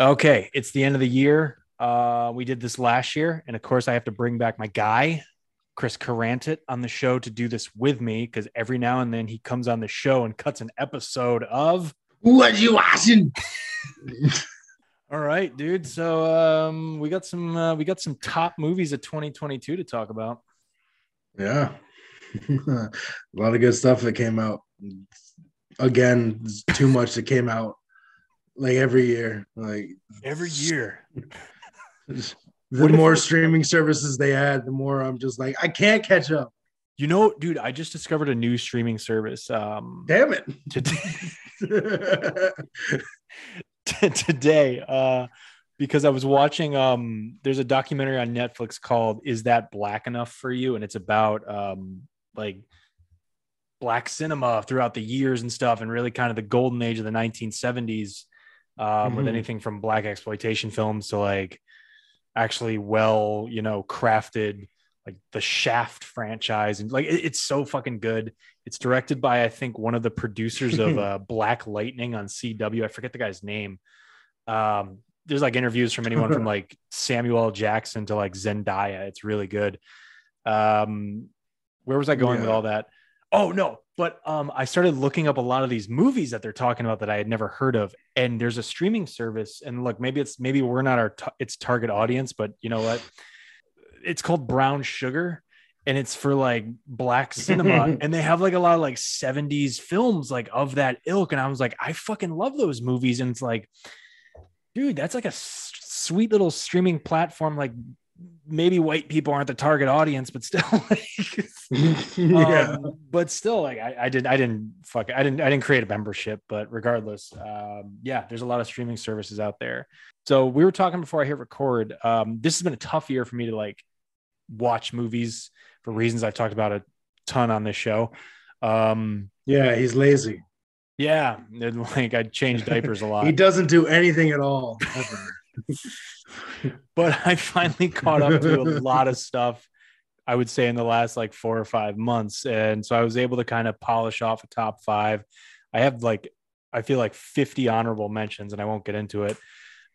Okay, it's the end of the year. Uh, we did this last year, and of course, I have to bring back my guy, Chris Carantit, on the show to do this with me because every now and then he comes on the show and cuts an episode of. What you watching? All right, dude. So um, we got some uh, we got some top movies of 2022 to talk about. Yeah. a lot of good stuff that came out. Again, too much that came out like every year. Like Every year, the more streaming services they add, the more I'm just like, I can't catch up. you know, dude. I just discovered a new streaming service. Um, Damn it. today. today uh because I was watching um there's a documentary on Netflix called Is That Black Enough for You and it's about um like black cinema throughout the years and stuff and really kind of the golden age of the 1970s um with Mhm. anything from blaxploitation films to like actually well you know crafted like the Shaft franchise and like it- it's so fucking good it's directed by I think one of the producers of uh, Black Lightning on CW. I forget the guy's name. Um, there's like interviews from anyone from like Samuel Jackson to like Zendaya. It's really good. Um, where was I going with all that? Oh no, but um, I started looking up a lot of these movies that they're talking about that I had never heard of. And there's a streaming service, and look, maybe it's maybe we're not our t- its target audience, but you know what? It's called Brown Sugar and it's for like black cinema and they have like a lot of like 70s films like of that ilk and i was like i fucking love those movies and it's like dude that's like a s- sweet little streaming platform like maybe white people aren't the target audience but still like yeah. um, but still like I, I did i didn't fuck i didn't i didn't create a membership but regardless um yeah there's a lot of streaming services out there so we were talking before i hit record um this has been a tough year for me to like watch movies for reasons i've talked about a ton on this show um yeah, he's lazy. yeah and, like i changed diapers a lot He doesn't do anything at all ever. but I finally caught up to a lot of stuff. I would say in the last like four or five months, and so I was able to kind of polish off a top five. I have like I feel like 50 honorable mentions, and I won't get into it.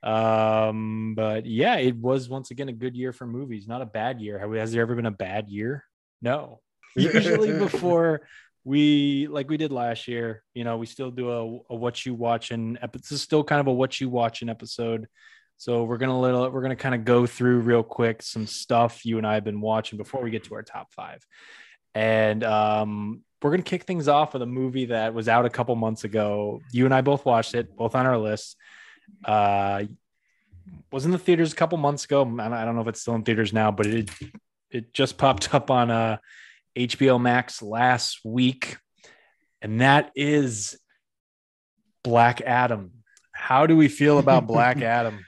Um, but yeah, it was once again a good year for movies. Not a bad year. Has there ever been a bad year? No. Usually before we like we did last year, you know, we still do a, a what you watching episode. This is still kind of a what you watch watching episode. So we're gonna let we're gonna kind of go through real quick some stuff you and I have been watching before we get to our top five, and um, we're gonna kick things off with a movie that was out a couple months ago. You and I both watched it, both on our list. Uh, was in the theaters a couple months ago. I don't- I don't know if it's still in theaters now, but it it just popped up on uh, HBO Max last week, and that is Black Adam. How do we feel about Black Adam?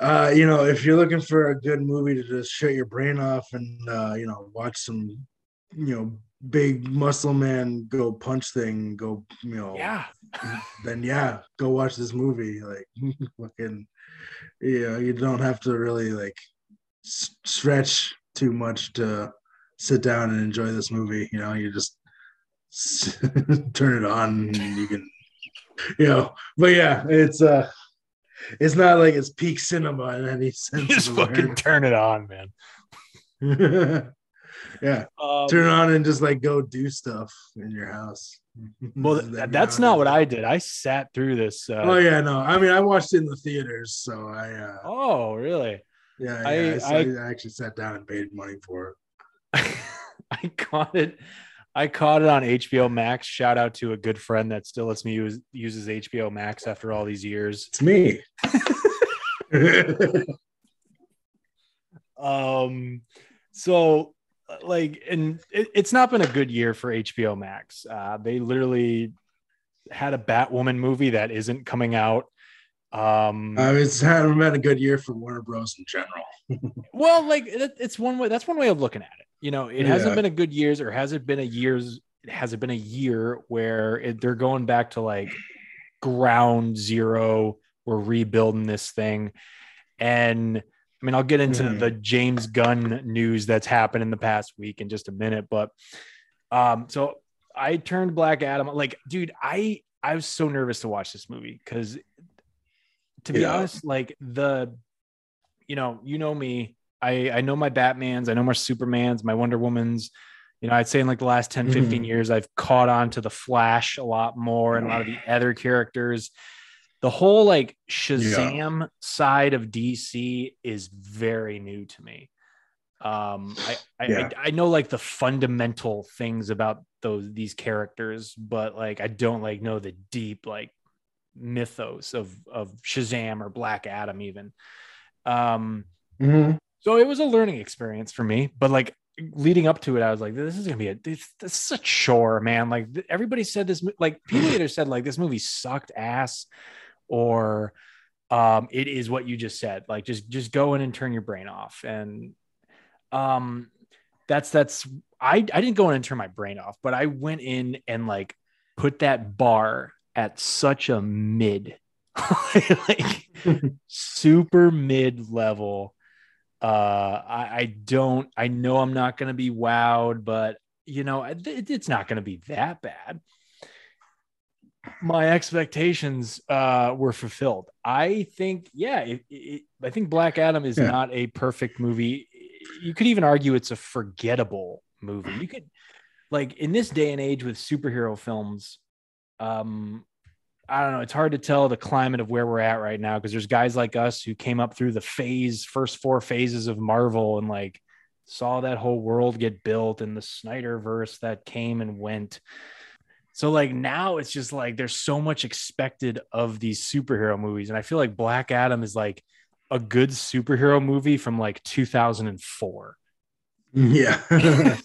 Uh, you know, if you're looking for a good movie to just shut your brain off and uh, you know, watch some, you know, big muscle man go punch thing, go, you know, Yeah. then yeah, go watch this movie. Like, fucking, you know, you don't have to really like s- stretch too much to sit down and enjoy this movie. You know, you just turn it on and you can, you know. But yeah, it's uh, it's not like it's peak cinema in any sense. Just fucking turn it on, man. yeah, Um, turn it on and just like go do stuff in your house. well, That'd th- be that's not what I did. I sat through this. Uh, Oh yeah, no. I mean, I watched it in the theaters, so I. uh oh, really? Yeah, I- yeah. I, I- I actually sat down and paid money for it. I caught it. I caught it on HBO Max. Shout out to a good friend that still lets me use uses HBO Max after all these years. It's me. Um, so like, and it, it's not been a good year for HBO Max. Uh, they literally had a Batwoman movie that isn't coming out. Um, uh, it's hadn't been a good year for Warner Bros. in general. Well, like it, it's one way. That's one way of looking at it. You know, it hasn't been a good years, or has it been a years? Has it been a year where it, they're going back to like ground zero? We're rebuilding this thing, and I mean, I'll get into Mhm. the James Gunn news that's happened in the past week in just a minute. But um, so I turned Black Adam. Like, dude, I I was so nervous to watch this movie because, to be Yeah. honest, like the, you know, you know me, I I know my Batman's, I know my Superman's, my Wonder Woman's. You know, I'd say in like the last 10, 15 Mhm. years, I've caught on to the Flash a lot more and a lot of the other characters. The whole like Shazam side of DC is very new to me. Um, I, I, Yeah. I I know like the fundamental things about those these characters, but like I don't like know the deep like mythos of of Shazam or Black Adam even. Um, Mhm. so it was a learning experience for me, but like leading up to it, I was like, this is gonna be a this, this is a chore, man. Like everybody said this, like people either said like this movie sucked ass, or um, it is what you just said. Like just just go in and turn your brain off, and um, that's that's I I didn't go in and turn my brain off, but I went in and like put that bar at such a mid, like super mid level. Uh, I, I don't, I know I'm not going to be wowed, but you know, it, it's not going to be that bad. My expectations uh, were fulfilled. I think, yeah, it, it, I think Black Adam is Yeah. not a perfect movie. You could even argue it's a forgettable movie. You could, like, in this day and age with superhero films, um, I don't know. It's hard to tell the climate of where we're at right now because there's guys like us who came up through the phase, first four phases of Marvel and like saw that whole world get built and the Snyderverse that came and went. So like now it's just like there's so much expected of these superhero movies. And I feel like Black Adam is like a good superhero movie from like 2004. Yeah.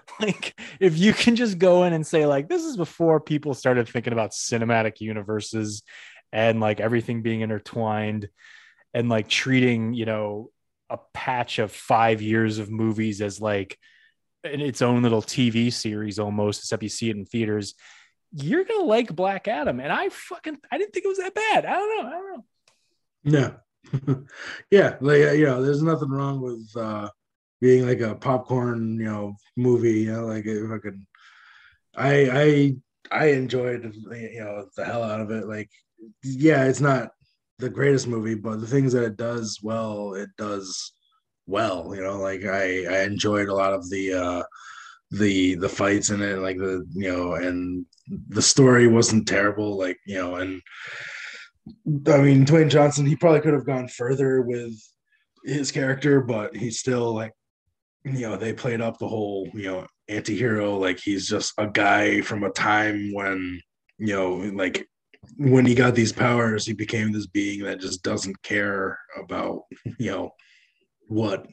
like if you can just go in and say like this is before people started thinking about cinematic universes and like everything being intertwined and like treating you know a patch of five years of movies as like in its own little tv series almost except you see it in theaters you're gonna like black adam and i fucking i didn't think it was that bad i don't know i don't know Yeah. yeah. Like, you know, there's nothing wrong with uh, being like a popcorn, you know, movie. You know, like if I could, I, I, I enjoyed, you know, the hell out of it. Like, yeah, it's not the greatest movie, but the things that it does well, it does well. You know, like I, I enjoyed a lot of the, uh, the the fights in it like the you know and the story wasn't terrible like you know and I mean, Dwayne Johnson, he probably could have gone further with his character, but he's still like, you know, they played up the whole, you know, anti hero. Like he's just a guy from a time when, you know, like when he got these powers, he became this being that just doesn't care about, you know, what,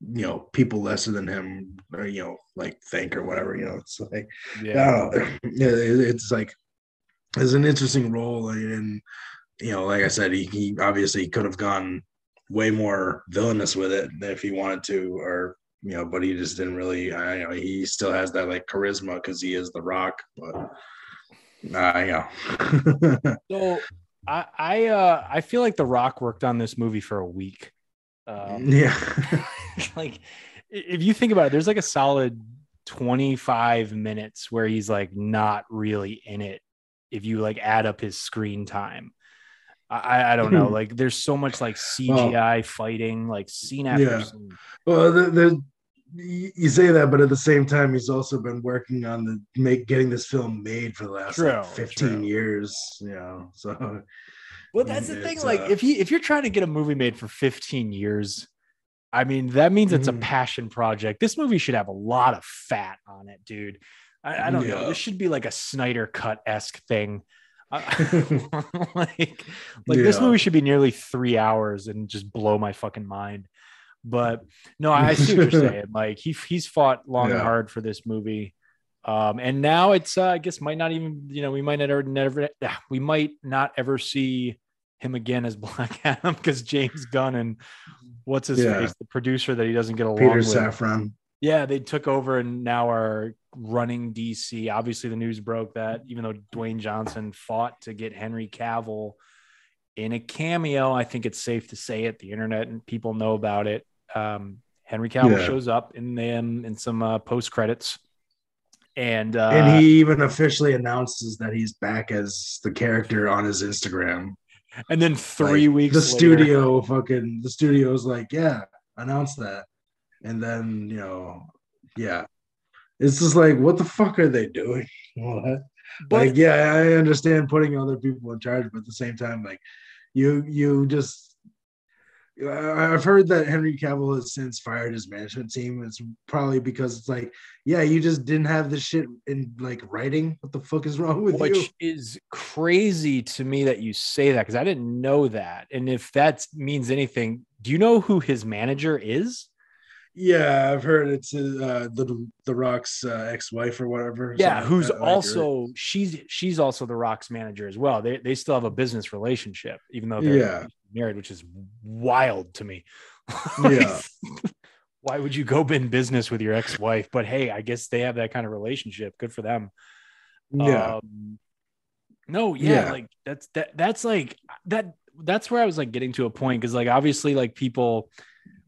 you know, people lesser than him, or, you know, like think or whatever, you know, it's like. Yeah, it's like it's an interesting role, and you know, like I said, he, he obviously could have gone way more villainous with it if he wanted to, or you know, but he just didn't really. I you know he still has that like charisma because he is the Rock, but uh, yeah, So I I uh I feel like The Rock worked on this movie for a week. Um, yeah, like if you think about it, there's like a solid 25 minutes where he's like not really in it. If you like add up his screen time, I I don't know. Hmm. Like there's so much like CGI fighting, like scene after Yeah. scene. well, the, the, you say that, but at the same time, he's also been working on the make getting this film made for the last True, like, 15 true. years, you know. So Well, that's the thing. It's, Like, uh, if you if you're trying to get a movie made for 15 years, I mean, that means it's a Mhm. passion project. This movie should have a lot of fat on it, dude. I, I don't know. This should be like a Snyder cut esque thing. Like, like this movie should be nearly three hours and just blow my fucking mind. But no, I see what you're saying. Like he he's fought long and hard for this movie. Um, and now it's uh, I guess might not even you know we might never never ah, we might not ever see him again as Black Adam because James Gunn and what's his Yeah. face the producer that he doesn't get along Peter with Safran. yeah they took over and now are running DC obviously the news broke that even though Dwayne Johnson fought to get Henry Cavill in a cameo I think it's safe to say it the internet and people know about it um, Henry Cavill Yeah. shows up in them in some uh, post credits and uh, and he even officially announces that he's back as the character on his Instagram. and then three Like, weeks the later- studio fucking the studio's like, yeah, announce that. And then, you know, yeah. It's just like, what the fuck are they doing? What? But like, yeah, I understand putting other people in charge, but at the same time, like, you you just I've heard that Henry Cavill has since fired his management team. It's probably because it's like, yeah, you just didn't have this shit in like writing. What the fuck is wrong with you? which is crazy to me that you say that because I didn't know that. And if that means anything, do you know who his manager is? Yeah, I've heard it's uh, the the Rock's uh, ex-wife or whatever. Yeah, who's also she's she's also the Rock's manager as well. They they still have a business relationship, even though they're Yeah. Married, which is wild to me. Yeah. Why would you go in business with your ex-wife? But hey, I guess they have that kind of relationship. Good for them. yeah, Um, no, yeah, Yeah. like that's that that's like that that's where I was like getting to a point because like obviously like people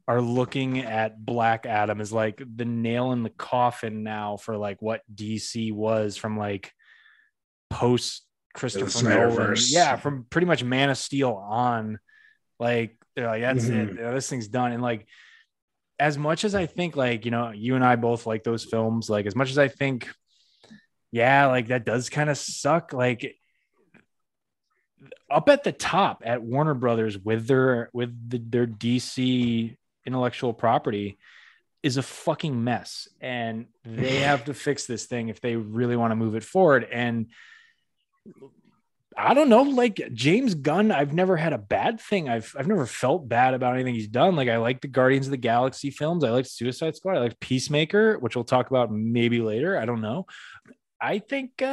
are looking at Black Adam as like the nail in the coffin now for like what DC was from like post Christopher Nolan. Yeah, from pretty much Man of Steel on. Like they're like, that's it. Mhm. You know, This thing's done. And like as much as I think like, you know, you and I both like those films, like as much as I think, yeah, like that does kind of suck. Like up at the top at Warner Brothers with their with the, their DC intellectual property is a fucking mess and they have to fix this thing if they really want to move it forward and I don't know like James Gunn I've never had a bad thing. I've I've never felt bad about anything he's done. Like I like the Guardians of the Galaxy films. I like Suicide Squad. I like Peacemaker which we'll talk about maybe later. I don't know. I think uh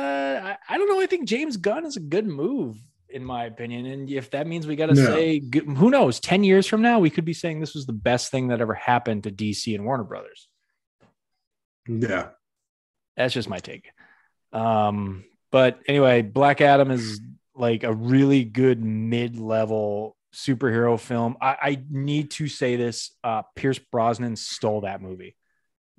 I, I don't know. I think James Gunn is a good move in my opinion. And if that means we got to Yeah. say who knows? 10 years from now we could be saying this was the best thing that ever happened to DC and Warner Brothers. Yeah, that's just my take. Um, but anyway, Black Adam is like a really good mid-level superhero film. I, I need to say this: uh, Pierce Brosnan stole that movie.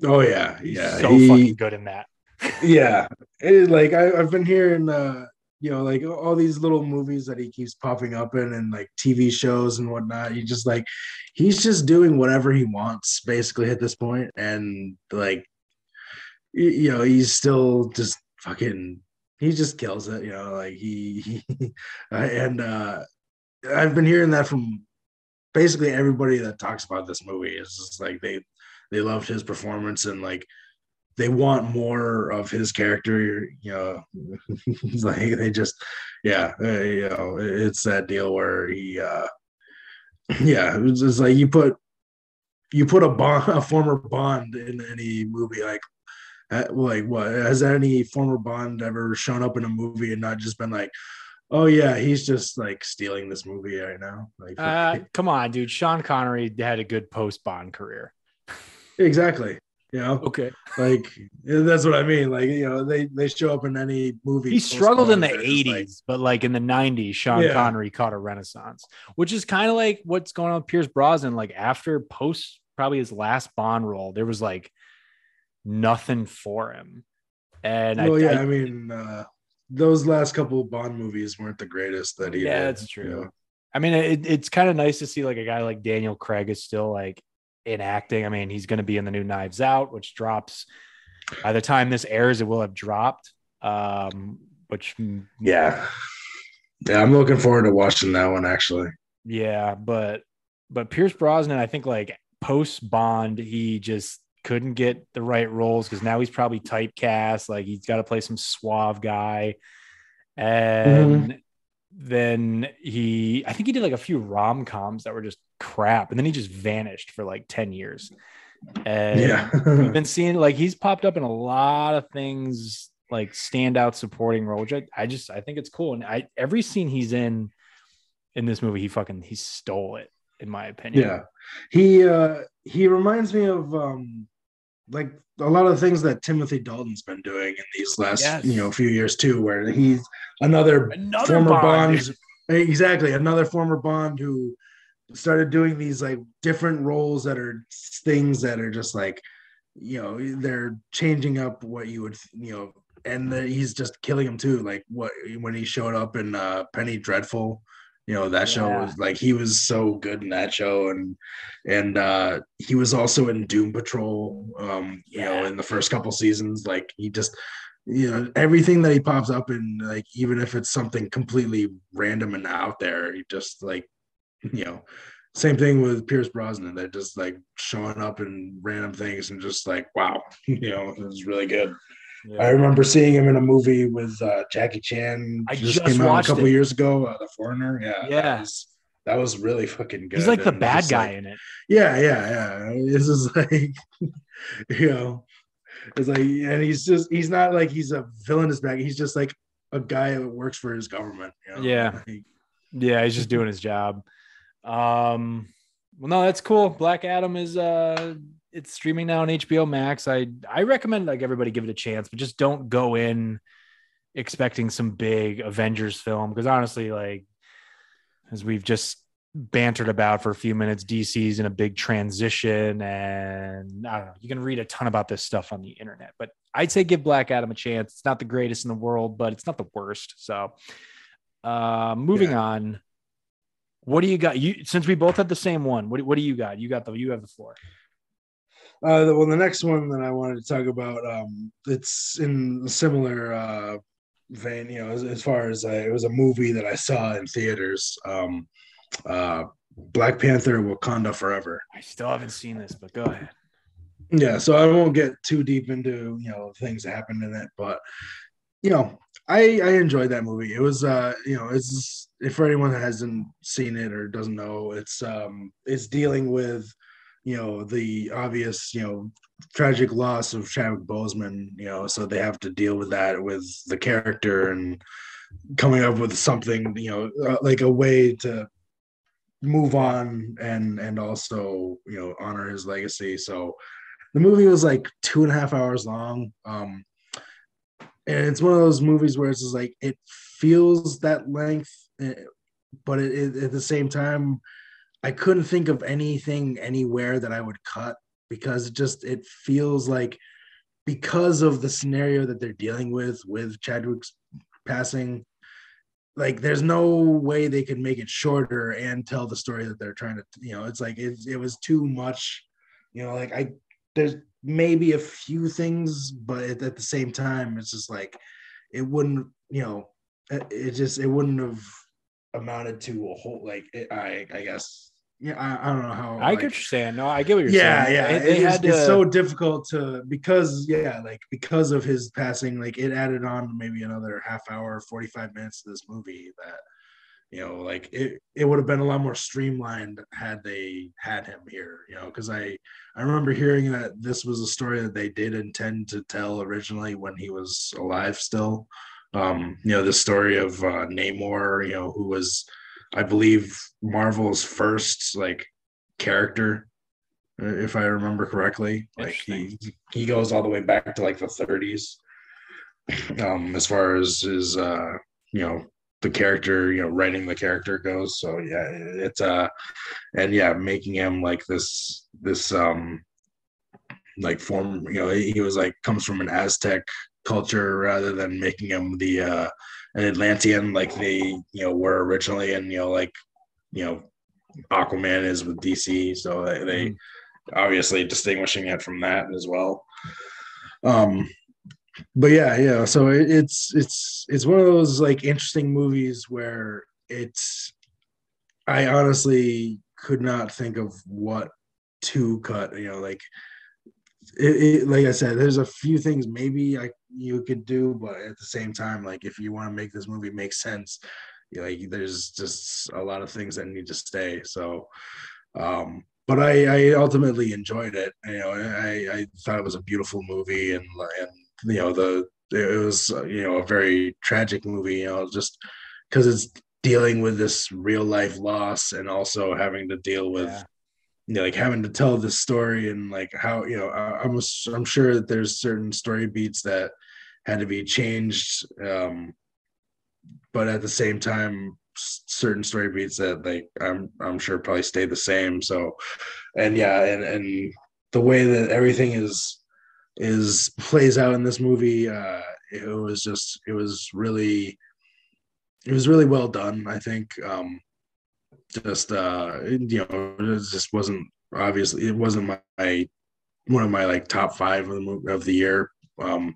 oh yeah, He's so he- fucking good in that. yeah it is like I, i've been hearing uh you know like all these little movies that he keeps popping up in and like tv shows and whatnot he just like he's just doing whatever he wants basically at this point and like you know he's still just fucking he just kills it you know like he, he and uh i've been hearing that from basically everybody that talks about this movie It's just like they they loved his performance and like they want more of his character you know like they just yeah uh, you know it's that deal where he uh yeah it's just like you put you put a bond a former bond in any movie like uh, like what has any former bond ever shown up in a movie and not just been like oh yeah he's just like stealing this movie right now like Uh, come on, dude. Sean Connery had a good post Bond career. exactly you know Okay, like that's what i mean like you know they they show up in any movie he struggled in the post-Bond, they're just like- '80s, but like in the '90s, Sean Yeah. Connery caught a renaissance, which is kind of like what's going on with Pierce Brosnan. Like after post, probably his last Bond role, there was like nothing for him. And well, I, yeah, I- I, mean, uh, those last couple of Bond movies weren't the greatest that he Yeah, did. that's you true. know? I mean, it, it's kind of nice to see like a guy like Daniel Craig is still like in acting. I mean, he's going to be in the new Knives Out, which drops by the time this airs, it will have dropped. Um, which Yeah, yeah, I'm looking forward to watching that one actually. yeah, but but Pierce Brosnan, I think like post Bond, he just couldn't get the right roles because now he's probably typecast. Like he's got to play some suave guy, and then he, I think he did like a few rom coms that were just crap, and then he just vanished for like ten years. And Yeah, we've been seeing like he's popped up in a lot of things like standout supporting role, which I, I just I think it's cool. And I every scene he's in in this movie, he fucking he stole it, in my opinion. yeah. He uh he reminds me of um like a lot of things that Timothy Dalton's been doing in these last Yes. you know few years too, where he's another Another former Bond. Bond. Exactly, another former Bond who started doing these like different roles that are things that are just like you know they're changing up what you would you know and the, he's just killing him too like what when he showed up in uh penny dreadful you know that show Yeah. was like he was so good in that show and and uh he was also in doom patrol um you know in the first couple seasons like he just you know everything that he pops up in like even if it's something completely random and out there he just like you know same thing with Pierce Brosnan. They're just like showing up in random things and just like, wow, you know, it was really good. I remember seeing him in a movie with uh, Jackie Chan. I just just came out a couple it. years ago. Uh, the Foreigner, yeah, Yeah. that was, that was really fucking good. He's like the And bad guy like- in it. yeah, yeah, yeah. This is like, you know, it's like, and he's just, he's not like he's a villainous bad. He's just like a guy that works for his government. You know? Yeah. Like, Yeah, he's just doing his job. Um, well, no, that's cool. Black Adam is uh, it's streaming now on HBO Max. I I recommend like everybody give it a chance, but just don't go in expecting some big Avengers film because honestly, like as we've just bantered about for a few minutes, DC's in a big transition, and I don't know. You can read a ton about this stuff on the internet, but I'd say give Black Adam a chance. It's not the greatest in the world, but it's not the worst. So, uh, moving Yeah. on. What do you got? You since we both had the same one. What, what do you got? You got the you have the floor. Uh, well, the next one that I wanted to talk about, um, it's in a similar uh, vein, you know, as, as far as uh, it was a movie that I saw in theaters, um, uh, Black Panther: Wakanda Forever. I still haven't seen this, but go ahead. Yeah, so I won't get too deep into you know things that happened in it, but you know, I I enjoyed that movie. It was uh, you know, it's if for anyone that hasn't seen it or doesn't know, it's um, it's dealing with you know the obvious you know tragic loss of Chadwick Boseman. You know, so they have to deal with that with the character and coming up with something you know uh, like a way to move on and and also you know honor his legacy so the movie was like two and a half hours long um and it's one of those movies where it's just like it feels that length eh, but it, it, at the same time i couldn't think of anything anywhere that i would cut because it just it feels like because of the scenario that they're dealing with with chadwick's passing like there's no way they could make it shorter and tell the story that they're trying to you know it's like it, it was too much you know like i there's maybe a few things but at, at the same time it's just like it wouldn't you know it, it just it wouldn't have amounted to a whole like it, i i guess yeah i, I don't know how I like, get what you're saying. No, I get what you're yeah saying. yeah They, it had to, it's so difficult to because yeah like because of his passing like it added on maybe another half hour 45 minutes to this movie that you know like it it would have been a lot more streamlined had they had him here you know because i i remember hearing that this was a story that they did intend to tell originally when he was alive still um you know the story of uh namor you know who was i believe marvel's first like character uh, if i remember correctly like he he goes all the way back to like the 30s um as far as his uh you know the character you know writing the character goes. So yeah it's uh and yeah making him like this this um like form you know he he was like comes from an aztec culture rather than making him the uh an atlantean like they you know were originally and you know like you know aquaman is with dc so they, they Mhm. obviously distinguishing it from that as well um but yeah yeah so it, it's it's it's one of those like interesting movies where it's i honestly could not think of what to cut you know like it, it like i said there's a few things maybe i you could do but at the same time like if you want to make this movie make sense like there's just a lot of things that need to stay so um but I, I ultimately enjoyed it. You know, I, I thought it was a beautiful movie, and and you know the it was you know a very tragic movie. You know, just because it's dealing with this real life loss and also having to deal with Yeah. You know, like having to tell this story and like how you know I, I'm I'm sure that there's certain story beats that had to be changed, um, but at the same time certain story beats that like I'm I'm sure probably stayed the same. So and yeah, and and the way that everything is is plays out in this movie. Uh, it was just it was really it was really well done. I think um, just uh, you know it just wasn't obviously it wasn't my one of my like top five of the of the year. Um,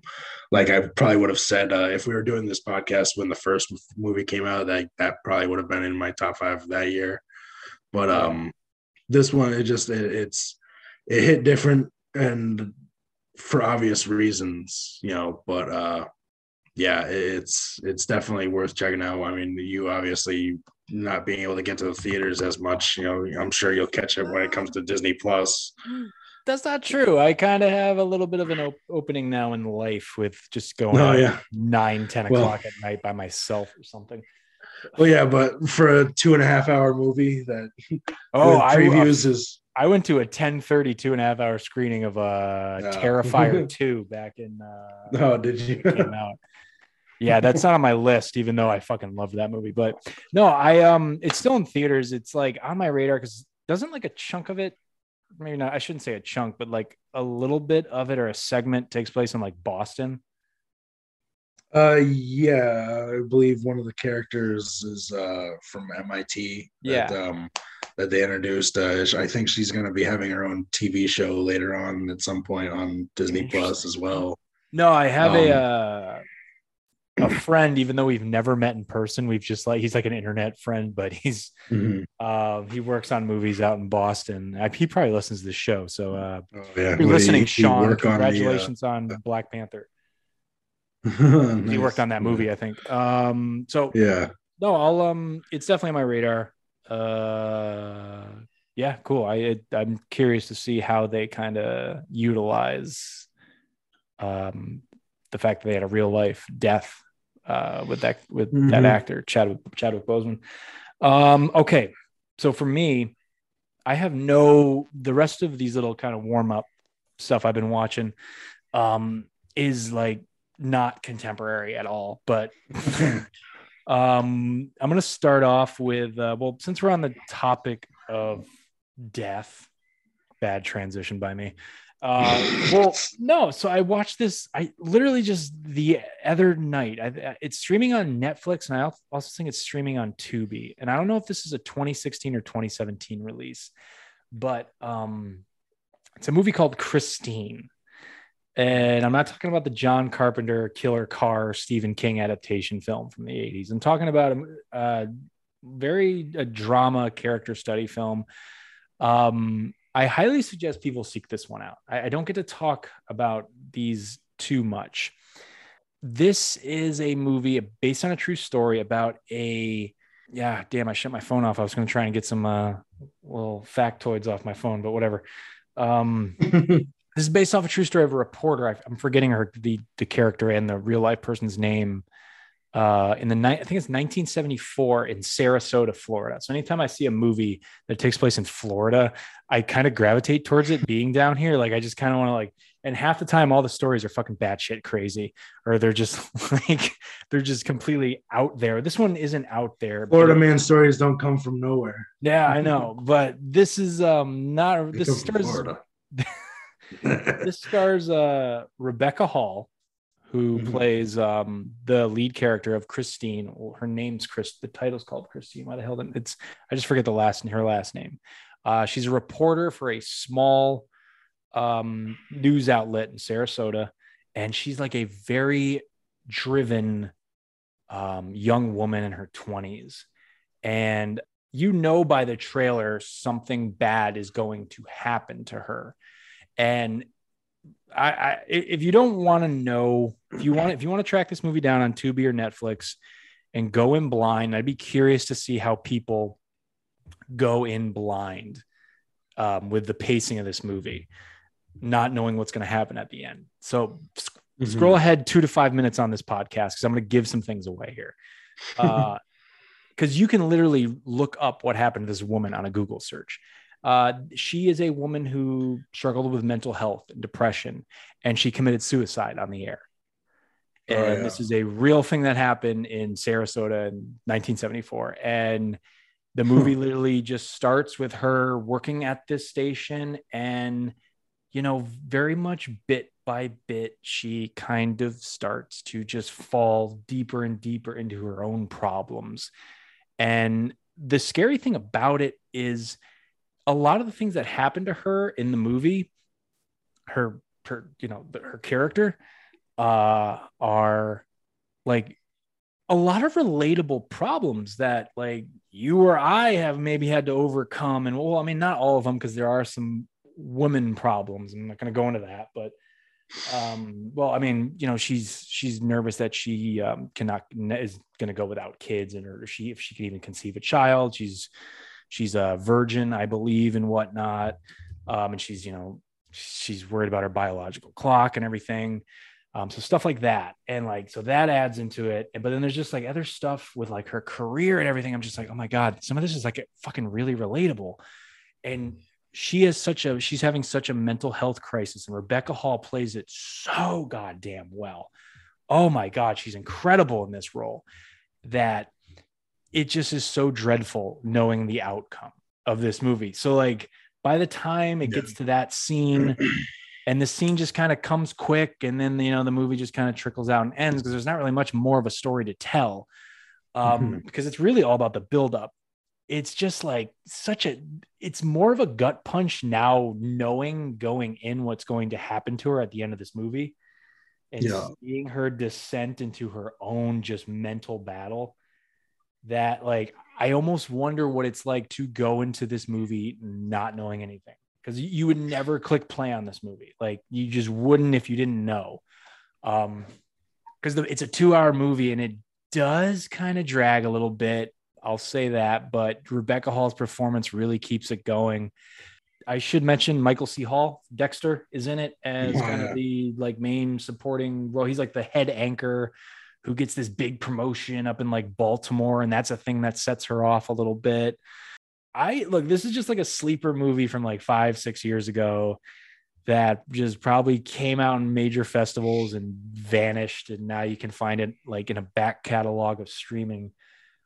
like I probably would have said uh, if we were doing this podcast when the first movie came out, that that probably would have been in my top five that year. But um, this one it just it, it's it hit different and for obvious reasons, you know. But uh, yeah, it's it's definitely worth checking out. I mean, you obviously not being able to get to the theaters as much, you know, I'm sure you'll catch it when it comes to Disney Plus. That's not true. I kind of have a little bit of an op- opening now in life with just going Oh, out yeah. nine, 10 Well- o'clock at night by myself or something. Well, yeah, but for a two and a half hour movie that Oh, with I, previews is I went to a 10 two and a half hour screening of uh, Oh. Terrifier 2 back in uh, oh, did you? came out. Yeah, that's not on my list, even though I fucking love that movie. But no, I um, it's still in theaters. It's like on my radar because doesn't like a chunk of it, maybe not. I shouldn't say a chunk, but like a little bit of it or a segment takes place in like Boston. Uh, yeah, I believe one of the characters is uh from MIT. That, um, that they introduced. Uh, I think she's going to be having her own TV show later on at some point on Disney Plus as well. No, I have a Um, uh, a friend, even though we've never met in person. We've just like he's like an internet friend, but he's Mhm. uh, he works on movies out in Boston. I, he probably listens to the show. So uh, Oh, yeah, you're What, listening, he- he Sean. work on the, uh, Congratulations on, Black Panther. He worked on that movie, I think. Um, so Yeah. no, I'll um, it's definitely on my radar. Uh, yeah, cool. I it, I'm curious to see how they kind of utilize um the fact that they had a real life death uh with that with that Mhm. actor Chadwick Chadwick Boseman. Um, okay, so for me, I have no the rest of these little kind of warm up stuff I've been watching um is like not contemporary at all, but um I'm gonna start off with uh well since we're on the topic of death, bad transition by me. Uh well no, so I watched this I literally just the other night. I, it's streaming on Netflix and I also think it's streaming on Tubi. And I don't know if this is a 2016 or 2017 release, but um it's a movie called Christine. And I'm not talking about the John Carpenter Killer Car Stephen King adaptation film from the 80s. I'm talking about a, a very a drama character study film. Um, I highly suggest people seek this one out. I, I don't get to talk about these too much. This is a movie based on a true story about a yeah, damn, I shut my phone off. I was going to try and get some uh, little factoids off my phone, but whatever. Um, this is based off a true story of a reporter. I, I'm forgetting her the the character and the real life person's name. Uh, in the ni- I think it's 1974 in Sarasota, Florida. So anytime I see a movie that takes place in Florida, I kind of gravitate towards it being down here. Like I just kind of want to like. And half the time, all the stories are fucking batshit crazy, or they're just like they're just completely out there. This one isn't out there. Florida man stories don't come from nowhere. Yeah, I know, but this is um not They this stars this stars uh Rebecca Hall, who Mhm. plays um the lead character of Christine. Well, her name's Chris. The title's called Christine. Why the hell? Didn't, it's I just forget the last her last name. Uh, she's a reporter for a small um news outlet in Sarasota, and she's like a very driven um young woman in her twenties, and you know by the trailer something bad is going to happen to her and I, I if you don't want to know if you want if you want to track this movie down on Tubi or Netflix and go in blind, I'd be curious to see how people go in blind um, with the pacing of this movie, not knowing what's going to happen at the end. So sc- Mhm. scroll ahead two to five minutes on this podcast because I'm going to give some things away here. Because you can literally look up what happened to this woman on a Google search. Uh, she is a woman who struggled with mental health and depression, and she committed suicide on the air. Oh, And yeah. this is a real thing that happened in Sarasota in 1974. And the movie literally just starts with her working at this station and you know, very much bit by bit, she kind of starts to just fall deeper and deeper into her own problems. And the scary thing about it is a lot of the things that happen to her in the movie, her, her, you know, her character, uh, are like a lot of relatable problems that like you or I have maybe had to overcome. And well, I mean, not all of them because there are some women problems. I'm not going to go into that, but um well i mean you know she's she's nervous that she um cannot is going to go without kids and or she if she can even conceive a child she's she's a virgin i believe and whatnot. Um and she's you know she's worried about her biological clock and everything. Um so stuff like that. And like so that adds into it. But then there's just like other stuff with like her career and everything. I'm just like oh my god some of this is like fucking really relatable. And she is such a she's having such a mental health crisis and rebecca hall plays it so goddamn well. Oh my god she's incredible in this role that it just is so dreadful knowing the outcome of this movie so like by the time it gets to that scene and the scene just kind of comes quick and then you know the movie just kind of trickles out and ends because there's not really much more of a story to tell um, mm-hmm. because it's really all about the build up it's just like such a it's more of a gut punch now knowing going in what's going to happen to her at the end of this movie and yeah. seeing her descent into her own just mental battle that like i almost wonder what it's like to go into this movie not knowing anything because you would never click play on this movie like you just wouldn't if you didn't know um because it's a two hour movie and it does kind of drag a little bit I'll say that. But Rebecca Hall's performance really keeps it going. I should mention Michael C. Hall, Dexter, is in it as yeah. kind of the like main supporting role. He's like the head anchor who gets this big promotion up in like Baltimore, and that's a thing that sets her off a little bit. I look, this is just like a sleeper movie from like five, six years ago that just probably came out in major festivals and vanished. And now you can find it like in a back catalog of streaming.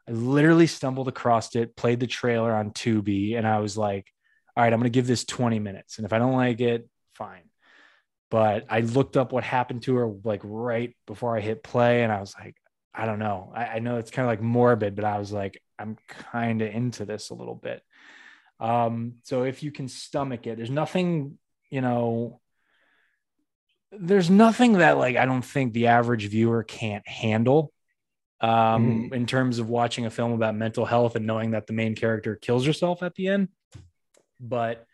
I literally stumbled across it, played the trailer on Tubi, and I was like, all right, I'm going to give this 20 minutes. And if I don't like it, fine. But I looked up what happened to her like right before I hit play, and I was like, I don't know. I, I know it's kind of like morbid, but I was like, I'm kind of into this a little bit. Um, so if you can stomach it, there's nothing, you know, there's nothing that like I don't think the average viewer can't handle um, mm. in terms of watching a film about mental health and knowing that the main character kills herself at the end. But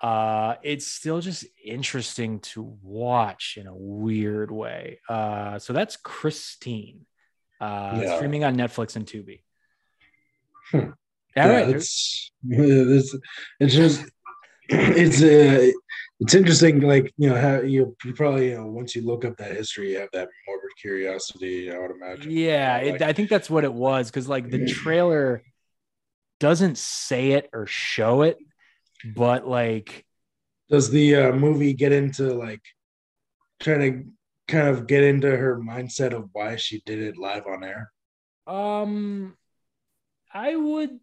uh, it's still just interesting to watch in a weird way. Uh, so that's Christine, uh, yeah. streaming on Netflix and Tubi. Hmm. All yeah, right. it's, it's it's just it's uh, it's interesting. Like you know, how you, you probably you know once you look up that history, you have that morbid curiosity. I would imagine. Yeah, know, like, I think that's what it was because like the trailer doesn't say it or show it, but like, does the uh, movie get into like trying to kind of get into her mindset of why she did it live on air? Um, I would.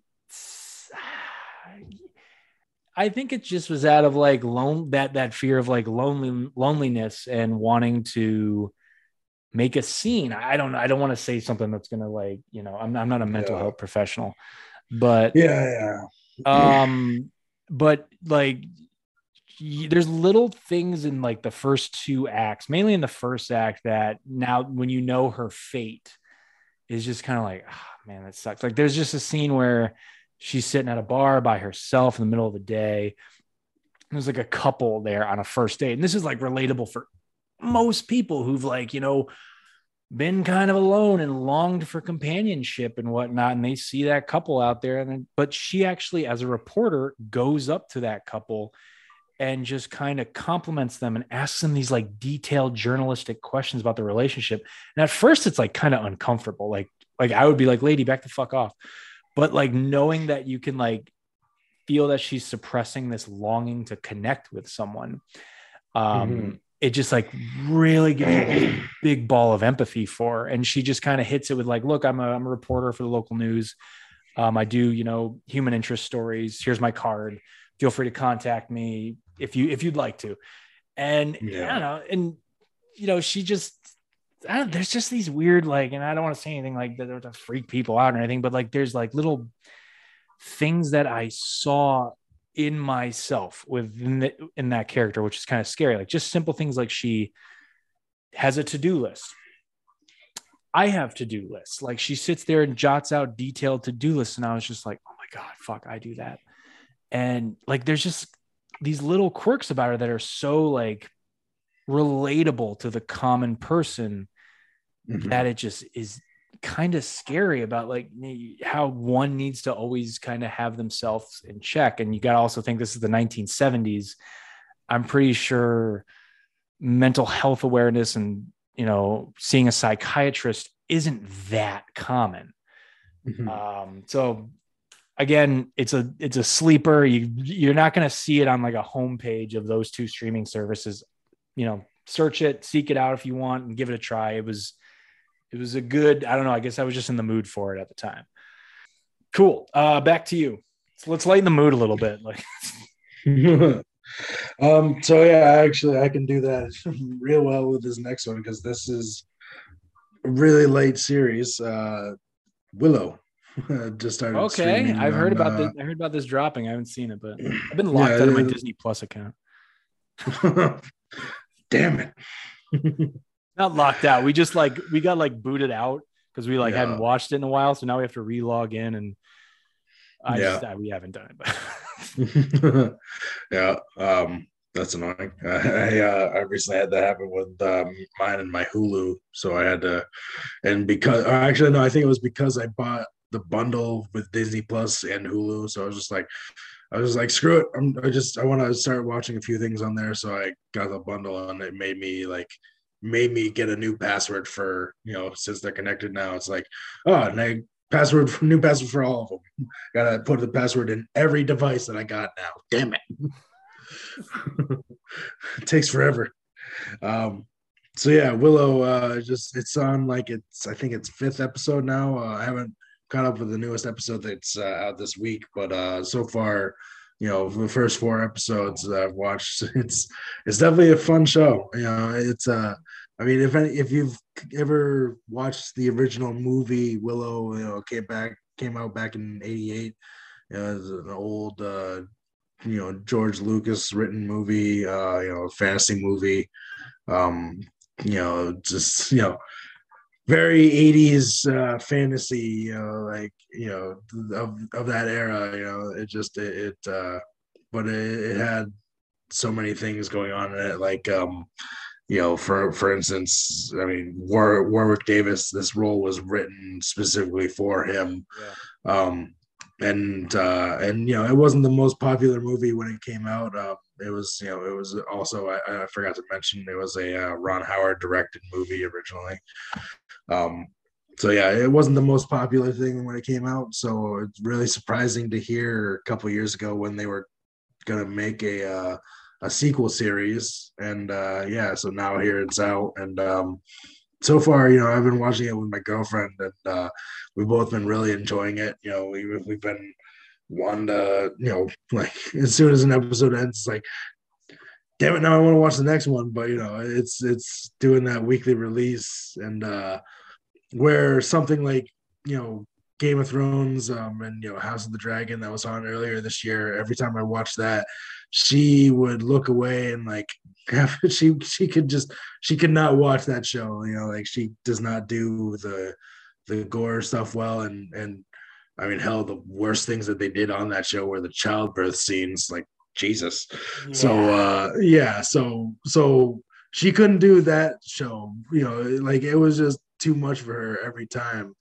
I think it just was out of like lone that that fear of like lonely loneliness and wanting to make a scene. I don't I don't want to say something that's gonna like you know I'm I'm not a mental yeah. health professional, but yeah yeah um but like there's little things in like the first two acts, mainly in the first act, that now when you know her fate is just kind of like, oh, man, that sucks. Like there's just a scene where she's sitting at a bar by herself in the middle of the day. There's like a couple there on a first date. And this is like relatable for most people who've like, you know, been kind of alone and longed for companionship and whatnot. And they see that couple out there. And then, but she actually, as a reporter, goes up to that couple and just kind of compliments them and asks them these like detailed journalistic questions about the relationship. And at first it's like kind of uncomfortable. Like, like I would be like, lady, back the fuck off but like knowing that you can like feel that she's suppressing this longing to connect with someone um mm-hmm. It just like really gives you a big ball of empathy for her. and she just kind of hits it with like look i'm a, I'm a reporter for the local news um, i do you know human interest stories here's my card feel free to contact me if you if you'd like to. And Yeah. I don't know, and you know, she just I don't, there's just these weird like, and I don't want to say anything like that to freak people out or anything, but like there's like little things that I saw in myself within the, in that character, which is kind of scary. Like just simple things like she has a to-do list. I have to-do lists. Like she sits there and jots out detailed to-do lists. And I was just like, oh my God, fuck, I do that. And like there's just these little quirks about her that are so like relatable to the common person Mhm. that it just is kind of scary about like how one needs to always kind of have themselves in check and you got to also think this is the 1970s i'm pretty sure mental health awareness and you know seeing a psychiatrist isn't that common. Mhm. um so again it's a it's a sleeper. You you're not going to see it on like a homepage of those two streaming services. You know search it seek it out if you want and give it a try. It was it was a good i don't know i guess i was just in the mood for it at the time. Cool. Uh back to you. So let's lighten the mood a little bit. Like um so yeah actually i can do that real well with this next one because this is a really late series. Uh willow just started okay i've heard about uh, this i heard about this dropping. I haven't seen it but i've been locked Yeah, out of my it- disney plus account. Damn it not locked out we just like we got like booted out because we like Yeah. hadn't watched it in a while so now we have to re-log in and i Yeah. just I, we haven't done it but yeah, um, that's annoying. I uh, I recently had that happen with um, mine and my Hulu, so I had to, and because or actually no, I think it was because I bought the bundle with Disney Plus and Hulu, so I was just like, I was like, screw it, I'm, I just I want to start watching a few things on there, so I got the bundle, and it made me like made me get a new password for you know since they're connected now. It's like oh, I password for new password for all of them. Gotta put the password in every device that I got now. Damn it. it takes forever. Um, so yeah, Willow, uh, just it's on like it's I think it's fifth episode now. Uh, I haven't caught up with the newest episode that's uh, out this week, but uh, so far, you know, the first four episodes that I've watched, it's it's definitely a fun show. You know, it's uh, I mean, if any, if you've ever watched the original movie Willow, you know, came back came out back in '88. You know, it's an old, uh, you know, George Lucas written movie, uh, you know, fantasy movie. Um, you know, just you know, very 80s uh, fantasy, you know, like you know, of of that era. You know, it just it, it uh, but it, it had so many things going on in it, like um you know, for for instance, I mean, War, Warwick Davis, this role was written specifically for him. Um, and uh, and you know, it wasn't the most popular movie when it came out. Uh, it was, you know, it was also I, I forgot to mention it was a uh, Ron Howard directed movie originally. Um, so yeah, it wasn't the most popular thing when it came out. So it's really surprising to hear a couple years ago when they were gonna make a uh, a sequel series, and uh, yeah, so now here it's out, and um, so far, you know, I've been watching it with my girlfriend, and uh, we've both been really enjoying it. You know, we we've been one to, you know, like as soon as an episode ends, it's like, damn it, now I want to watch the next one. But you know, it's it's doing that weekly release, and uh, where something like you know Game of Thrones um, and you know House of the Dragon that was on earlier this year. Every time I watched that, she would look away and like have, she she could just she could not watch that show. You know, like she does not do the the gore stuff well, and and I mean hell, the worst things that they did on that show were the childbirth scenes. Like Jesus. So uh yeah, so so she couldn't do that show. You know, like it was just too much for her every time.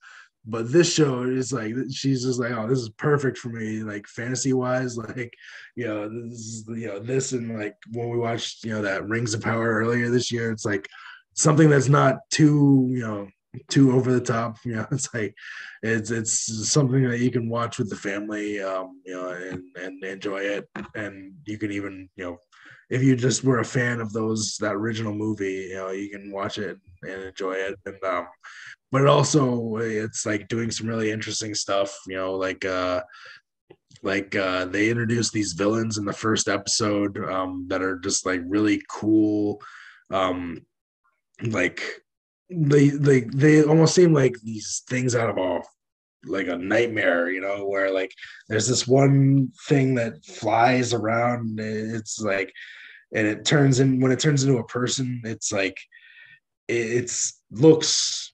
But this show is like she's just like oh this is perfect for me like fantasy wise like you know this is, you know this and like when we watched you know that rings of power earlier this year it's like something that's not too you know too over the top you know it's like it's it's something that you can watch with the family um you know and and enjoy it. And you can even you know if you just were a fan of those that original movie you know you can watch it and enjoy it and um but it also it's like doing some really interesting stuff you know like uh like uh, they introduced these villains in the first episode um, that are just like really cool. Um, like they they they almost seem like these things out of a like a nightmare, you know, where like there's this one thing that flies around. It's like, and it turns in when it turns into a person, it's like it's looks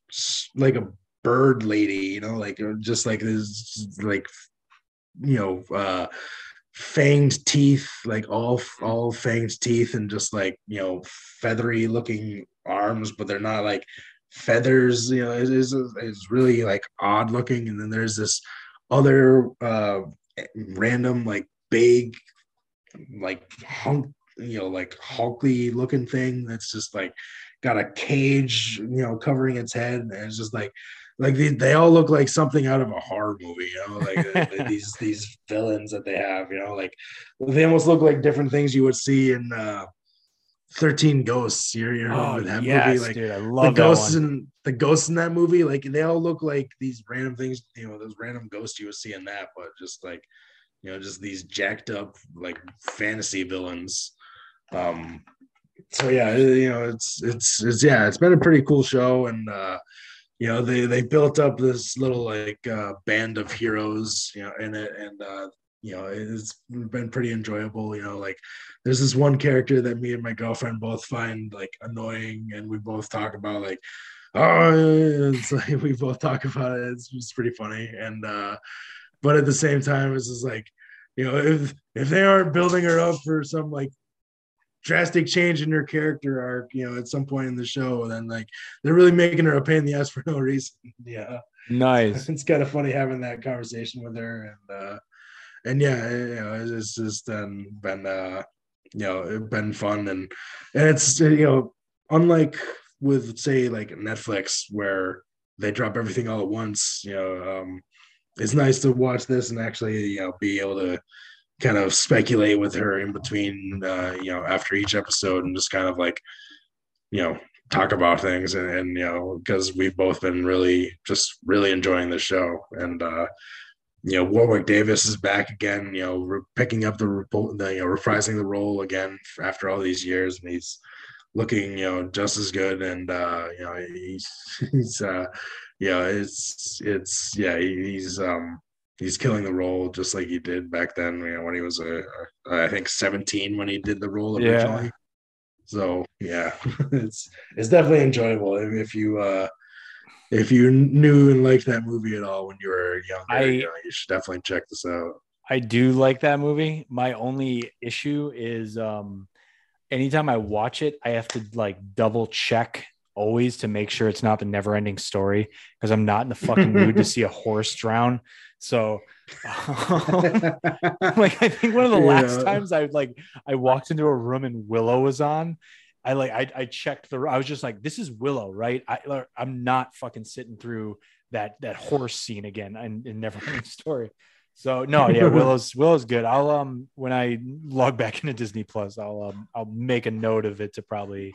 like a bird lady, you know, like just like this, like you know, uh, fanged teeth, like all all fanged teeth, and just like you know, feathery looking arms, but they're not like feathers. You know, it is it's really like odd looking. And then there's this other uh, random like big like hunk, you know, like hulky looking thing that's just like got a cage, you know, covering its head, and it's just like like they, they all look like something out of a horror movie, you know, like these these villains that they have, you know, like they almost look like different things you would see in uh 13 Ghosts. You're, you're Oh, that yes, movie, like dude, I the love that ghosts one. in the ghosts in that movie, like they all look like these random things, you know, those random ghosts you would see in that, but just like you know, just these jacked up like fantasy villains. Um so yeah, you know, it's it's it's yeah, it's been a pretty cool show and uh you know they they built up this little like uh band of heroes you know in it and uh you know it's been pretty enjoyable you know like there's this one character that me and my girlfriend both find like annoying and we both talk about like oh it's like we both talk about it it's, it's pretty funny and uh but at the same time it's just like you know if if they aren't building her up for some like drastic change in her character arc you know at some point in the show then like they're really making her a pain in the ass for no reason yeah Nice. it's kind of funny having that conversation with her and uh and yeah you know it's, just um, been uh you know it's been fun. And and it's you know unlike with say like netflix where they drop everything all at once you know um it's nice to watch this and actually you know be able to kind of speculate with her in between uh you know after each episode and just kind of like you know talk about things. And, and you know because we've both been really just really enjoying the show. And uh you know Warwick Davis is back again you know re- picking up the, the you know reprising the role again after all these years and he's looking you know just as good and uh you know he's he's uh yeah it's it's yeah he- he's um he's killing the role just like he did back then you know when he was a, a I think 17 when he did the role originally. Yeah. so yeah it's it's definitely enjoyable if, if you uh if you knew and liked that movie at all when you were younger I- you, know, you should definitely check this out I do like that movie. My only issue is um anytime I watch it, I have to like double check always to make sure it's not the never ending story because I'm not in the fucking mood to see a horse drown. So like I think one of the last Yeah. times I like I walked into a room and Willow was on. I like I, I checked the I was just like this is Willow right I I'm not fucking sitting through that that horse scene again in, in Neverending Story. So no, yeah, Willow's Willow's good. I'll um when I log back into Disney Plus, I'll um I'll make a note of it to probably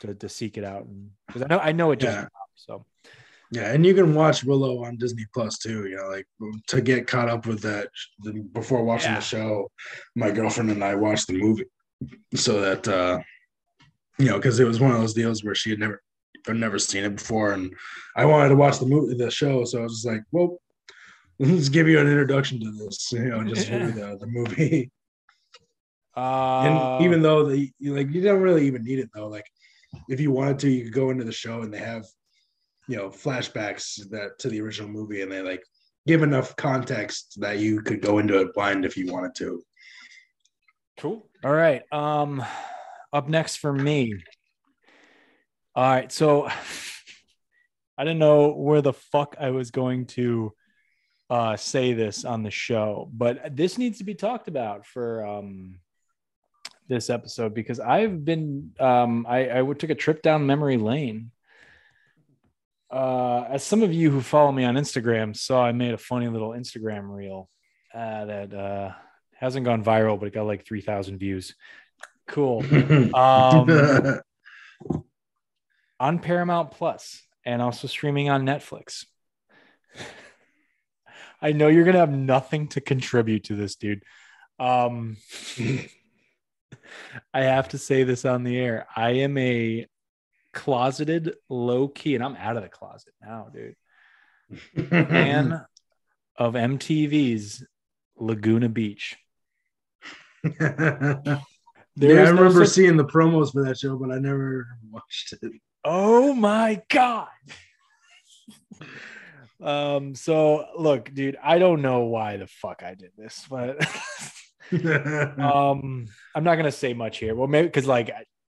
to, to seek it out and because I know I know it just Yeah. so yeah and you can watch willow on disney plus too you know like to get caught up with that before watching Yeah. the show my girlfriend and i watched the movie so that uh you know because it was one of those deals where she had never I'd never seen it before and i wanted to watch the movie the show so i was just like well let's give you an introduction to this you know just Yeah. the, the movie uh and even though the you- like you don't really even need it though like if you wanted to you could go into the show and they have you know flashbacks that to the original movie and they like give enough context that you could go into it blind if you wanted to Cool. All right. Um, up next for me. All right. So I didn't know where the fuck I was going to uh, say this on the show, but this needs to be talked about for um, this episode because I've been um, I, I took a trip down memory lane. Uh, as some of you who follow me on Instagram saw, I made a funny little Instagram reel uh, that uh, hasn't gone viral, but it got like 3,000 views. Cool. Um, on Paramount Plus and also streaming on Netflix. I know you're gonna have nothing to contribute to this, dude. Um, I have to say this on the air. I am a closeted, low key, and I'm out of the closet now, dude. Fan of MTV's Laguna Beach. Yeah, I is no remember such- seeing the promos for that show, but I never watched it. Oh my god. um. So look, dude. I don't know why the fuck I did this, but um, I'm not gonna say much here. Well, maybe because like,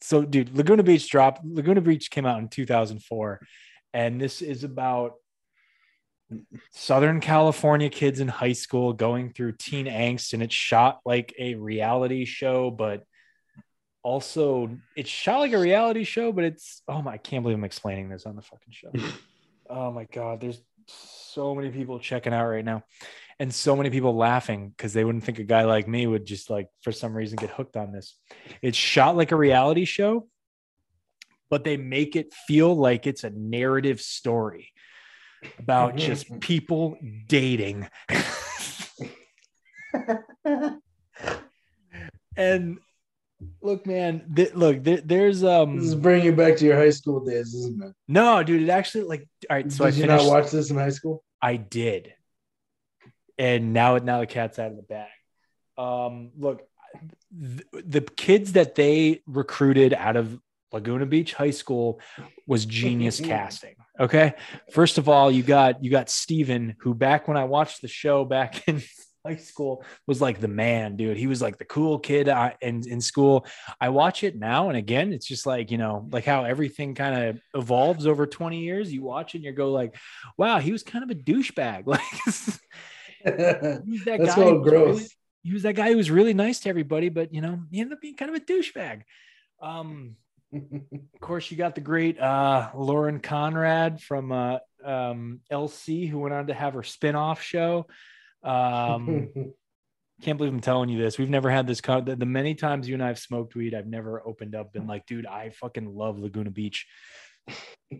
so dude, Laguna Beach dropped. Laguna Beach came out in 2004, and this is about Southern California kids in high school going through teen angst, and it's shot like a reality show, but also it's shot like a reality show, but it's oh my, I can't believe I'm explaining this on the fucking show. oh my god, there's so many people checking out right now and so many people laughing because they wouldn't think a guy like me would just like for some reason get hooked on this. It's shot like a reality show, but they make it feel like it's a narrative story about mm-hmm. just people dating. and look, man, th- look, there, there's this is um bringing you back to your high school days, isn't it? no, dude, it actually like all right. So Did I you finished. not watch this in high school? I did. And now now the cat's out of the bag. Um, look, th- the kids that they recruited out of Laguna Beach High School was genius casting. Okay. First of all, you got you got Steven, who back when I watched the show back in high school was like the man, dude. He was like the cool kid uh, in, in school. I watch it now and again, it's just like, you know, like how everything kind of evolves over 20 years. You watch it and you go like, wow, he was kind of a douchebag. Like he's that That's guy. all was really- he was that guy who was really nice to everybody, but you know, he ended up being kind of a douchebag. Um, of course, you got the great uh, Lauren Conrad from uh, um, LC, who went on to have her spin-off show. Um, can't believe I'm telling you this. We've never had this. Con- the, the many times you and I have smoked weed, I've never opened up been like, dude, I fucking love Laguna Beach.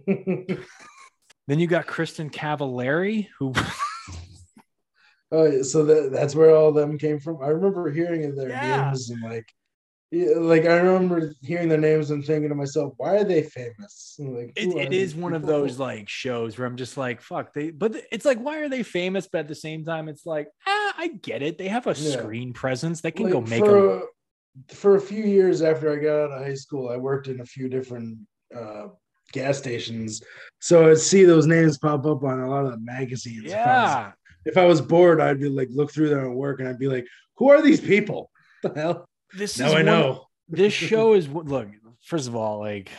Then you got Kristin Cavallari, who oh, so that, that's where all of them came from. I remember hearing of their Yeah. names and like, like I remember hearing their names and thinking to myself, why are they famous? And, Like, it, it is one of those like shows where I'm just like, fuck, they, but it's like, why are they famous? But at the same time, it's like, ah, I get it. They have a Yeah. screen presence. They can Like, go make for, them. a, for a few years after I got out of high school, I worked in a few different uh, gas stations, so I'd see those names pop up on a lot of the magazines. If I was- Yeah. If I was bored, I'd be like, look through them at work, and I'd be like, who are these people? What the hell? This Now is I know. this show is look first of all like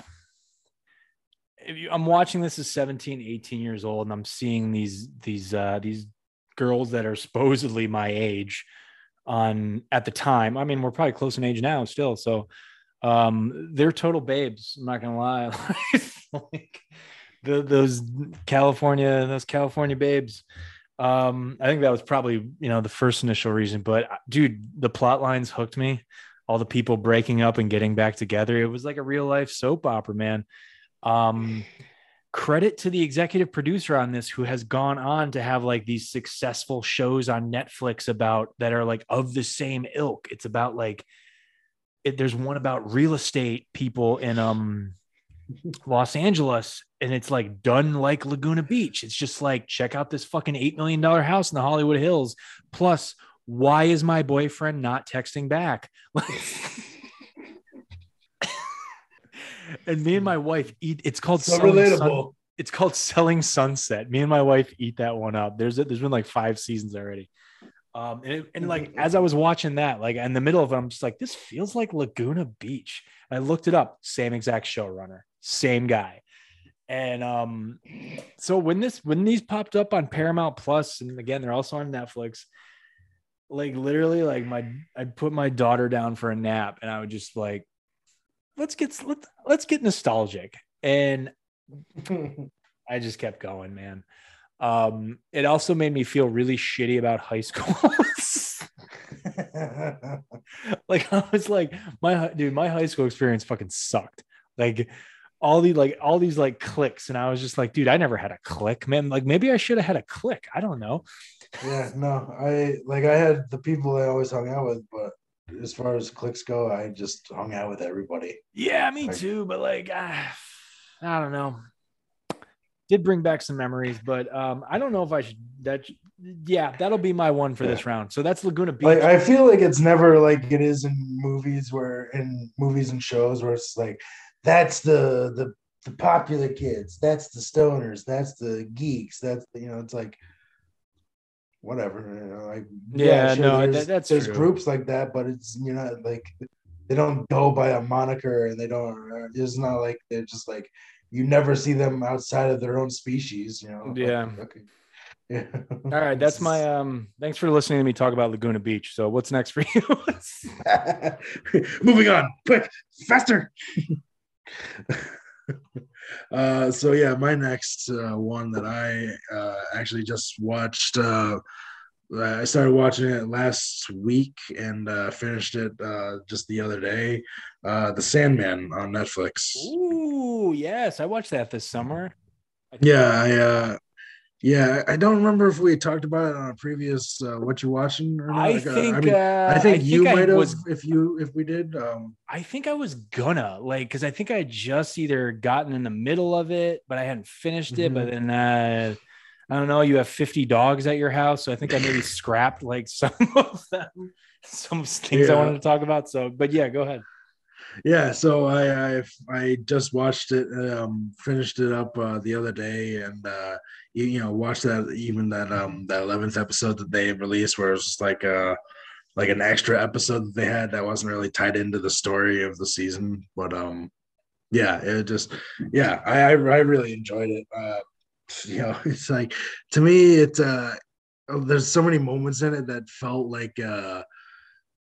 if you, i'm watching this as 17 18 years old and i'm seeing these these uh these girls that are supposedly my age on at the time. I mean we're probably close in age now still so um they're total babes i'm not gonna lie. Like the, those california those california babes um i think that was probably you know the first initial reason but uh, dude the plot lines hooked me all the people breaking up and getting back together. It was like a real life soap opera, man. Um, credit to the executive producer on this who has gone on to have like these successful shows on Netflix about that are like of the same ilk. It's about like it, there's one about real estate people in um Los Angeles and it's like done like Laguna Beach. It's just like check out this fucking 8 million dollar house in the Hollywood Hills plus why is my boyfriend not texting back? and me and my wife eat. It's called So Selling relatable. Sun- it's called Selling Sunset. Me and my wife eat that one up. There's a, there's been like five seasons already. Um, and, it- and like as I was watching that, like in the middle of it, I'm just like, this feels like Laguna Beach. I looked it up, same exact showrunner, same guy. And um, so when this when these popped up on Paramount Plus, and again they're also on Netflix, like literally, like my I'd put my daughter down for a nap, and I would just like, let's get let's let's get nostalgic, and I just kept going, man. Um, it also made me feel really shitty about high school. like I was like, my dude, my high school experience fucking sucked. Like all the like all these like clicks, and I was just like, dude, I never had a click, man. Like maybe I should have had a click. I don't know. Yeah, no, I like I had the people I always hung out with, but as far as clicks go, I just hung out with everybody. Yeah, me Like- too. But like, ah, I don't know. Did bring back some memories, but um, I don't know if I should. That yeah, that'll be my one for this round. So that's Laguna Beach. Like I feel like it's never like it is in movies where in movies and shows where it's like that's the the the popular kids, that's the stoners, that's the geeks, that's you know, it's like whatever. You know, like Yeah, no, there's, that- that's there's true. groups like that, but it's you know like they don't go by a moniker and they don't. It's not like they're just like you never see them outside of their own species. You know. Yeah. Okay. Yeah. All right, that's my um. Thanks for listening to me talk about Laguna Beach. So what's next for you? Moving on, quick, faster. uh, so yeah, my next uh, one that I uh, actually just watched. Uh, I started watching it last week and uh, finished it uh, just the other day. Uh, the Sandman on Netflix. Ooh, yes, I watched that this summer. Yeah, I uh, yeah, I don't remember if we talked about it on a previous uh, what you're watching or not. I Like, uh, think. I mean, uh, I think you I might have if you if we did. Um, I think I was gonna like because I think I had just either gotten in the middle of it, but I hadn't finished it. But then uh, I don't know. You have 50 dogs at your house, so I think I maybe scrapped like some of them, some things I wanted to talk about. So, but yeah, go ahead. Yeah so i i i just watched it um finished it up uh the other day and uh you, you know watched that even that um that 11th episode that they released where it was just like uh like an extra episode that they had that wasn't really tied into the story of the season but um yeah it just yeah i i, I really enjoyed it. Uh you know it's like to me it's uh there's so many moments in it that felt like uh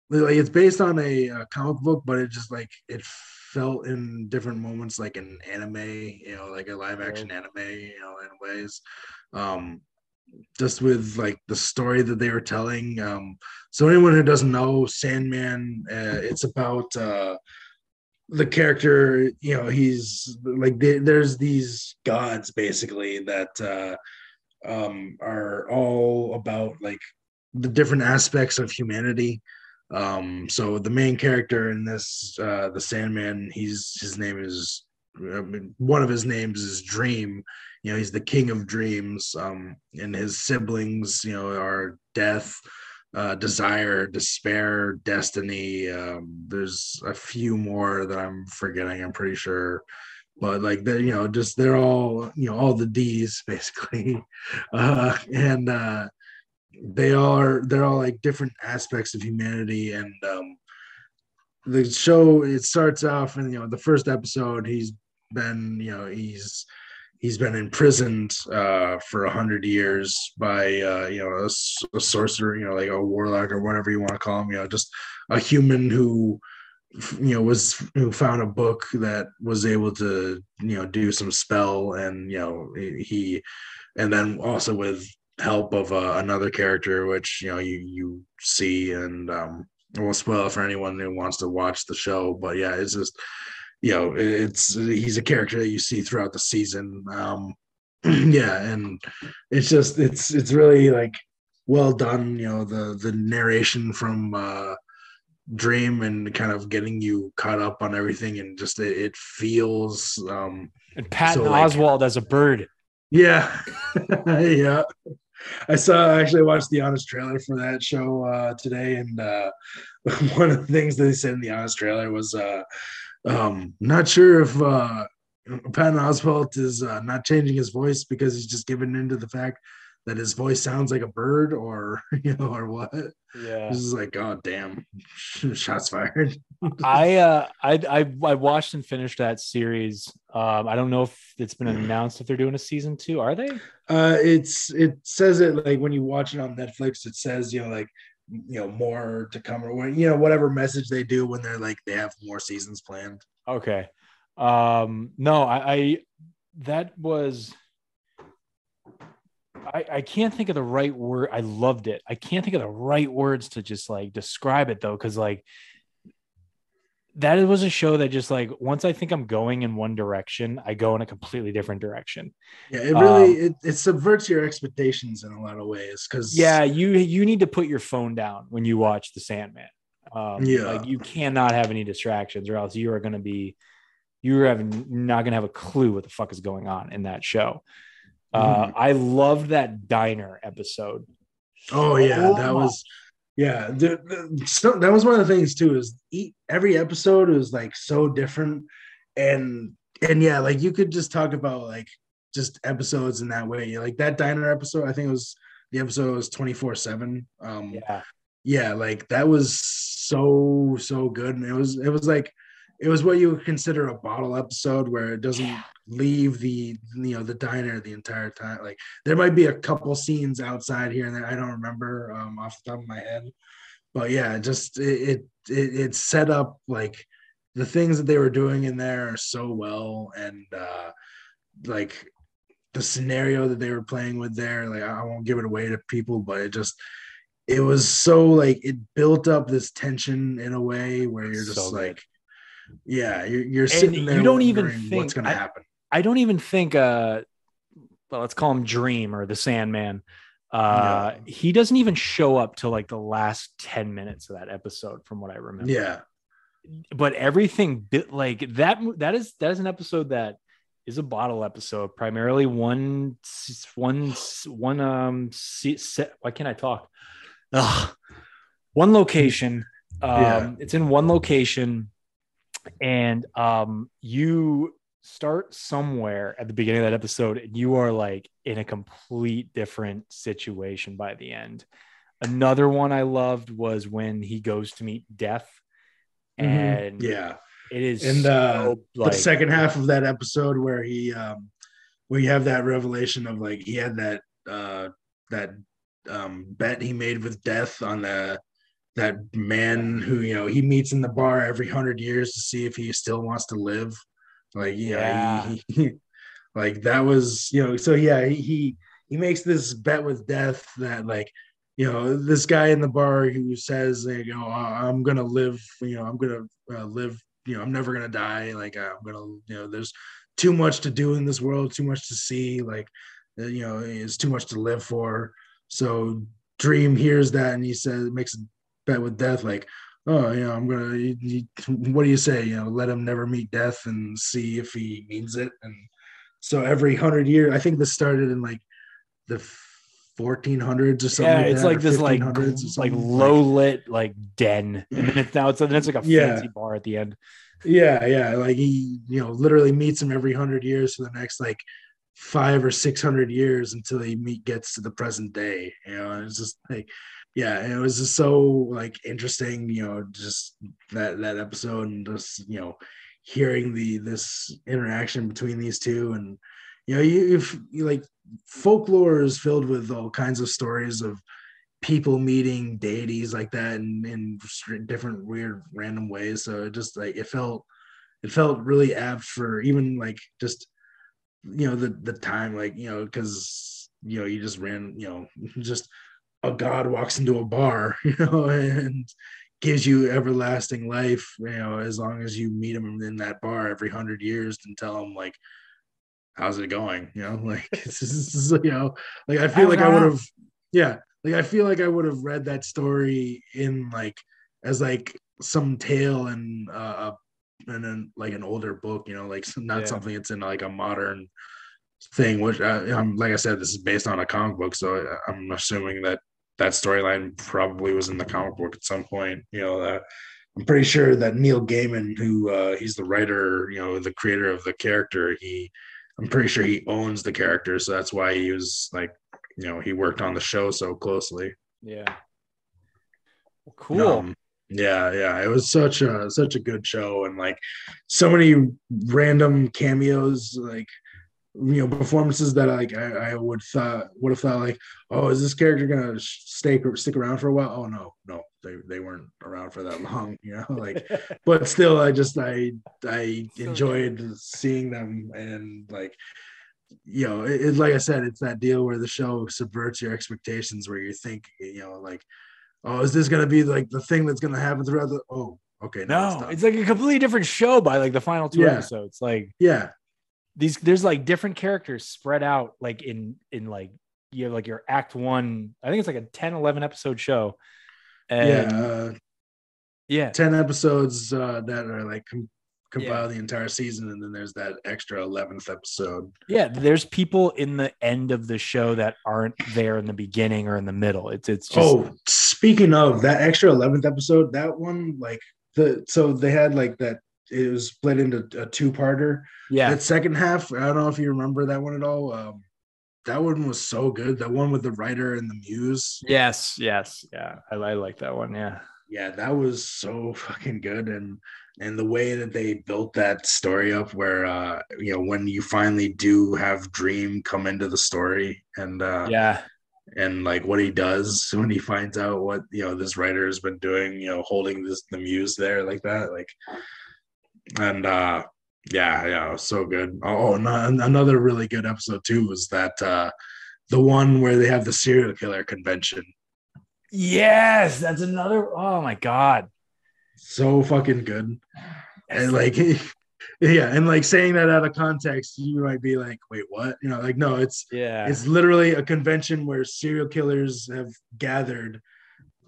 like it's based on a, uh comic book, but it just like it felt in different moments like an anime, you know, like a live action anime, you know, in ways. Um, just with like the story that they were telling. Um, so anyone who doesn't know Sandman, uh, it's about uh, the character. You know, he's like they, there's these gods basically that uh, um, are all about like the different aspects of humanity. Um, so the main character in this, uh, the Sandman, he's his name is I mean, one of his names is Dream. You know, he's the king of dreams. Um, and his siblings, you know, are death, uh, desire, despair, destiny. Um, there's a few more that I'm forgetting. I'm pretty sure, but like they, you know, just they're all, you know, all the D's basically, uh, and uh, they are they're all like different aspects of humanity. And um the show it starts off in you know the first episode he's been you know he's he's been imprisoned uh for a hundred years by uh you know a sorcerer you know like a warlock or whatever you want to call him you know just a human who you know was who found a book that was able to you know do some spell and you know he and then also with help of uh, another character which you know you you see and um I won't spoil it for anyone who wants to watch the show but yeah it's just you know it's he's a character that you see throughout the season um yeah and it's just it's it's really like well done you know the the narration from uh dream and kind of getting you caught up on everything and just it, it feels um And Patton So, like- Oswalt as a bird. yeah yeah i saw I actually watched the honest trailer for that show uh today and uh one of the things that they said in the honest trailer was uh um not sure if uh Patton Oswalt is uh, not changing his voice because he's just given into the fact that his voice sounds like a bird or you know or what Yeah. this is like oh damn shots fired I uh I, I I watched and finished that series. Um, I don't know if it's been announced if they're doing a season two. Are they? Uh, it's it says it like when you watch it on Netflix, it says you know like you know more to come or when you know whatever message they do when they're like they have more seasons planned. Okay. Um, no, I, I that was I, I can't think of the right word. I loved it. I can't think of the right words to just like describe it though, because like that was a show that just like once I think I'm going in one direction, I go in a completely different direction. Yeah, it really um, it, it subverts your expectations in a lot of ways because yeah, you you need to put your phone down when you watch The Sandman. Um, yeah, like you cannot have any distractions, or else you are going to be you're having not going to have a clue what the fuck is going on in that show. Uh, mm. I loved that diner episode. Oh yeah, that was yeah. The, the, so that was one of the things too. Is eat, every episode was like so different, and and yeah, like you could just talk about like just episodes in that way. Like that diner episode, I think it was the episode was twenty four seven. Um, yeah, yeah, like that was so so good, and it was it was like it was what you would consider a bottle episode where it doesn't yeah. leave the you know the diner the entire time. Like there might be a couple scenes outside here and there. I don't remember um, off the top of my head, but yeah, just it it it, set up like the things that they were doing in there are so well and uh like the scenario that they were playing with there like i won't give it away to people but it just it was so like it built up this tension in a way where you're just so like yeah, you're, you're sitting there. You don't even think what's going to happen. I don't even think. uh Well, let's call him Dream or the Sandman. Uh no. He doesn't even show up till like the last ten minutes of that episode, from what I remember. Yeah. But everything bit like that. That is that is an episode that is a bottle episode, primarily one one one um set. Why can't I talk? Ugh. One location. Um, yeah. It's in one location and um, you start somewhere at the beginning of that episode and you are like in a complete different situation by the end another one i loved was when he goes to meet death mm-hmm. and mm-hmm. yeah it is in the, like, the second half of that episode where he um where you have that revelation of like he had that uh that um bet he made with death on the that man who you know he meets in the bar every hundred years to see if he still wants to live. Like yeah, he, he, like that was you know. So yeah, he, he he makes this bet with death that like you know this guy in the bar who says you know I'm gonna live you know I'm gonna uh, live you know I'm never gonna die like I'm gonna you know there's too much to do in this world too much to see like uh, you know it's too much to live for so Dream hears that and he says makes bet with death, like, oh, you know, I'm gonna. You, you, what do you say? You know, let him never meet death and see if he means it. And so every hundred years, I think this started in like the 1400s or something. Yeah, like it's that, like this like like low lit like den, and then it's now it's, it's like a yeah. fancy bar at the end. Yeah, yeah, like he you know literally meets him every hundred years for the next like five or six hundred years until he meet gets to the present day. You know, it's just like yeah, it was just so like interesting, you know, just that that episode and just you know hearing the this interaction between these two and you know you if you like folklore is filled with all kinds of stories of people meeting deities like that in, in different weird random ways so it just like it felt it felt really apt for even like just you know the the time like you know because you know you just ran you know just a god walks into a bar, you know, and gives you everlasting life, you know, as long as you meet him in that bar every hundred years and tell him like, how's it going? You know, like this is, you know, like I feel like I would have, yeah, like I feel like I would have read that story in like as like some tale and uh and then like an older book, you know, like not yeah. something that's in like a modern thing. Which I, uh, I'm like I said, this is based on a comic book, so I'm assuming that that storyline probably was in the comic book at some point. You know, uh, I'm pretty sure that Neil Gaiman, who uh, he's the writer, you know, the creator of the character, he, I'm pretty sure he owns the character, so that's why he was like, you know, he worked on the show so closely. Yeah. Well, cool. Um, yeah, yeah, it was such a such a good show, and like so many random cameos, like you know performances that like I, I would thought would have thought like oh is this character gonna stay stick around for a while? Oh no no they, they weren't around for that long you know like but still I just I I enjoyed seeing them and like you know it, it, like I said it's that deal where the show subverts your expectations where you think you know like oh is this gonna be like the thing that's gonna happen throughout the oh okay, No, it's, it's like a completely different show by like the final two Yeah. episodes. Like yeah, these, there's like different characters spread out like in in like you have like your act one. I think it's like a 10, 11 episode show. And yeah. Uh, yeah, Ten episodes uh, that are like com- compile Yeah. the entire season, and then there's that extra eleventh episode. yeah. There's people in the end of the show that aren't there in the beginning or in the middle. It's it's just oh, speaking of that extra eleventh episode, that one like the so they had like that. It was split into a two-parter. yeah, That second half, I don't know if you remember that one at all. Um, that one was so good. That one with the writer and the muse. yes, yes, yeah. I, I like that one. Yeah, Yeah, that was so fucking good. And and the way that they built that story up where uh you know when you finally do have Dream come into the story and uh yeah, and like what he does when he finds out what you know this writer has been doing, you know, holding this the muse there like that, like and uh yeah, yeah, so good. Oh, and another really good episode too was that uh the one where they have the serial killer convention. yes. That's another. Oh my god. So fucking good. And like yeah, and like saying that out of context, you might be like, wait, what? You know, like no, it's Yeah, it's literally a convention where serial killers have gathered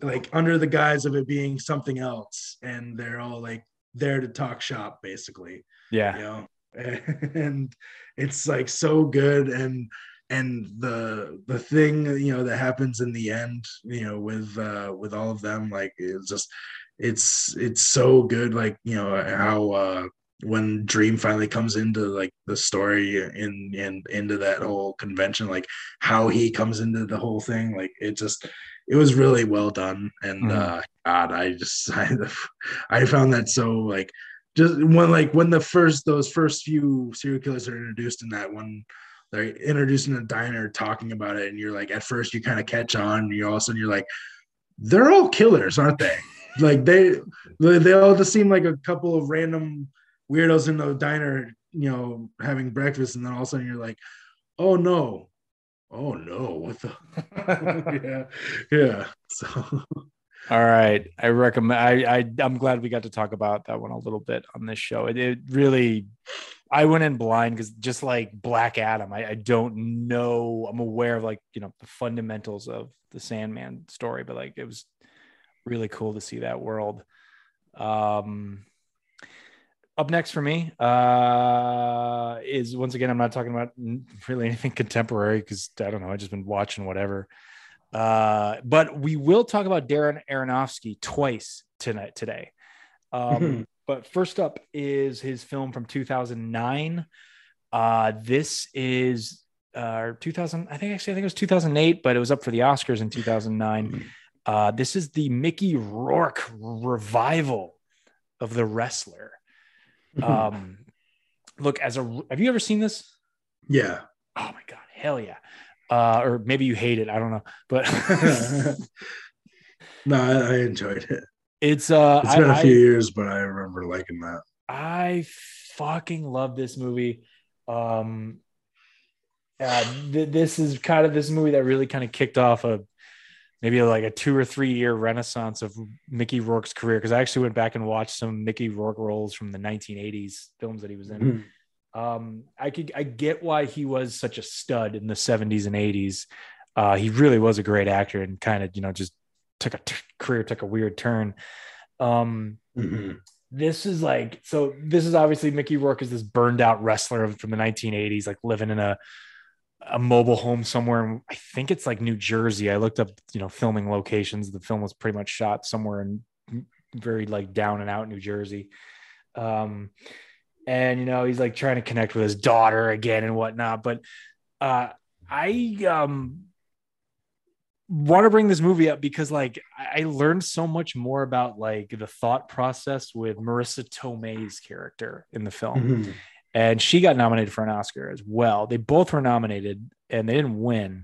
like under the guise of it being something else and they're all like there to talk shop basically yeah. you know and it's like so good and and the the thing you know that happens in the end you know with uh with all of them like it's just it's it's so good like you know how uh when dream finally comes into like the story in and into that whole convention like how he comes into the whole thing like it just it was really well done and Mhm. uh god i just I, I found that so like just when like when the first those first few serial killers are introduced in that one they're introduced in a diner talking about it and you're like at first you kind of catch on and you all of a sudden you're like they're all killers aren't they like they they all just seem like a couple of random weirdos in the diner you know having breakfast and then all of a sudden you're like oh no oh no what the yeah yeah so All right. I recommend I, I I'm glad we got to talk about that one a little bit on this show. It, it really I went in blind because just like Black Adam, I, I don't know. I'm aware of like, you know, the fundamentals of the Sandman story, but like it was really cool to see that world. Um up next for me uh is once again i'm not talking about really anything contemporary because i don't know i've just been watching whatever uh, but we will talk about Darren Aronofsky twice tonight today. Um, Mhm. but first up is his film from 2009. Uh, this is uh, 2000. I think actually I think it was 2008, but it was up for the Oscars in 2009. Uh, this is the Mickey Rourke revival of the wrestler. Um, look, as a have you ever seen this? yeah Oh my god, hell yeah! Uh, or maybe you hate it. I don't know, but no I, I enjoyed it it's uh, It's been a I- few I- years, but I remember liking that. I fucking love this movie. Um, uh, th- this is kind of this movie that really kind of kicked off a maybe like a two or three year renaissance of Mickey Rourke's career. Because I actually went back and watched some Mickey Rourke roles from the 1980s films that he was in. Um, I could I get why he was such a stud in the 70s and 80s. Uh, he really was a great actor and kind of you know just took a t- career took a weird turn. Um, Mhm. this is like so this is obviously Mickey Rourke is this burned out wrestler from the 1980s like living in a a mobile home somewhere I think it's like New Jersey. I looked up, you know, filming locations. The film was pretty much shot somewhere in very like down and out New Jersey. Um and you know, he's like trying to connect with his daughter again and whatnot, but uh I um want to bring this movie up because like I learned so much more about like the thought process with Marisa Tomei's character in the film. Mhm. And she got nominated for an Oscar as well. They both were nominated and they didn't win.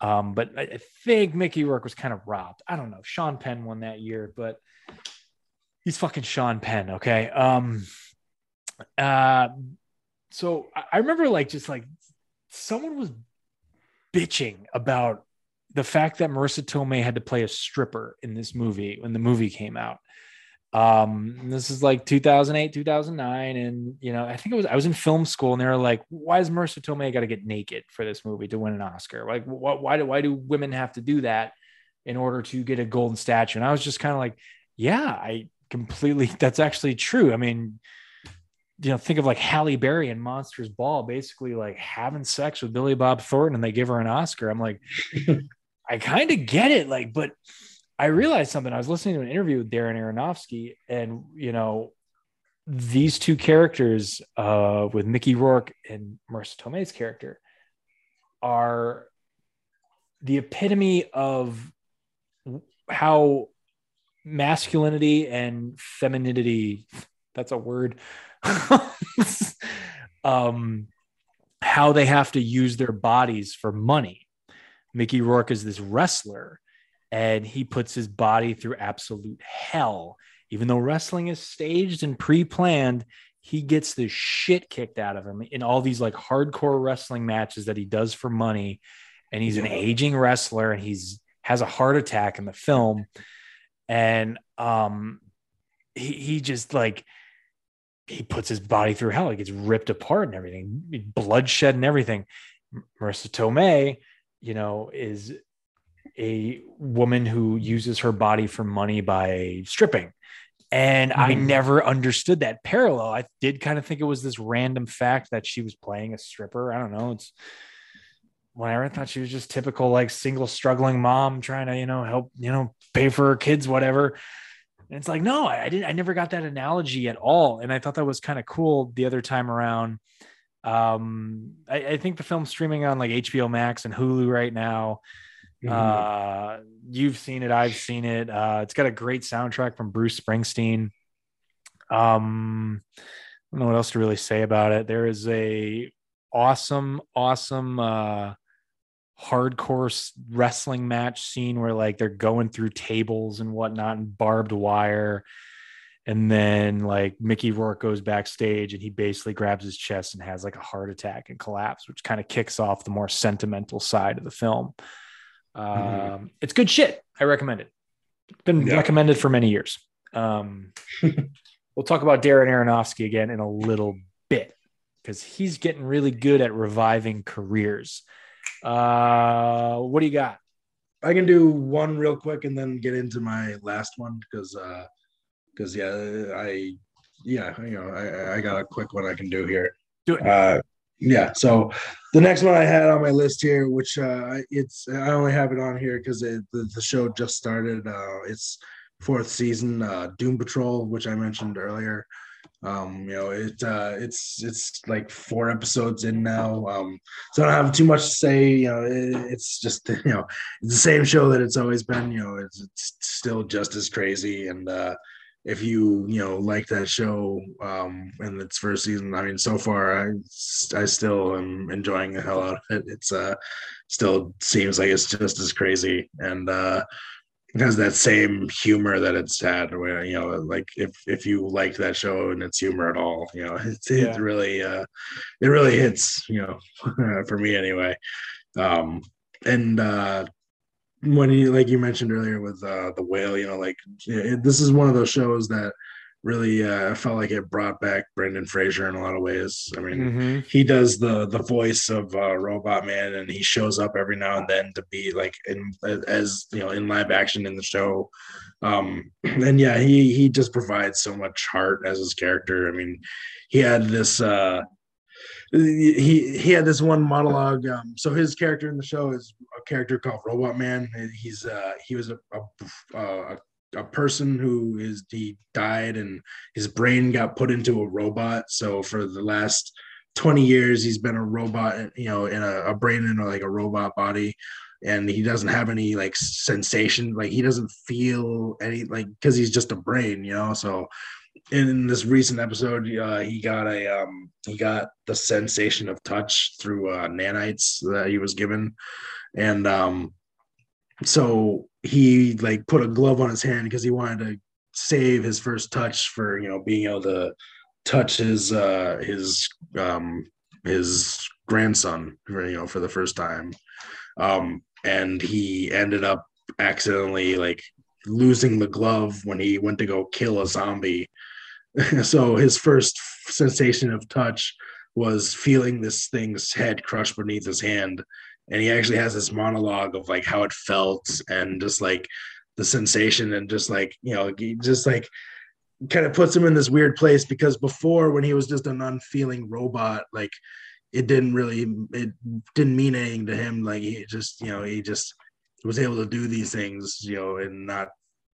Um, but I I think Mickey Rourke was kind of robbed. I don't know. Sean Penn won that year, but he's fucking Sean Penn. Okay. Um, uh, so I- I remember like just like someone was bitching about the fact that Marisa Tomei had to play a stripper in this movie when the movie came out. Um, this is like 2008, 2009, and you know, I think it was I was in film school, and they were like, "Why is Marisa Tomei got to get naked for this movie to win an Oscar? Like, wh- why do why do women have to do that in order to get a golden statue?" And I was just kind of like, "Yeah, I completely. That's actually true. I mean." You know, think of like Halle Berry in Monsters Ball, basically like having sex with Billy Bob Thornton, and they give her an Oscar. I'm like, I kind of get it, like, but I realized something. I was listening to an interview with Darren Aronofsky, and you know, these two characters, uh, with Mickey Rourke and Marisa Tomei's character, are the epitome of how masculinity and femininity that's a word um how they have to use their bodies for money mickey rourke is this wrestler and he puts his body through absolute hell. Even though wrestling is staged and pre-planned, he gets the shit kicked out of him in all these like hardcore wrestling matches that he does for money. And he's an aging wrestler and he's has a heart attack in the film. And um he, he just like he puts his body through hell. He gets ripped apart and everything, bloodshed and everything. Marisa Tomei, you know, is a woman who uses her body for money by stripping. And mm-hmm. I never understood that parallel. I did kind of think it was this random fact that she was playing a stripper. I don't know. It's whatever. I thought she was just typical, like single struggling mom trying to, you know, help, you know, pay for her kids, whatever. And it's like, no, I didn't, I never got that analogy at all. And I thought that was kind of cool the other time around. Um, I, I think the film's streaming on like HBO Max and Hulu right now. Mm-hmm. Uh, you've seen it, I've seen it. Uh, it's got a great soundtrack from Bruce Springsteen. Um, I don't know what else to really say about it. There is a awesome, awesome uh, hardcore wrestling match scene where like they're going through tables and whatnot and barbed wire. And then like Mickey Rourke goes backstage and he basically grabs his chest and has like a heart attack and collapse, which kind of kicks off the more sentimental side of the film. Mm-hmm. Um, It's good shit. I recommend it. Been yeah. recommended for many years. Um, we'll talk about Darren Aronofsky again in a little bit because he's getting really good at reviving careers. Uh, what do you got? I can do one real quick and then get into my last one because uh because yeah I yeah you know I, I got a quick one I can do here. Do it. Uh, yeah. So the next one I had on my list here, which uh, it's I only have it on here because the, the show just started. Uh, it's fourth season, uh, Doom Patrol, which I mentioned earlier. Um, you know, it uh, it's it's like four episodes in now. Um, so I don't have too much to say. You know, it, it's just you know it's the same show that it's always been. You know, it's, it's still just as crazy and. uh if you you know like that show um in its first season i mean so far i i still am enjoying the hell out of it it's uh still seems like it's just as crazy and uh it has that same humor that it's had where you know like if if you like that show and its humor at all you know it's it yeah. really uh it really hits you know for me anyway um and uh when you like you mentioned earlier with uh, the whale, you know, like it, this is one of those shows that really uh, felt like it brought back Brendan Fraser in a lot of ways. I mean, mm-hmm. he does the the voice of uh, Robot Man, and he shows up every now and then to be like in as you know in live action in the show. Um, and yeah, he he just provides so much heart as his character. I mean, he had this. Uh, he he had this one monologue. Um, so his character in the show is a character called Robot Man. He's uh, he was a a, a a person who is he died and his brain got put into a robot. So for the last 20 years, he's been a robot, you know, in a, a brain in a, like a robot body. And he doesn't have any like sensation, like he doesn't feel any like because he's just a brain, you know. So in this recent episode, uh, he got a um, he got the sensation of touch through uh, nanites that he was given, and um, so he like put a glove on his hand because he wanted to save his first touch for you know being able to touch his uh, his um, his grandson for, you know for the first time, um, and he ended up accidentally like losing the glove when he went to go kill a zombie. so his first sensation of touch was feeling this thing's head crushed beneath his hand. And he actually has this monologue of like how it felt and just like the sensation and just like, you know, just like kind of puts him in this weird place because before when he was just an unfeeling robot, like it didn't really it didn't mean anything to him. Like he just, you know, he just was able to do these things, you know, and not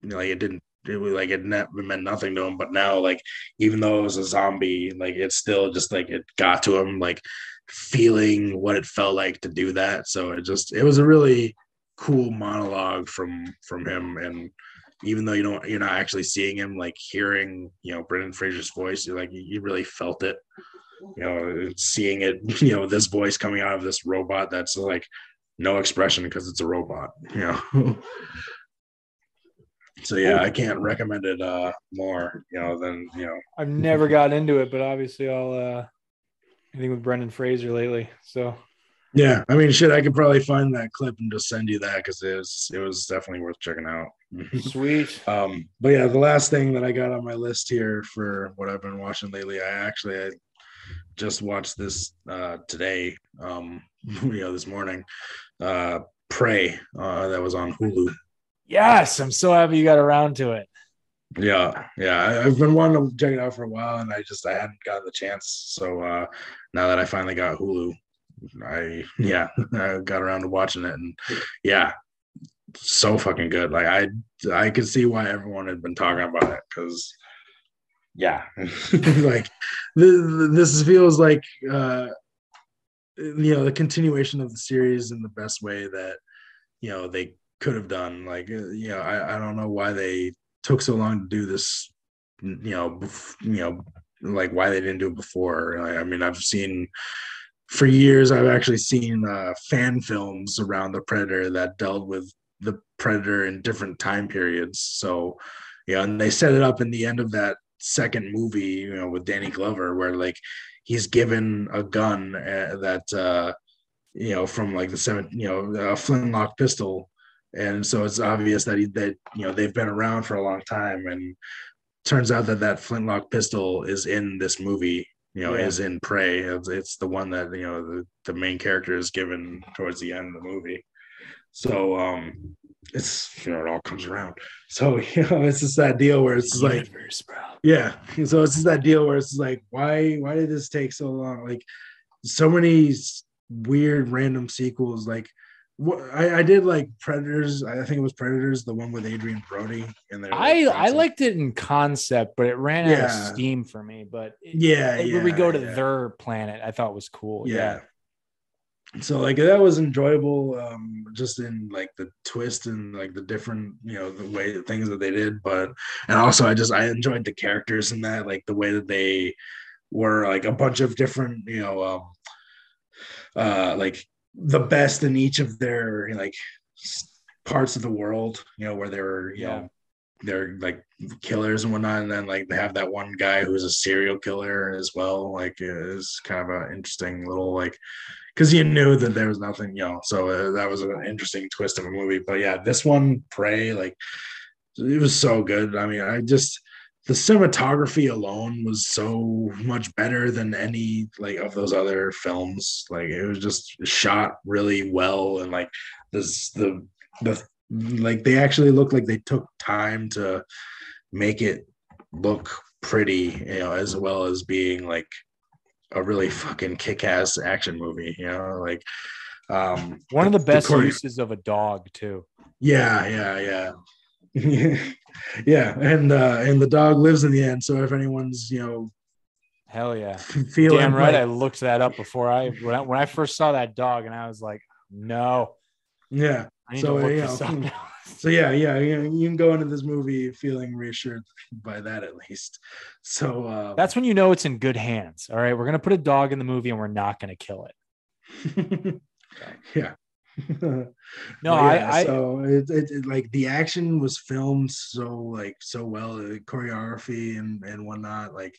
you know, like it didn't it was like it meant nothing to him. But now, like even though it was a zombie, like it still just like it got to him, like feeling what it felt like to do that. So it just it was a really cool monologue from from him and even though you don't you're not actually seeing him like hearing you know brendan fraser's voice you like you really felt it you know seeing it you know this voice coming out of this robot that's like no expression because it's a robot you know so yeah i can't recommend it uh more you know than you know i've never gotten into it but obviously i'll uh anything with brendan fraser lately so yeah, I mean, shit, I could probably find that clip and just send you that because it was it was definitely worth checking out. Sweet. um, but yeah, the last thing that I got on my list here for what I've been watching lately, I actually I just watched this uh, today. Um, you know, this morning. Uh, Prey uh, that was on Hulu. Yes, I'm so happy you got around to it. Yeah, yeah, I, have been wanting to check it out for a while, and I just I hadn't gotten the chance. So uh, now that I finally got Hulu, I yeah, I got around to watching it, and yeah, so fucking good. Like I I could see why everyone had been talking about it because yeah, like this feels like uh you know the continuation of the series in the best way that you know they could have done. Like uh, you know I I don't know why they took so long to do this. You know, you know, like why they didn't do it before. I, I mean, I've seen for years I've actually seen uh, fan films around the Predator that dealt with the Predator in different time periods. So, yeah, and they set it up in the end of that second movie, you know, with Danny Glover, where like he's given a gun uh, that, uh, you know, from like the seven, you know, a flintlock pistol. And so it's obvious that he, that, you know, they've been around for a long time. And turns out that that flintlock pistol is in this movie you know, yeah. is in Prey. It's, it's, the one that you know the, the main character is given towards the end of the movie. So um it's you know it all comes around. So you know it's just that deal where it's like bro. yeah. So it's just that deal where it's like why why did this take so long? Like so many weird random sequels like what I, I did like Predators. I think it was Predators, the one with Adrien Brody. And I I liked it in concept, but it ran yeah. out of steam for me. But it, yeah, yeah, when we go to yeah. their planet, I thought was cool. Yeah. So like that was enjoyable, um, just in like the twist and like the different, you know, the way the things that they did. But and also I just I enjoyed the characters in that, like the way that they were like a bunch of different, you know, um, uh, like the best in each of their like parts of the world, you know, where they were you yeah. know, they're like killers and whatnot. And then like they have that one guy who's a serial killer as well. Like is kind of an interesting little like, cause you knew that there was nothing, you know, so uh, that was an interesting twist of a movie. But yeah, this one, Prey, like it was so good. I mean, I just, the cinematography alone was so much better than any like of those other films like it was just shot really well and like this the the like they actually look like they took time to make it look pretty you know as well as being like a really fucking kick-ass action movie you know like um one of the best the uses of a dog too yeah yeah yeah yeah, and uh, and the dog lives in the end. So if anyone's you know, hell yeah, feeling damn right. Like, I looked that up before I when, I when I first saw that dog, and I was like, no, yeah. so you know, so yeah, yeah, you, you, can go into this movie feeling reassured by that at least. So uh, that's when you know it's in good hands. All right, we're gonna put a dog in the movie, and we're not gonna kill it. yeah no, yeah, I, I, so it, it, it, like the action was filmed so like so well, the choreography and and whatnot. Like,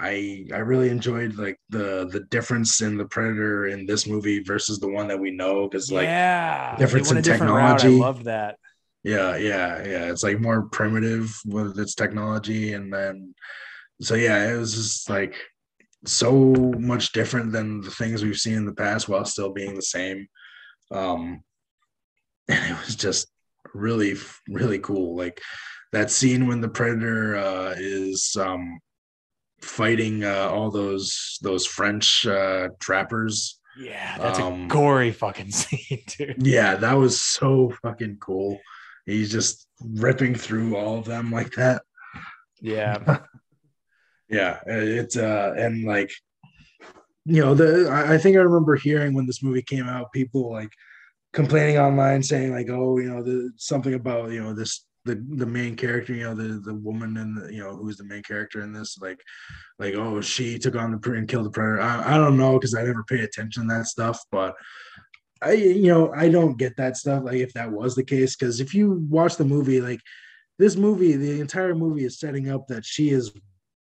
I I really enjoyed like the the difference in the Predator in this movie versus the one that we know because like yeah, difference in technology. I love that. Yeah, yeah, yeah. It's like more primitive with its technology, and then so yeah, it was just like so much different than the things we've seen in the past, while still being the same. Um, and it was just really, really cool. Like that scene when the predator uh, is um, fighting uh, all those those French uh, trappers. Yeah, that's um, a gory fucking scene, dude. Yeah, that was so fucking cool. He's just ripping through all of them like that. Yeah. yeah, it's uh and like you know, the I, think I remember hearing when this movie came out, people like complaining online saying like, oh, you know, the something about you know this the the main character, you know, the the woman and the, you know who's the main character in this, like, like oh, she took on the and killed the predator. I, I don't know because I never pay attention to that stuff, but I you know I don't get that stuff. Like if that was the case, because if you watch the movie, like this movie, the entire movie is setting up that she is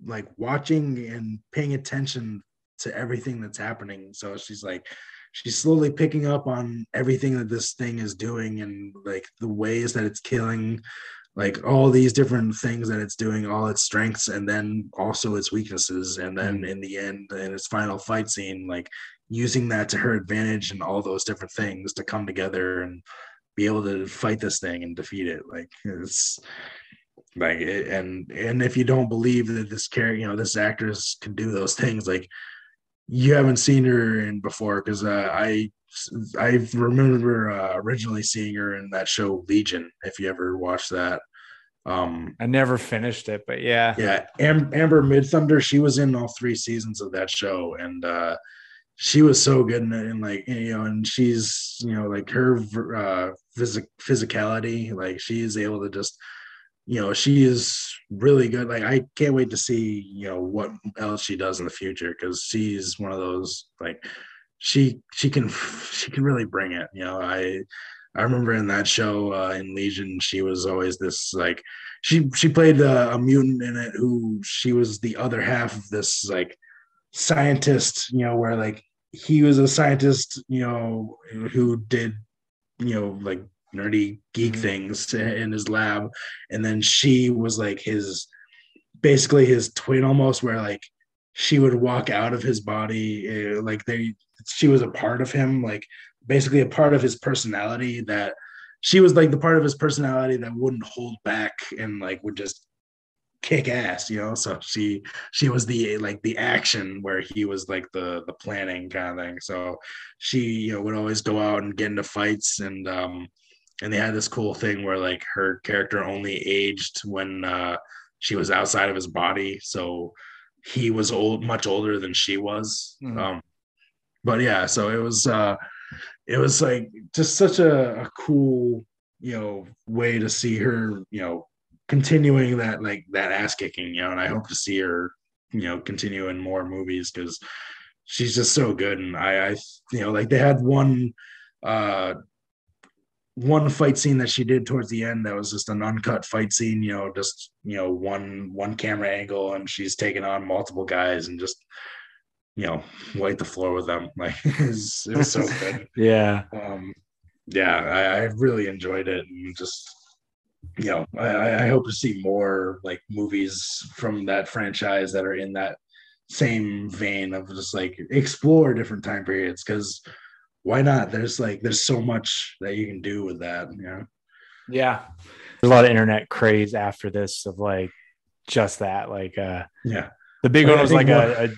like watching and paying attention to everything that's happening. So she's like she's slowly picking up on everything that this thing is doing and like the ways that it's killing like all these different things that it's doing all its strengths and then also its weaknesses and then mm. in the end in its final fight scene like using that to her advantage and all those different things to come together and be able to fight this thing and defeat it like it's like it, and and if you don't believe that this character you know this actress can do those things like you haven't seen her in before because uh, I I remember uh, originally seeing her in that show Legion. If you ever watched that, um, I never finished it, but yeah, yeah. Am- Amber Midthunder, she was in all three seasons of that show, and uh, she was so good in it. And like you know, and she's you know like her uh, phys- physicality, like she is able to just you know, she is really good. Like I can't wait to see, you know, what else she does in the future because she's one of those like she she can she can really bring it. You know, I I remember in that show uh, in Legion, she was always this like she she played a, a mutant in it who she was the other half of this like scientist. You know, where like he was a scientist, you know, who did you know like nerdy geek mm-hmm. things in his lab and then she was like his basically his twin almost where like she would walk out of his body uh, like they she was a part of him like basically a part of his personality that she was like the part of his personality that wouldn't hold back and like would just kick ass you know so she she was the like the action where he was like the the planning kind of thing so she you know would always go out and get into fights and um and they had this cool thing where like her character only aged when uh, she was outside of his body, so he was old, much older than she was. Mm-hmm. Um, but yeah, so it was uh, it was like just such a, a cool you know way to see her you know continuing that like that ass kicking you know and i hope to see her you know continue in more movies because she's just so good. And i i you know like they had one uh one fight scene that she did towards the end that was just an uncut fight scene you know just you know one one camera angle and she's taking on multiple guys and just you know wipe the floor with them. Like it was, it was so good. Yeah. Um yeah I, I, really enjoyed it and just you know I, I hope to see more like movies from that franchise that are in that same vein of just like explore different time periods because why not? There's like there's so much that you can do with that. You know? Yeah. There's a lot of internet craze after this of like just that. Like uh yeah. The big one was like a, a,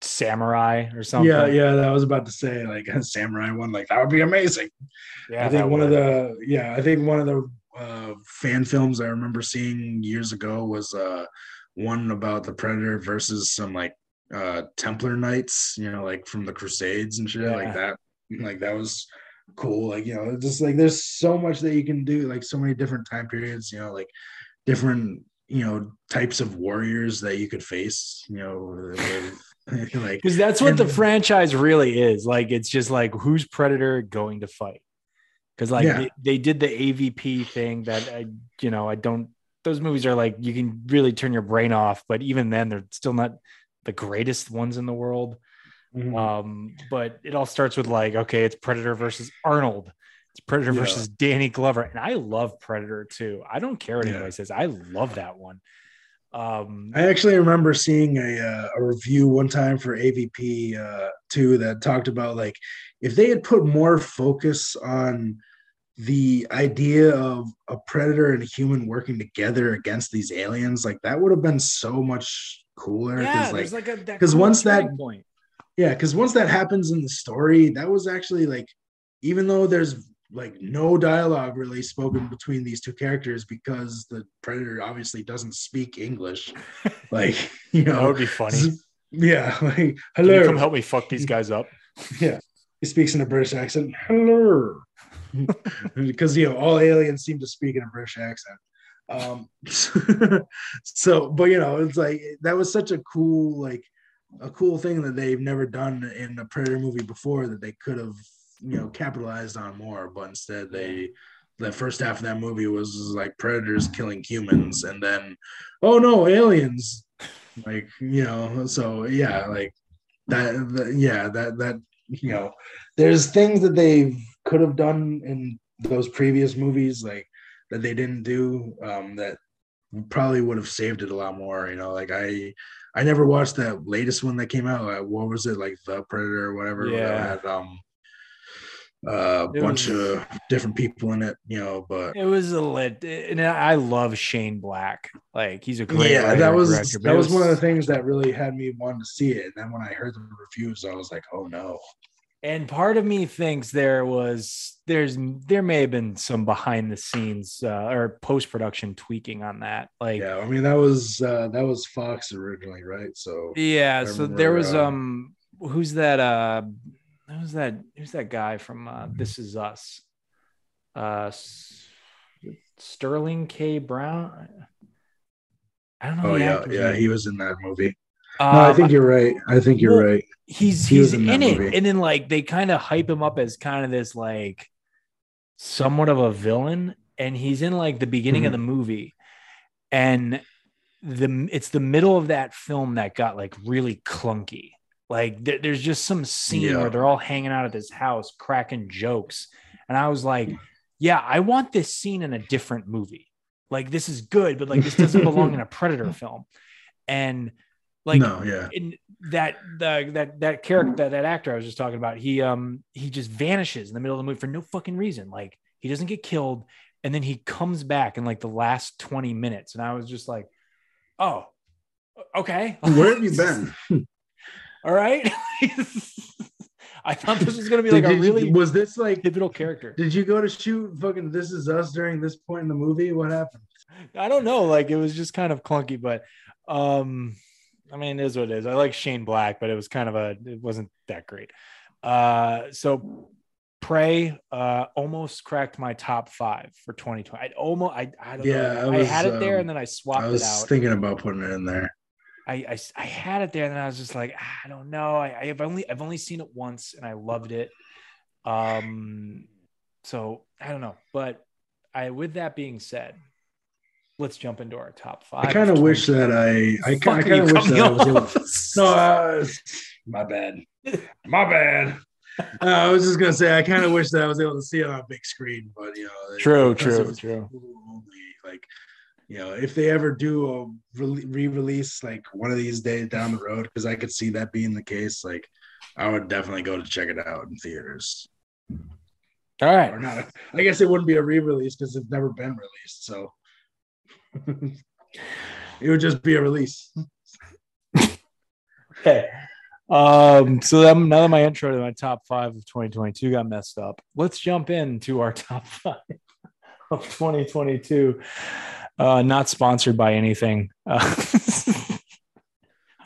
samurai or something. Yeah, yeah. That I was about to say like a samurai one. Like that would be amazing. Yeah. I think one would. of the yeah, I think one of the uh, fan films I remember seeing years ago was uh one about the predator versus some like uh Templar knights, you know, like from the Crusades and shit yeah. like that like that was cool. Like, you know, just like there's so much that you can do, like so many different time periods, you know, like different, you know, types of warriors that you could face, you know, like because that's what and, the franchise really is. Like it's just like who's Predator going to fight? Because like yeah. they, they did the AVP thing that I, you know, I don't those movies are like you can really turn your brain off, but even then they're still not the greatest ones in the world. Mm-hmm. Um, but it all starts with like, okay, it's Predator versus Arnold. It's Predator Yeah. versus Danny Glover, and I love Predator too. I don't care what Yeah. anybody says. I love that one. Um, I actually remember seeing a uh, a review one time for AVP uh, two that talked about like if they had put more focus on the idea of a predator and a human working together against these aliens, like that would have been so much cooler. yeah, Because there's like, like a that 'cause once that- point. yeah, because once that happens in the story, that was actually like, even though there's like no dialogue really spoken between these two characters because the predator obviously doesn't speak English, like you know, That would be funny. Yeah, like Can you hello. come help me fuck these guys up? Yeah, he speaks in a British accent. Hello, because you know all aliens seem to speak in a British accent. Um, so, but you know, it's like that was such a cool, like a cool thing that they've never done in a Predator movie before that they could have, you know, capitalized on more. But instead, they the first half of that movie was like predators killing humans, and then, oh no, aliens! Like you know, so yeah, like that, that yeah, that that you know, there's things that they could have done in those previous movies, like that they didn't do, um, that probably would have saved it a lot more. You know, like I, I never watched that latest one that came out. Like, what was it like, The Predator or whatever? that Yeah. had um, a It bunch was- of different people in it. You know, but It was a lit, and I love Shane Black. Like he's a great yeah, that was director, that it was one of the things that really had me wanting to see it. And then when I heard the reviews, I was like, oh no. And part of me thinks there was there's there may have been some behind the scenes uh, or post production tweaking on that. Like Yeah, I mean that was uh that was Fox originally, right? So Yeah, I so there was uh, um who's that uh who's that who's that guy from uh This Is Us? Uh Sterling K. Brown. I don't know. oh yeah, yeah, he was in that movie. No, I Um, think you're right. I think you're well, right. he's he he's in in, it, movie. and then like they kind of hype him up as kind of this like somewhat of a villain, and he's in like the beginning of Mhm. the movie, and the it's the middle of that film that got like really clunky. Like there- there's just some scene Yeah. where they're all hanging out at this house cracking jokes, and I was like, yeah, I want this scene in a different movie. Like this is good, but like this doesn't belong in a Predator film, and like no, yeah. in that the that that character that, that actor I was just talking about, he um he just vanishes in the middle of the movie for no fucking reason. Like he doesn't get killed, and then he comes back in like the last 20 minutes. And I was just like, oh, okay. Where have you been? All right. I thought this was gonna be like Did a you- really was this like pivotal character. did you go to shoot fucking This Is Us during this point in the movie? What happened? I don't know. Like it was just kind of clunky, but um, I mean, it is what it is. I like Shane Black, but it was kind of a, it wasn't that great. Uh, so Prey uh almost cracked my top five for 2020. I almost, I, I don't Yeah, know. I I, had it there um, and then I swapped I was it thinking about putting it in there. I, I, I had it there and then I was just like, "Ah, I don't know. I, I've only, I've only seen it once and I loved it. Um, so I don't know, but I, with that being said, let's jump into our top five. I kind of wish that I I, I kind of wish that I was able to No, uh, my bad. My bad. Uh, I was just gonna say I kind of wish that I was able to see it on a big screen, but you know, True, true, true. only, like, you know, if they ever do a re-release like one of these days down the road, because I could see that being the case, like I would definitely go to check it out in theaters. All right. Or not. I guess it wouldn't be a re-release because it's never been released, so it would just be a release. Okay. Um, so that, now that my intro to my top five of 2022 got messed up, let's jump into our top five of 2022. Uh, not sponsored by anything. Uh,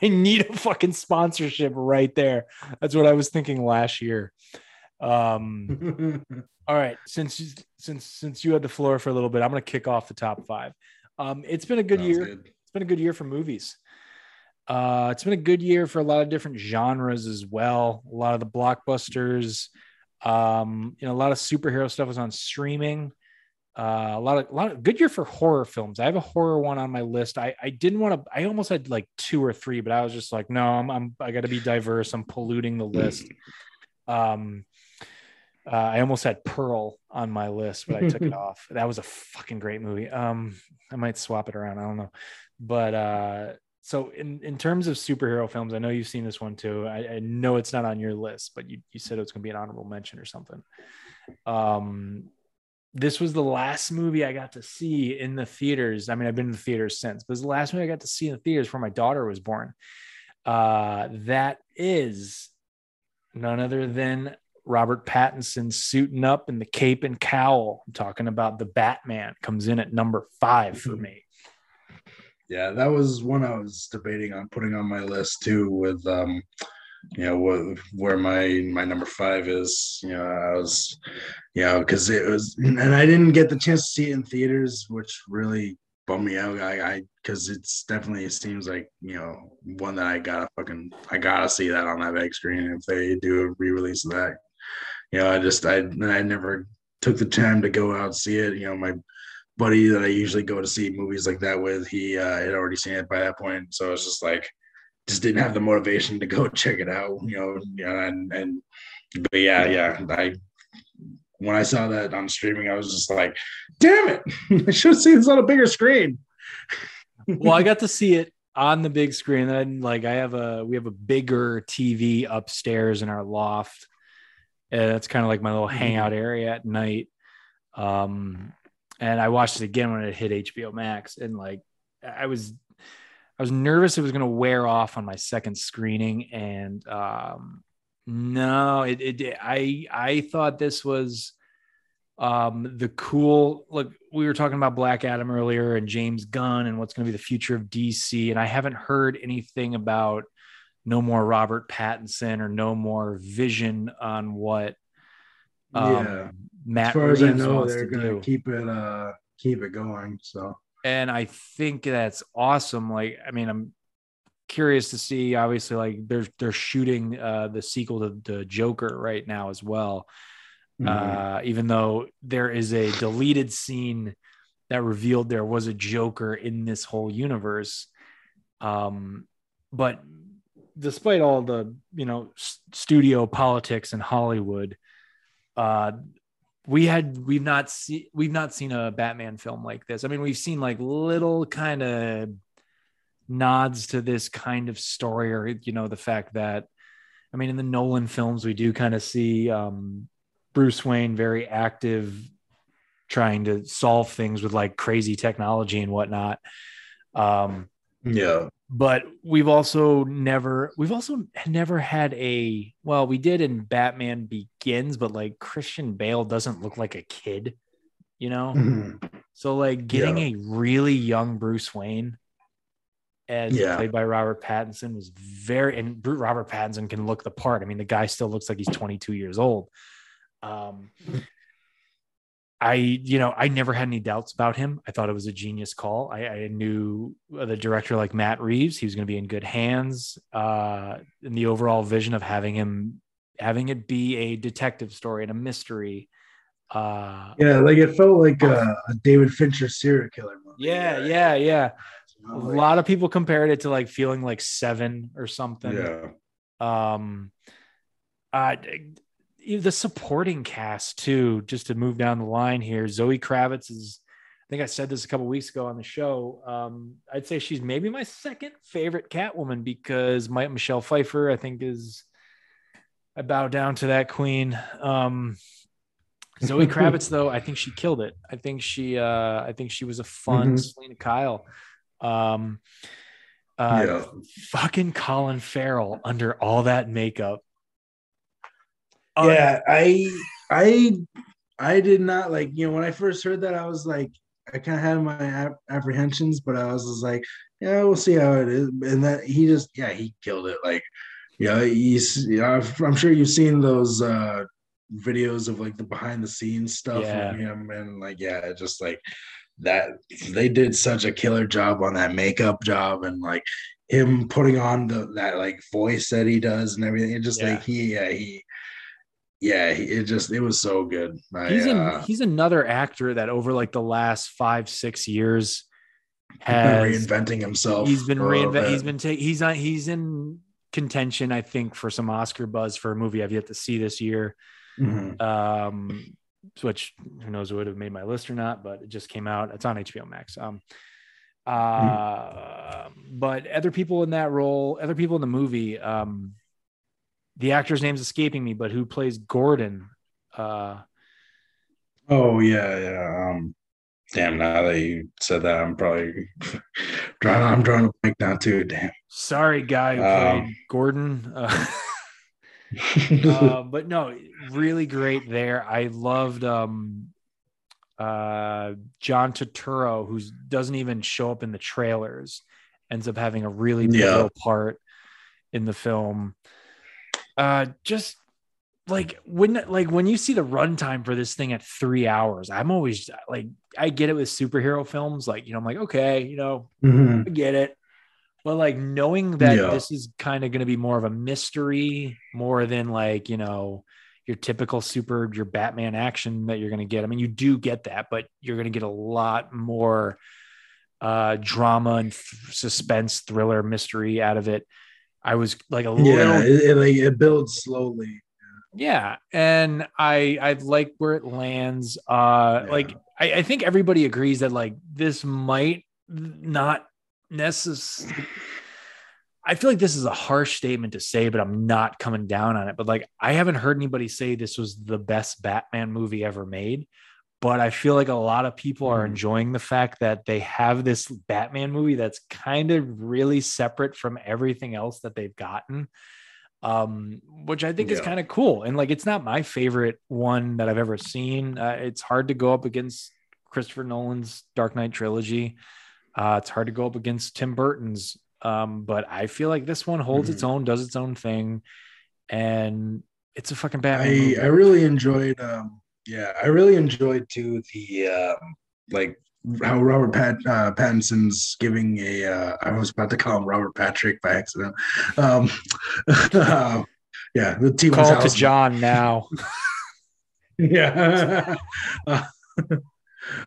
I need a fucking sponsorship right there. That's what I was thinking last year. Um, all right, since you- since since you had the floor for a little bit, I'm going to kick off the top five. Um, it's been a good year good. it's been a good year for movies. Uh, it's been a good year for a lot of different genres as well. A lot of the blockbusters, um, you know, a lot of superhero stuff was on streaming. Uh, a lot of a lot of good year for horror films. I have a horror one on my list. I I didn't want to. I almost had like two or three, but I was just like, no, I'm, I'm I got to be diverse. I'm polluting the list. Um, Uh, I almost had Pearl on my list, but I took it off. That was a fucking great movie. Um, I might swap it around. I don't know, but uh, so in in terms of superhero films, I know you've seen this one too. I, I know it's not on your list, but you you said it was going to be an honorable mention or something. Um, this was the last movie I got to see in the theaters. I mean, I've been in the theaters since, but it was the last movie I got to see in the theaters before my daughter was born. Uh, that is none other than Robert Pattinson suiting up in the cape and cowl. I'm talking about the Batman comes in at number five for me. Yeah, that was one I was debating on putting on my list too. With um, you know, where my my number five is. You know, I was, you know, because it was, and I didn't get the chance to see it in theaters, which really bummed me out. I, because it's definitely it seems like you know one that I gotta fucking I gotta see that on that big screen if they do a re-release of that. You know, I just I I never took the time to go out and see it. You know, my buddy that I usually go to see movies like that with, he uh, had already seen it by that point, so it's just like just didn't have the motivation to go check it out. You know, you know and and but yeah, yeah, I when I saw that on streaming, I was just like, damn it, I should have seen this on a bigger screen. well, I got to see it on the big screen. And like I have a we have a bigger TV upstairs in our loft. And that's kind of like my little mm-hmm. hangout area at night. Um and I watched it again when it hit HBO Max. And like I was I was nervous it was gonna wear off on my second screening. And um no, it, it I I thought this was um the cool look we were talking about black adam earlier and james gunn and what's going to be the future of dc and i haven't heard anything about no more robert pattinson or no more vision on what um, yeah matt as far Reeves as i know they're going to keep it uh keep it going so and i think that's awesome like i mean i'm curious to see obviously like they're they're shooting uh the sequel to, the joker right now as well mm-hmm. uh, even though there is a deleted scene that revealed there was a Joker in this whole universe. Um, but despite all the you know studio politics in Hollywood, uh, we had we've not seen we've not seen a Batman film like this. I mean, we've seen like little kind of nods to this kind of story, or you know, the fact that I mean, in the Nolan films, we do kind of see um, Bruce Wayne very active, trying to solve things with like crazy technology and whatnot. Um, yeah, but we've also never we've also never had a well we did in batman begins but like christian bale doesn't look like a kid you know mm-hmm. so like getting yeah. a really young bruce wayne as yeah. played by robert pattinson was very and robert pattinson can look the part i mean the guy still looks like he's 22 years old um, I, you know, I never had any doubts about him. I thought it was a genius call. I, I knew the director like Matt Reeves, he was going to be in good hands. Uh, in the overall vision of having him, having it be a detective story and a mystery. Uh, yeah, like it felt like a, a David Fincher serial killer movie. Yeah, yeah, yeah. a lot of people compared it to like feeling like Seven or something. Yeah. Um, uh, the supporting cast too. Just to move down the line here, Zoe Kravitz is. I think I said this a couple weeks ago on the show. Um, I'd say she's maybe my second favorite Catwoman because my Michelle Pfeiffer, I think, is. I bow down to that queen. Um, Zoe Kravitz, though, I think she killed it. I think she, uh, I think she was a fun mm-hmm. Selina Kyle. Um, uh, yeah. fucking Colin Farrell under all that makeup Oh, yeah, I I I did not like you know when I first heard that I was like I kind of had my apprehensions, but I was just like, yeah, we'll see how it is. And that he just yeah he killed it. Like yeah, he's yeah, I'm sure you've seen those uh videos of like the behind the scenes stuff yeah. him and like yeah, just like that they did such a killer job on that makeup job and like him putting on the that like voice that he does and everything. It just yeah. like he yeah he yeah, it just it was so good. I, he's an, uh, he's another actor that over like the last five six years has reinventing himself. He's been reinventing. He's been taking. He's on. He's in contention, I think, for some Oscar buzz for a movie I've yet to see this year. Mhm. um, which who knows would have made my list or not, but it just came out. It's on HBO Max. Um, uh, but other people in that role, other people in the movie, um, the actor's name's escaping me, but who plays Gordon? Uh, Oh yeah, yeah. Um, damn. Now that you said that, I'm probably drawing. I'm drawing a blank now too. Damn. sorry, guy who Um, played Gordon. Uh, uh, but no, really great there. I loved um, uh, John Turturro, who doesn't even show up in the trailers, ends up having a really Yeah. pivotal part in the film. Uh, just like when like when you see the runtime for this thing at three hours, I'm always like, I get it with superhero films. Like, you know, I'm like, okay, you know, Mhm. I get it. But like knowing that Yeah. this is kind of going to be more of a mystery, more than like, you know, your typical super, your Batman action that you're going to get. I mean, you do get that, but you're going to get a lot more uh, drama and th- suspense, thriller, mystery out of it. I was like a Yeah, little it, it, like it builds slowly. yeah, and I I like where it lands. Uh, Yeah. like I, I think everybody agrees that like this might not necessarily. I feel like this is a harsh statement to say, but I'm not coming down on it. But like, I haven't heard anybody say this was the best Batman movie ever made. But I feel like a lot of people are Mhm. enjoying the fact that they have this Batman movie that's kind of really separate from everything else that they've gotten um, which I think is kind of cool. And like, it's not my favorite one that I've ever seen. Uh, it's hard to go up against Christopher Nolan's Dark Knight trilogy. Uh, it's hard to go up against Tim Burton's. Um, but I feel like this one holds its own, does its own thing, and it's a fucking Batman. I movie. I really enjoyed. Um, yeah, I really enjoyed too the um, like how Robert Pat uh, Pattinson's giving a. Uh, I was about to call him Robert Patrick by accident. Um, uh, yeah, the team Call to John now. yeah. Uh,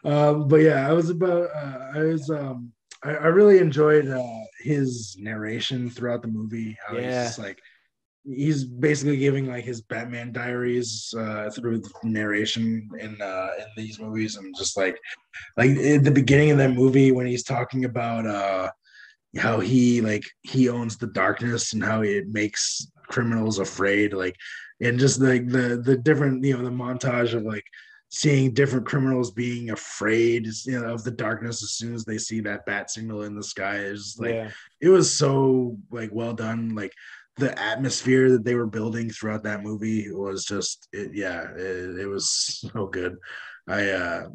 um, but yeah, I was about. Uh, I was. Um, I, I really enjoyed uh, his narration throughout the movie. How Yeah. he's like he's basically giving like his Batman diaries uh, through the narration in uh, in these movies, and just like like at the beginning of that movie when he's talking about uh, how he like he owns the darkness and how it makes criminals afraid, like and just like the the different you know the montage of like seeing different criminals being afraid you know of the darkness as soon as they see that bat signal in the sky. Is like yeah. it was so like well done. Like the atmosphere that they were building throughout that movie was just it, yeah it, it was so good i uh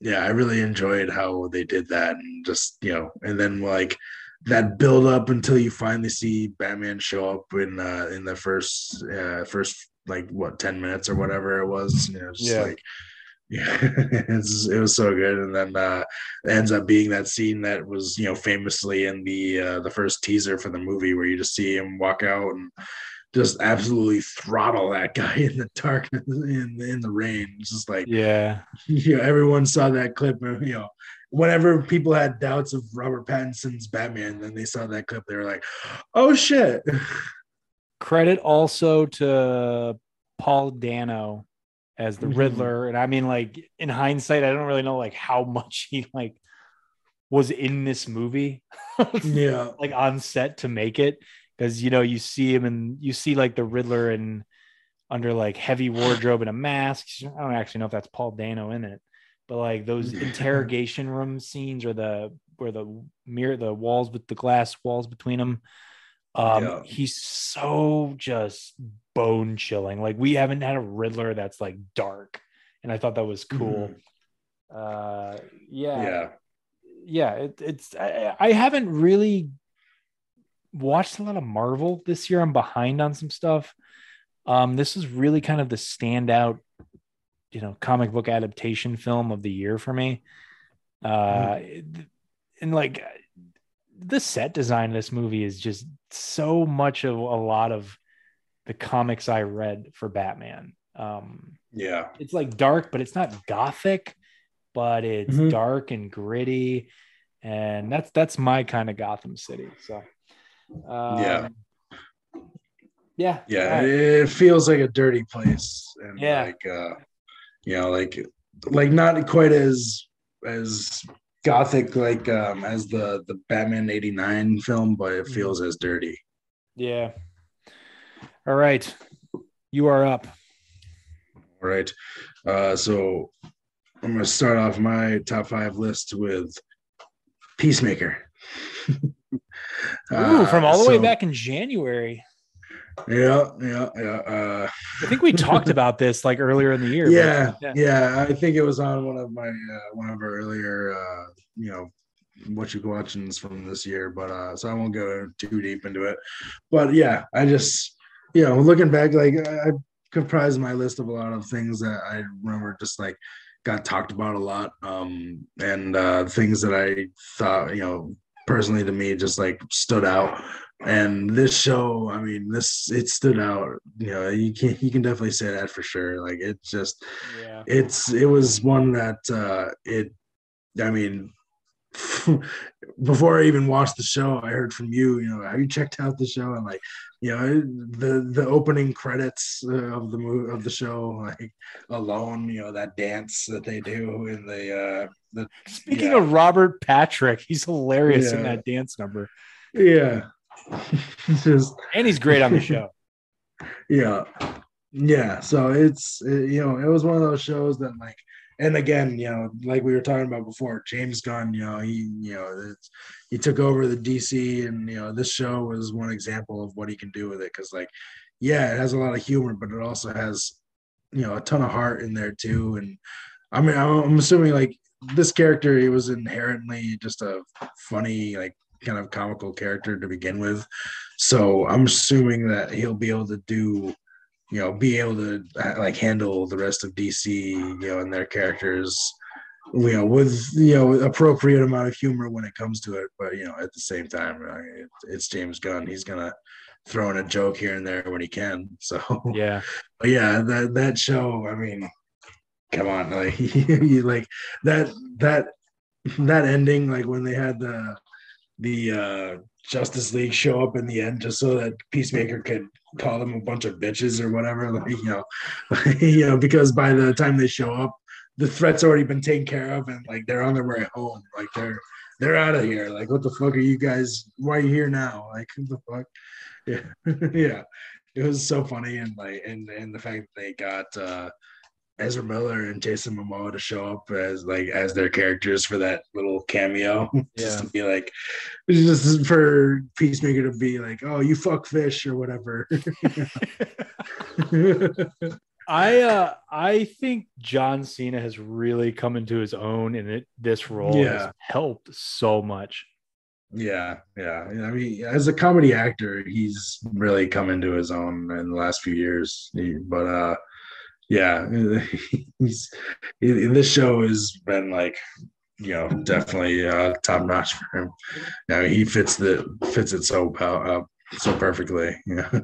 yeah i really enjoyed how they did that and just you know and then like that build up until you finally see batman show up in uh in the first uh first like what 10 minutes or whatever it was you know just Yeah. like yeah it's, it was so good. And then uh it ends up being that scene that was you know famously in the uh the first teaser for the movie where you just see him walk out and just absolutely throttle that guy in the darkness in in the rain. It's just like Yeah. you know everyone saw that clip uh, you know whenever people had doubts of robert pattinson's batman then they saw that clip they were like oh shit. Credit also to Paul Dano as the Mhm. Riddler. And I mean, like in hindsight, I don't really know like how much he like was in this movie. yeah like on set to make it because you know you see him and you see like the Riddler and under like heavy wardrobe and a mask. I don't actually know if that's Paul Dano in it, but like those interrogation room scenes or the where the mirror, the walls with the glass walls between them. Um, Yeah. he's so just bone chilling. Like we haven't had a Riddler that's like dark, and I thought that was cool. Uh, yeah, yeah yeah, it, it's I, I haven't really watched a lot of Marvel this year. I'm behind on some stuff. Um, this is really kind of the standout, you know, comic book adaptation film of the year for me. Uh, and like the set design of this movie is just so much of a lot of the comics I read for Batman. Um, yeah it's like dark, but it's not gothic, but it's Mhm. dark and gritty, and that's that's my kind of Gotham City. So, um, Yeah. Yeah. Yeah, Right. it feels like a dirty place, and Yeah. like uh, you know, like like not quite as as gothic like um as the the Batman '89 film, but it Mhm. feels as dirty. Yeah. All right. You are up. All right, uh, so I'm gonna start off my top five list with Peacemaker. Ooh, from all the way back in January. Yeah, yeah, yeah. Uh, I think we talked about this like earlier in the year. yeah, yeah. yeah, I think it was on one of my uh, one of our earlier, uh, you know, what you watchings from this year. But uh, so I won't go too deep into it. But yeah, I just you know looking back, like I, comprised my list of a lot of things that I remember just like got talked about a lot, um, and uh, things that I thought you know personally to me just like stood out and this show i mean this it stood out you know you can you can definitely say that for sure like it just Yeah. it's it was one that uh it i mean before i even watched the show i heard from you you know have you checked out the show and like you know the the opening credits uh, of the movie of the show like alone you know that dance that they do in the uh the Speaking Yeah. of Robert Patrick, he's hilarious in that dance number. yeah just And he's great on the show. yeah yeah so it's you know it was one of those shows that like and again you know like we were talking about before james gunn you know he you know he took over the dc and you know this show was one example of what he can do with it. Because like yeah it has a lot of humor but it also has you know a ton of heart in there too. And i mean I'm assuming like this character he was inherently just a funny like kind of comical character to begin with. So i'm assuming that he'll be able to do you know be able to uh, like handle the rest of dc you know and their characters you know with you know appropriate amount of humor when it comes to it but you know at the same time it's james gunn he's gonna throw in a joke here and there when he can so Yeah. but yeah, that that show. I mean, come on, like you like that that that ending, like when they had the the uh Justice League show up in the end, just so that Peacemaker could call them a bunch of bitches or whatever. Like you know, you know, because by the time they show up, the threat's already been taken care of, and like they're on their way home. Like they're they're out of here. Like what the fuck are you guys? Why are you here now? Like what the fuck? Yeah, yeah it was so funny and like and and the fact that they got uh Ezra Miller and Jason Momoa to show up as like as their characters for that little cameo, just Yeah. to be like, just for Peacemaker to be like, "Oh, you fuck fish" or whatever. I uh I think John Cena has really come into his own in it this role has helped so much. yeah, yeah. I mean, as a comedy actor, he's really come into his own in the last few years. He- but uh, yeah, he's he- this show has been like you know definitely uh, top notch for him. Mean, he fits the fits it so uh, so perfectly. Yeah,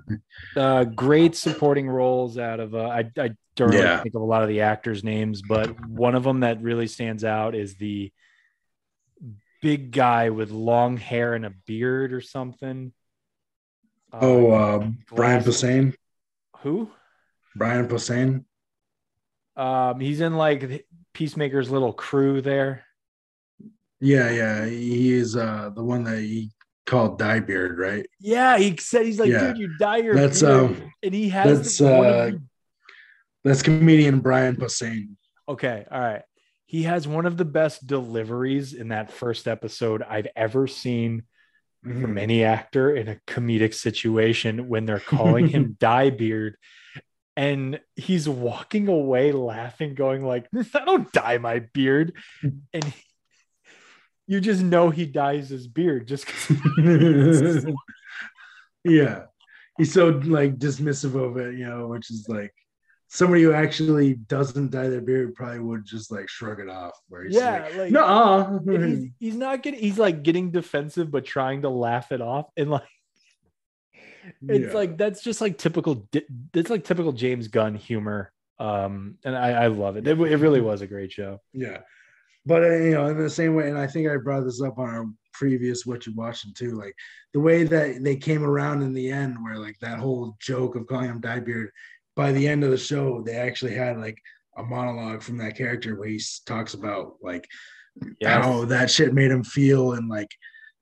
Uh great supporting roles out of uh, I I don't really Yeah. think of a lot of the actors' names, but one of them that really stands out is the big guy with long hair and a beard or something. Uh, Oh, uh, Brian glasses. Posehn. Who? Brian Posehn. Um, he's in like Peacemaker's little crew there. Yeah, yeah. He is uh, the one that he called Diebeard, right? Yeah, he said he's like, Yeah. dude, you dye your That's beard. um, and he has that's, the- uh, the- that's comedian Brian Posehn. okay, all right. He has one of the best deliveries in that first episode I've ever seen from Mhm. any actor in a comedic situation when they're calling him Diebeard. And he's walking away laughing, going like, I don't dye my beard. And he- you just know he dyes his beard just because yeah, he's so like dismissive of it, you know, which is like somebody who actually doesn't dye their beard probably would just like shrug it off. Where he's yeah, like, like no, he's, he's not getting he's like getting defensive but trying to laugh it off and like it's Yeah. like that's just like typical it's like typical james gunn humor um and i i love it it, it really was a great show Yeah. But uh, you know, in the same way, and I think I brought this up on our previous what you're watching too. Like the way that they came around in the end, where like that whole joke of calling him Diebeard. By the end of the show, they actually had like a monologue from that character where he talks about like yes. how that shit made him feel and like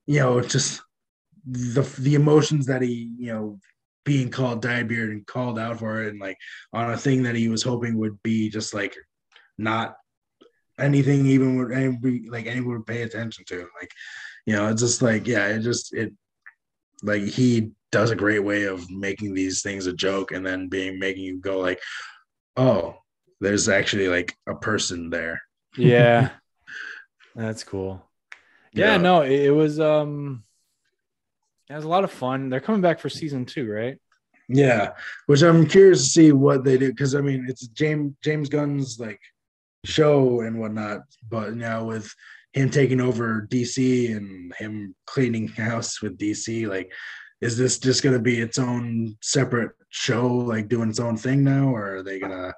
you know just the the emotions that he you know being called Diebeard and called out for it and like on a thing that he was hoping would be just like not anything even would anybody like anyone would pay attention to. Like you know it's just like yeah it just it like he does a great way of making these things a joke and then being making you go like oh there's actually like a person there. Yeah. That's cool. Yeah, yeah. no it, it was um it was a lot of fun they're coming back for season two right yeah which i'm curious to see what they do because i mean it's james james gunn's like show and whatnot. But now with him taking over DC and him cleaning house with DC, like, is this just going to be its own separate show, like doing its own thing now, or are they going to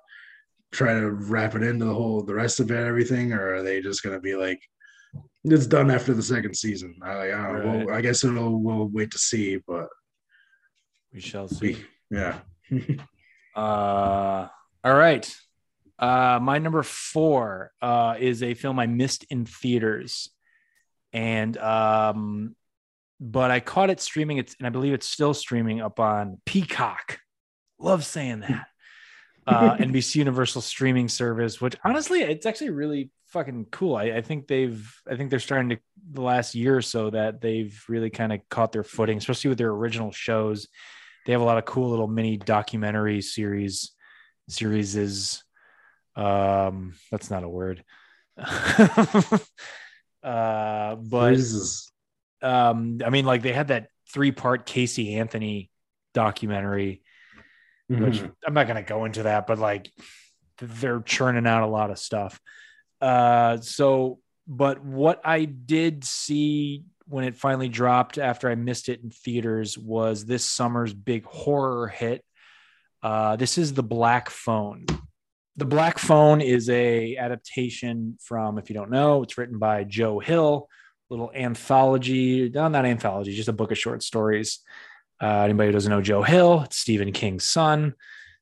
try to wrap it into the whole the rest of it, everything, or are they just going to be like, it's done after the second season? I, I, right. well, I guess it'll we'll wait to see, but we shall see. yeah. uh, all right. Uh, my number four uh, is a film I missed in theaters, and um, but I caught it streaming. It's and I believe it's still streaming up on Peacock. Love saying that. Uh, NBC Universal streaming service, which honestly, it's actually really fucking cool. I, I, think they've, I think they're starting to the last year or so that they've really kind of caught their footing, especially with their original shows. They have a lot of cool little mini documentary series, series is um, that's not a word. uh, but um, I mean, like they had that three part Casey Anthony documentary, mm-hmm. which I'm not going to go into that, but like they're churning out a lot of stuff. Uh, so, but what I did see when it finally dropped after I missed it in theaters was this summer's big horror hit. Uh, this is The Black Phone the Black Phone is a adaptation from, if you don't know, it's written by Joe Hill, little anthology, no, not anthology, just a book of short stories. Uh, anybody who doesn't know Joe Hill, it's Stephen King's son.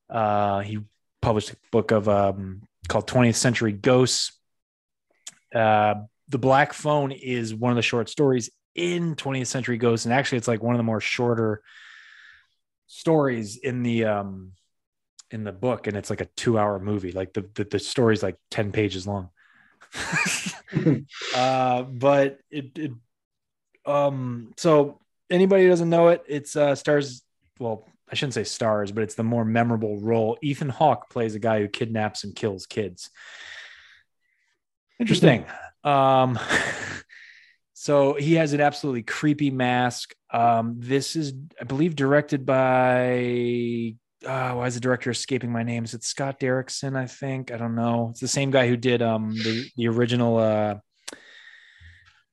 Uh, he published a book of um, called 20th Century Ghosts. Uh, the Black Phone is one of the short stories in 20th Century Ghosts, and actually, it's like one of the more shorter stories in the um, in the book and it's like a two hour movie like the the, the story's like 10 pages long uh but it, it um so anybody who doesn't know it it's uh stars well i shouldn't say stars but it's the more memorable role ethan hawke plays a guy who kidnaps and kills kids interesting um so he has an absolutely creepy mask um this is i believe directed by uh, why is the director escaping my name? Is it Scott Derrickson? I think I don't know. It's the same guy who did um the the original uh,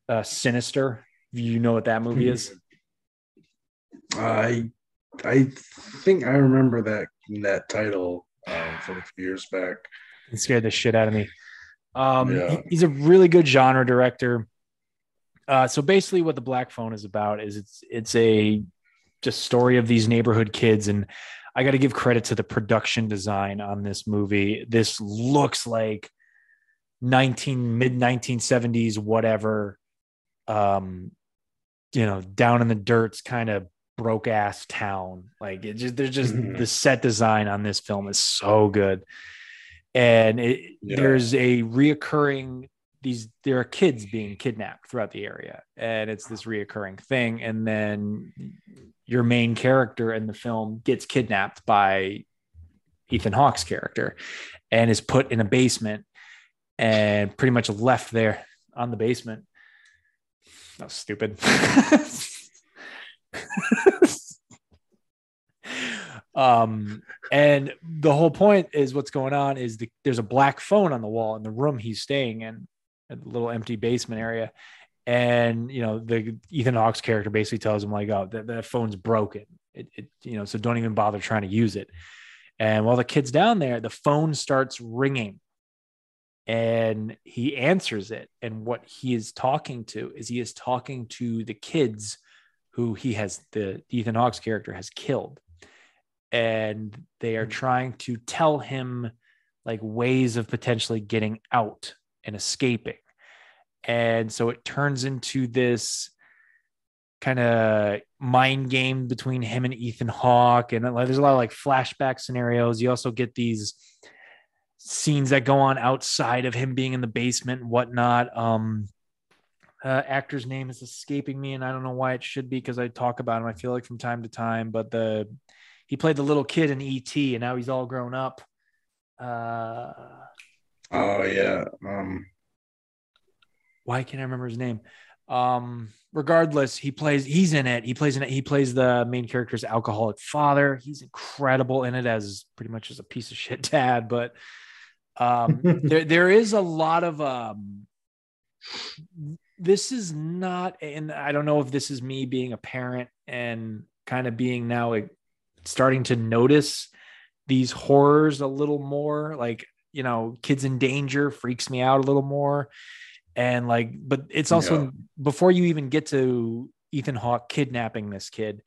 uh Sinister. You know what that movie is? I I think I remember that that title um, from a few years back. It scared the shit out of me. Um, yeah. he's a really good genre director. Uh, so basically, what the Black Phone is about is it's it's a just story of these neighborhood kids and I got to give credit to the production design on this movie. This looks like 19 mid 1970s whatever um you know down in the dirts kind of broke ass town like it just there's just mm-hmm. the set design on this film is so good and it, yeah. there's a reoccurring these there are kids being kidnapped throughout the area and it's this reoccurring thing and then your main character in the film gets kidnapped by Ethan Hawke's character and is put in a basement and pretty much left there on the basement. That was stupid. um, and the whole point is what's going on is the, there's a black phone on the wall in the room he's staying in, a little empty basement area and you know the Ethan Hawke's character basically tells him like, "Oh, that, that phone's broken. It, it, you know, so don't even bother trying to use it." And while the kid's down there, the phone starts ringing, and he answers it. And what he is talking to is he is talking to the kids who he has the Ethan Hawke's character has killed. And they are trying to tell him like ways of potentially getting out and escaping. And so it turns into this kind of mind game between him and Ethan Hawke. And there's a lot of like flashback scenarios. You also get these scenes that go on outside of him being in the basement and whatnot. Um, uh, actor's name is escaping me, and I don't know why it should be because I talk about him. I feel like from time to time, but the he played the little kid in ET, and now he's all grown up. Uh, oh yeah. Um, why can't I remember his name? Um, regardless, he plays. He's in it. He plays in it. He plays the main character's alcoholic father. He's incredible in it as pretty much as a piece of shit dad. But um, there there is a lot of um. This is not, and I don't know if this is me being a parent and kind of being now like, starting to notice these horrors a little more. Like you know, kids in danger freaks me out a little more and like but it's also yeah. before you even get to ethan hawke kidnapping this kid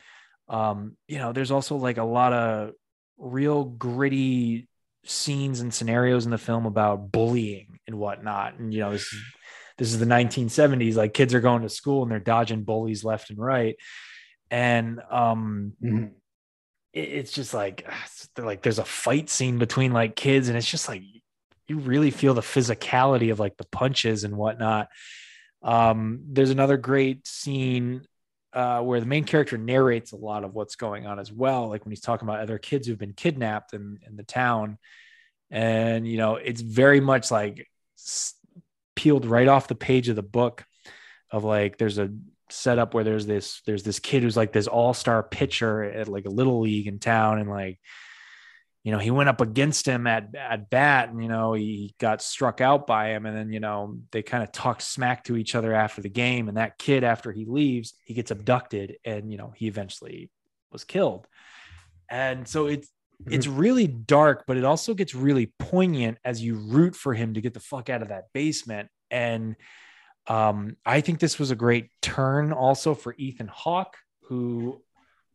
um you know there's also like a lot of real gritty scenes and scenarios in the film about bullying and whatnot and you know this is this is the 1970s like kids are going to school and they're dodging bullies left and right and um mm-hmm. it, it's just like like there's a fight scene between like kids and it's just like you really feel the physicality of like the punches and whatnot. Um, there's another great scene uh, where the main character narrates a lot of what's going on as well, like when he's talking about other kids who've been kidnapped in, in the town. And, you know, it's very much like peeled right off the page of the book of like, there's a setup where there's this, there's this kid who's like this all-star pitcher at like a little league in town. And like, you know, he went up against him at at bat, and you know, he got struck out by him, and then you know they kind of talk smack to each other after the game. And that kid, after he leaves, he gets abducted, and you know, he eventually was killed. And so it's. It's really dark, but it also gets really poignant as you root for him to get the fuck out of that basement. And um, I think this was a great turn also for Ethan Hawke, who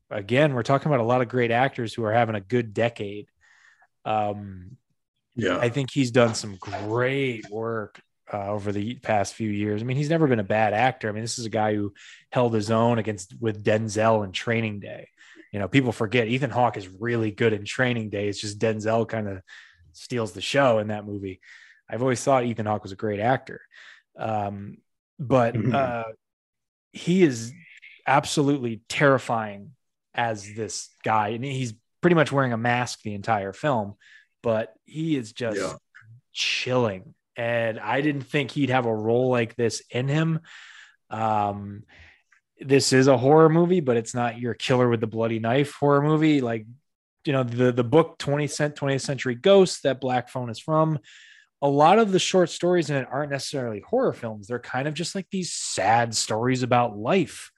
again, we're talking about a lot of great actors who are having a good decade. Um, yeah, I think he's done some great work uh, over the past few years. I mean, he's never been a bad actor. I mean, this is a guy who held his own against with Denzel in Training Day. You know, people forget Ethan Hawke is really good in Training Day. It's just Denzel kind of steals the show in that movie. I've always thought Ethan Hawke was a great actor, um, but mm-hmm. uh, he is absolutely terrifying as this guy, and he's pretty much wearing a mask the entire film, but he is just yeah. chilling. And I didn't think he'd have a role like this in him. Um, this is a horror movie, but it's not your killer with the bloody knife horror movie. Like, you know, the, the book 20 cent 20th century ghost that black phone is from. A lot of the short stories in it aren't necessarily horror films. They're kind of just like these sad stories about life.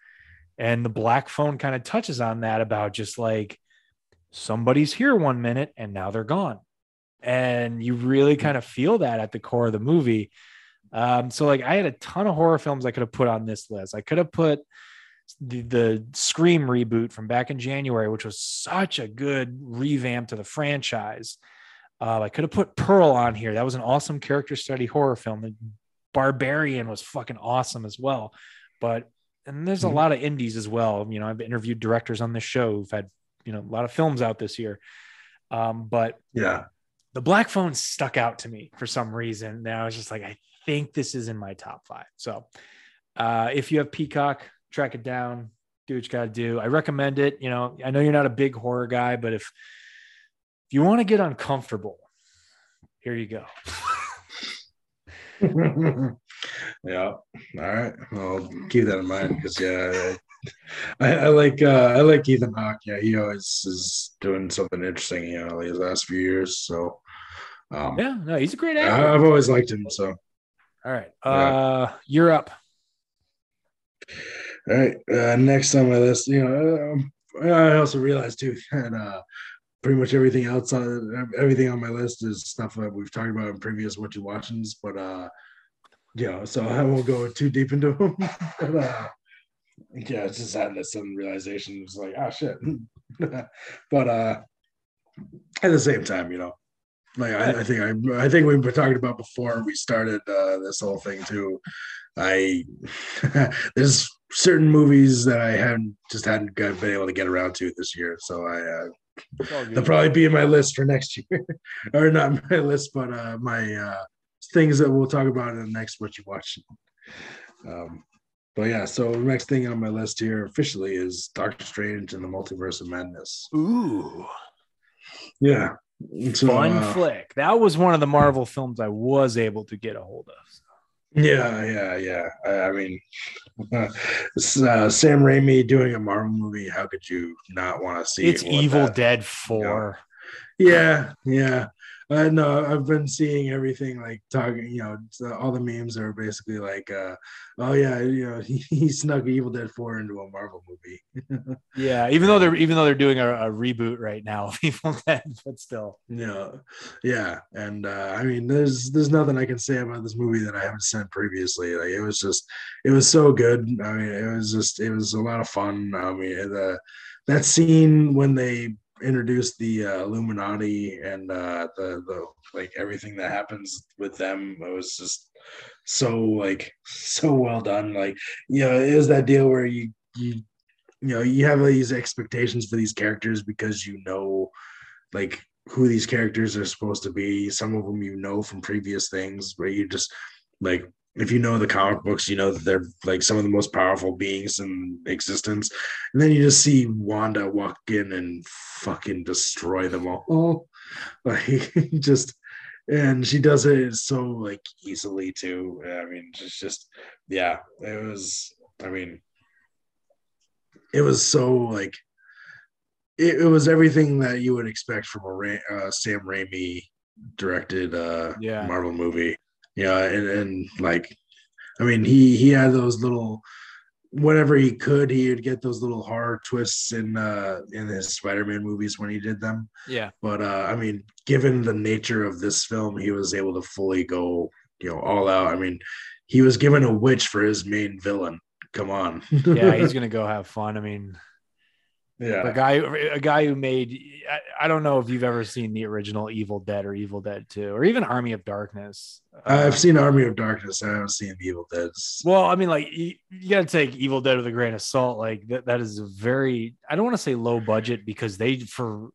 And the black phone kind of touches on that about just like somebody's here one minute and now they're gone. And you really kind of feel that at the core of the movie. Um, so like I had a ton of horror films I could have put on this list. I could have put the, the Scream reboot from back in January, which was such a good revamp to the franchise. Uh, I could have put Pearl on here. That was an awesome character study horror film. The Barbarian was fucking awesome as well. But and there's a hmm. lot of indies as well. You know, I've interviewed directors on this show who've had you know a lot of films out this year. Um, but yeah, the Black Phone stuck out to me for some reason. Now I was just like, I think this is in my top five. So uh, if you have Peacock, track it down, do what you got to do. I recommend it. You know, I know you're not a big horror guy, but if if you want to get uncomfortable, here you go. yeah. All right. I'll keep that in mind because yeah, I, I, like uh, I like Ethan Hawke. Yeah, he always is doing something interesting. You know, these last few years. So um, yeah, no, he's a great actor. I've always liked him. So all right, uh, yeah. you're up. All right, uh, next on my list, you know, um, I also realized too that uh, pretty much everything else on everything on my list is stuff that we've talked about in previous what you watchings, but uh, so I won't go too deep into them. but, uh, yeah, it's just had this sudden realization. It's like, oh shit. but uh, at the same time, you know, like I, I think I, I think we've been talking about before we started uh, this whole thing too. I there's certain movies that I haven't just hadn't been able to get around to this year, so I uh, they'll probably be in my list for next year, or not my list, but uh, my uh, things that we'll talk about in the next what you watch. Um, but yeah, so the next thing on my list here officially is Doctor Strange and the Multiverse of Madness. Ooh, yeah, so, fun uh, flick. That was one of the Marvel films I was able to get a hold of. Yeah, yeah, yeah. I, I mean, uh, Sam Raimi doing a Marvel movie. How could you not want to see? It's Evil that, Dead Four. You know? Yeah, yeah. I know I've been seeing everything like talking, you know, all the memes are basically like, uh, oh yeah, you know, he, he snuck Evil Dead 4 into a Marvel movie. yeah, even though they're even though they're doing a, a, reboot right now of Evil Dead, but still. Yeah. Yeah. And uh, I mean there's there's nothing I can say about this movie that I haven't said previously. Like it was just it was so good. I mean, it was just it was a lot of fun. I mean the that scene when they introduced the uh, Illuminati and uh, the the like everything that happens with them. It was just so like so well done. Like you know, it was that deal where you you you know you have these expectations for these characters because you know like who these characters are supposed to be. Some of them you know from previous things, but you just like if you know the comic books, you know that they're like some of the most powerful beings in existence. And then you just see Wanda walk in and fucking destroy them all. Like just and she does it so like easily too. I mean, it's just yeah, it was I mean it was so like it, it was everything that you would expect from a uh, Sam Raimi directed uh yeah. Marvel movie yeah, and, and like, I mean, he he had those little whenever he could, he would get those little horror twists in uh in his Spider-Man movies when he did them. Yeah. But uh I mean, given the nature of this film, he was able to fully go, you know, all out. I mean, he was given a witch for his main villain. Come on. yeah, he's gonna go have fun. I mean, yeah, a guy, a guy who made. I, I, don't know if you've ever seen the original Evil Dead or Evil Dead Two, or even Army of Darkness. I've uh, seen Army of Darkness. I haven't seen Evil Dead. Well, I mean, like you, you got to take Evil Dead with a grain of salt. Like that, that is a very. I don't want to say low budget because they for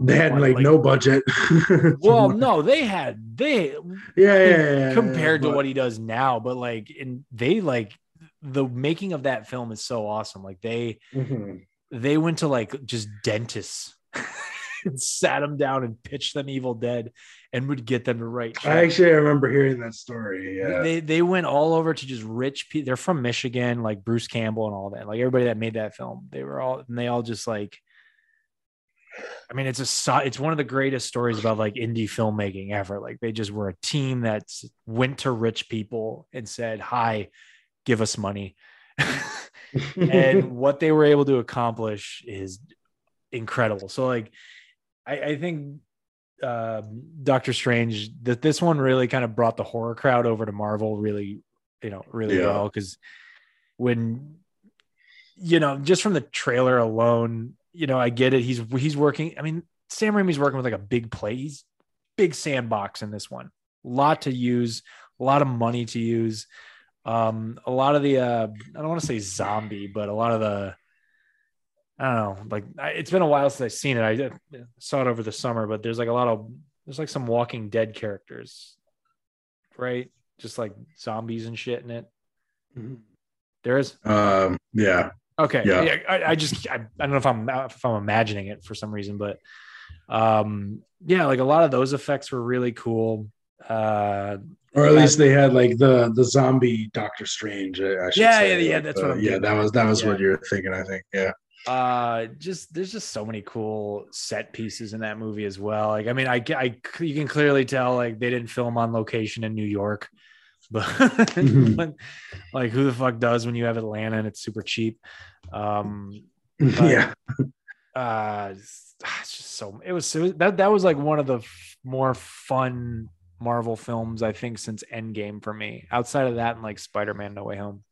they had like, like, no budget. well, no, they had they yeah, yeah, yeah compared yeah, to what he does now, but like and they like the making of that film is so awesome. Like they mm-hmm they went to like just dentists and sat them down and pitched them Evil Dead and would get them to write. I actually I remember hearing that story. Yeah. They they went all over to just rich people. They're from Michigan, like Bruce Campbell and all that. Like everybody that made that film, they were all and they all just like. I mean, it's a it's one of the greatest stories about like indie filmmaking ever. Like they just were a team that went to rich people and said, "Hi, give us money." and what they were able to accomplish is incredible. So like I, I think uh, Doctor Strange that this one really kind of brought the horror crowd over to Marvel really, you know, really yeah. well because when you know just from the trailer alone, you know, I get it. He's he's working. I mean, Sam Raimi's working with like a big play. He's big sandbox in this one. A lot to use, a lot of money to use um a lot of the uh i don't want to say zombie but a lot of the i don't know like I, it's been a while since i've seen it. I saw it over the summer but there's like a lot of there's like some walking dead characters right? Just like zombies and shit in it. Mm-hmm. there is? Um yeah. Okay. Yeah, yeah I, I, just I, I don't know if i'm if i'm imagining it for some reason but um yeah like a lot of those effects were really cool. Uh or at least they had like the the zombie Doctor Strange. I should yeah, say. yeah, yeah. That's uh, what I'm. Yeah, that was that was yeah. what you're thinking. I think. Yeah. Uh, just there's just so many cool set pieces in that movie as well. Like, I mean, I, I you can clearly tell like they didn't film on location in New York, but, mm-hmm. but like who the fuck does when you have Atlanta and it's super cheap. Um, yeah. uh, it's just so it was, it was that that was like one of the f- more fun Marvel films I think since Endgame for me. Outside of that, and like Spider Man No Way Home.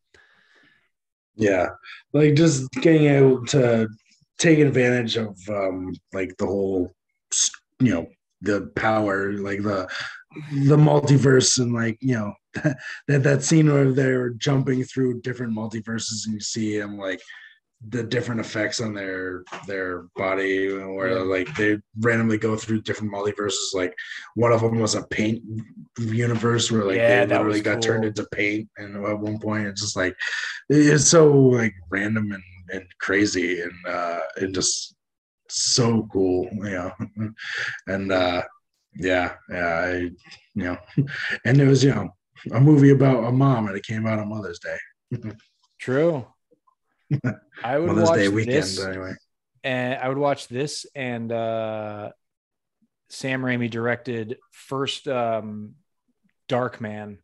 Yeah, like just getting able to take advantage of um like the whole you know the power like the the multiverse and like you know that that scene where they're jumping through different multiverses and you see them like the different effects on their their body where like they randomly go through different multiverses. Like one of them was a paint universe where like Yeah, they literally got turned into paint and at one point it's just like it's so like random and, and crazy and uh and just so cool you know? And uh yeah yeah I, you know and it was you know a movie about a mom and it came out on mother's day. True. I would mother's watch day weekend this, anyway and I would watch this and uh, Sam Raimi directed first um, Darkman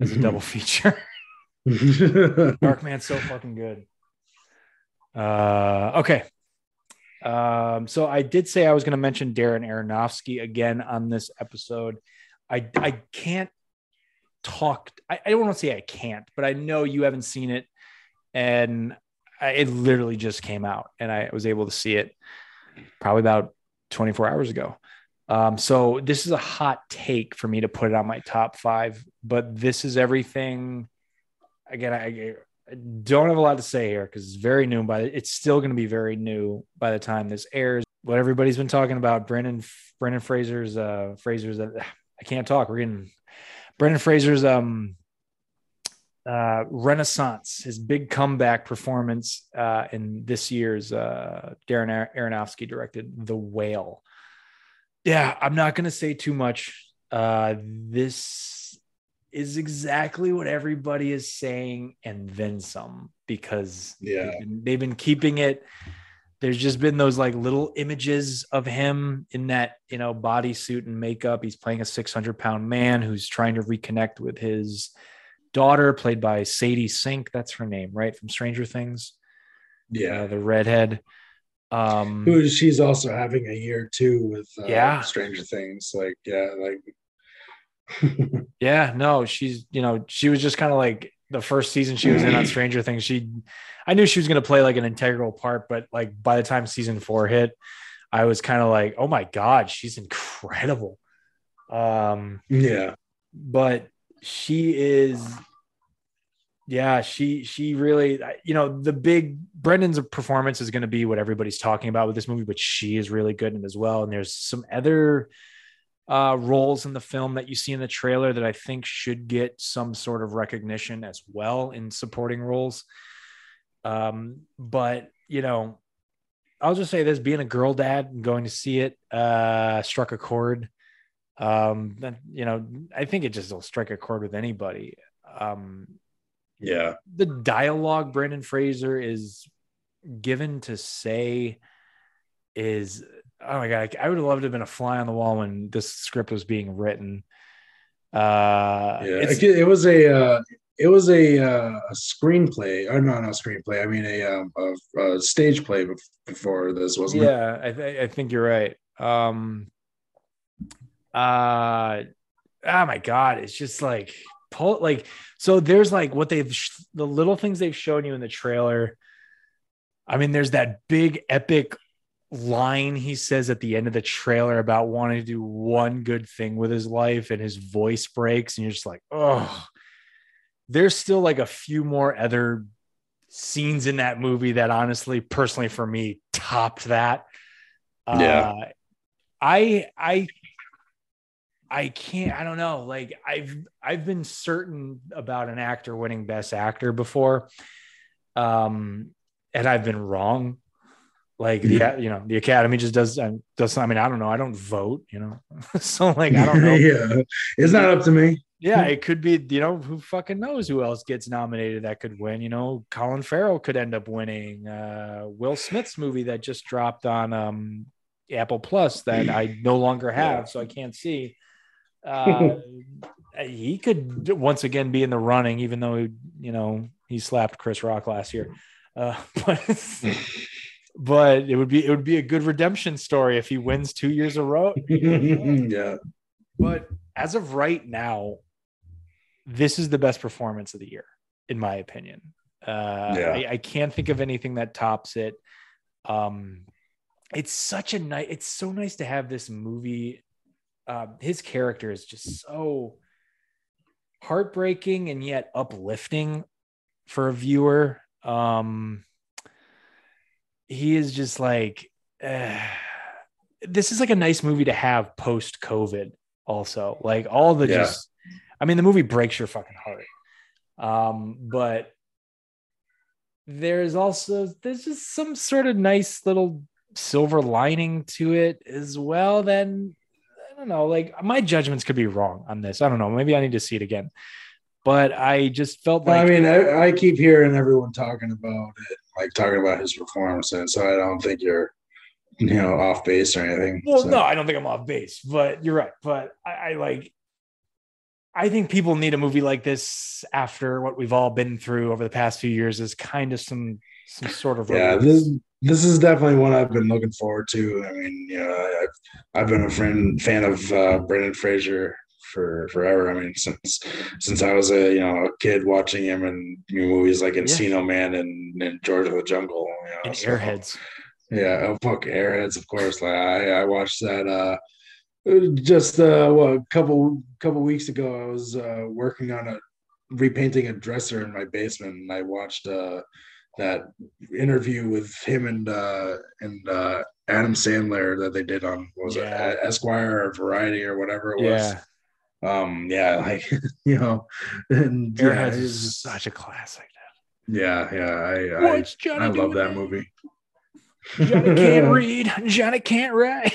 as a double feature. Darkman's so fucking good. Uh, okay. Um, so I did say I was going to mention Darren Aronofsky again on this episode. I I can't talk. I, I don't want to say I can't, but I know you haven't seen it, and I, it literally just came out, and I was able to see it probably about 24 hours ago. Um, so this is a hot take for me to put it on my top five, but this is everything. Again, I, I don't have a lot to say here because it's very new. But it's still going to be very new by the time this airs. What everybody's been talking about, Brendan Brendan Fraser's uh Fraser's uh, I can't talk. We're getting Brendan Fraser's um uh renaissance, his big comeback performance uh in this year's uh Darren Ar- Aronofsky directed The Whale. Yeah, I'm not gonna say too much. Uh this is exactly what everybody is saying and then some because Yeah. they've been, they've been keeping it there's just been those like little images of him in that you know bodysuit and makeup he's playing a 600 pound man who's trying to reconnect with his daughter played by sadie sink that's her name right from stranger things yeah Uh, the redhead um who she's also having a year too with uh, Yeah. Stranger Things. Like, yeah, like Yeah, no, she's you know she was just kind of like the first season she was in on Stranger Things. She, I knew she was going to play like an integral part, but like by the time season four hit, I was kind of like, oh my god, she's incredible. Um, yeah, but she is, yeah, she she really, you know, the big Brendan's performance is going to be what everybody's talking about with this movie, but she is really good in it as well. And there's some other uh, roles in the film that you see in the trailer that I think should get some sort of recognition as well in supporting roles. Um, but you know, I'll just say this: being a girl dad and going to see it uh, struck a chord. Um, that, you know, I think it just will strike a chord with anybody. Um, yeah, the dialogue Brendan Fraser is given to say is oh my god, I would have loved to have been a fly on the wall when this script was being written. Uh, yeah. It, was a uh, it was a uh, a screenplay, or no, not screenplay. I mean a um a, a stage play before this, wasn't it? yeah, I, th- I think you're right. Um, uh, oh my god, it's just like pull like so. There's like what they've sh- the little things they've shown you in the trailer. I mean, there's that big epic line he says at the end of the trailer about wanting to do one good thing with his life, and his voice breaks, and you're just like, oh. There's still like a few more other scenes in that movie that honestly, personally for me, topped that. Yeah. Uh, I I I can't I don't know. Like I've I've been certain about an actor winning best actor before. Um and I've been wrong. Like the you know, the academy just does uh, does I mean, I don't know. I don't vote, you know. so like I don't know. yeah, it's not up to me. Yeah, it could be, you know, who fucking knows who else gets nominated that could win. You know, Colin Farrell could end up winning. Uh, Will Smith's movie that just dropped on um, Apple Plus that I no longer have, so I can't see. Uh, he could once again be in the running, even though, you know, he slapped Chris Rock last year. Uh, but but it would be it would be a good redemption story if he wins two years in a row. yeah. But as of right now, this is the best performance of the year, in my opinion. Uh, Yeah. I, I can't think of anything that tops it. Um, it's such a nice. It's so nice to have this movie. Uh, his character is just so heartbreaking and yet uplifting for a viewer. Um, he is just like. eh, this is like a nice movie to have post COVID also like all the Yeah. just i mean the movie breaks your fucking heart um but there's also there's just some sort of nice little silver lining to it as well then don't know like my judgments could be wrong on this i don't know maybe i need to see it again but i just felt like I mean, I, I keep hearing everyone talking about it, like talking about his performance, and so I don't think you're, you know, off base or anything. Well, So- no, I don't think I'm off base, but you're right. But I, I like, I think people need a movie like this after what we've all been through over the past few years is kind of some some sort of yeah, this this is definitely one I've been looking forward to. I mean, you know, I've I've been a friend fan of uh, Brendan Fraser for forever. I mean, since since I was a you know a kid watching him in movies like Encino Man and, and George of the Jungle. You know, in so- Airheads. Yeah, oh fuck Airheads, of course. Like I, I watched that uh just uh what a couple couple weeks ago I was uh working on a repainting a dresser in my basement and I watched uh that interview with him and uh and uh Adam Sandler that they did on what was Yeah. it Esquire or Variety or whatever it was. Yeah, Um yeah, like you know and yeah, Airheads is just- such a classic. yeah, yeah, I I, What's Johnny I love that movie. Johnny can't read. Johnny can't write.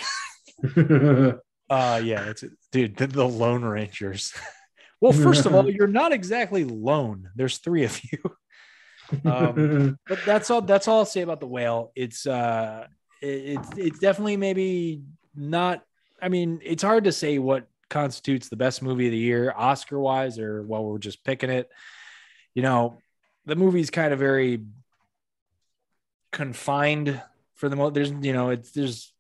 Uh yeah, it's dude. The, the Lone Rangers. well, first of all, you're not exactly lone. There's three of you. Um, but that's all that's all I'll say about the whale. It's uh it- it's it's definitely maybe not I mean, it's hard to say what constitutes the best movie of the year, Oscar wise, or while we're just picking it. You know, the movie's kind of very confined for the most there's you know, it's there's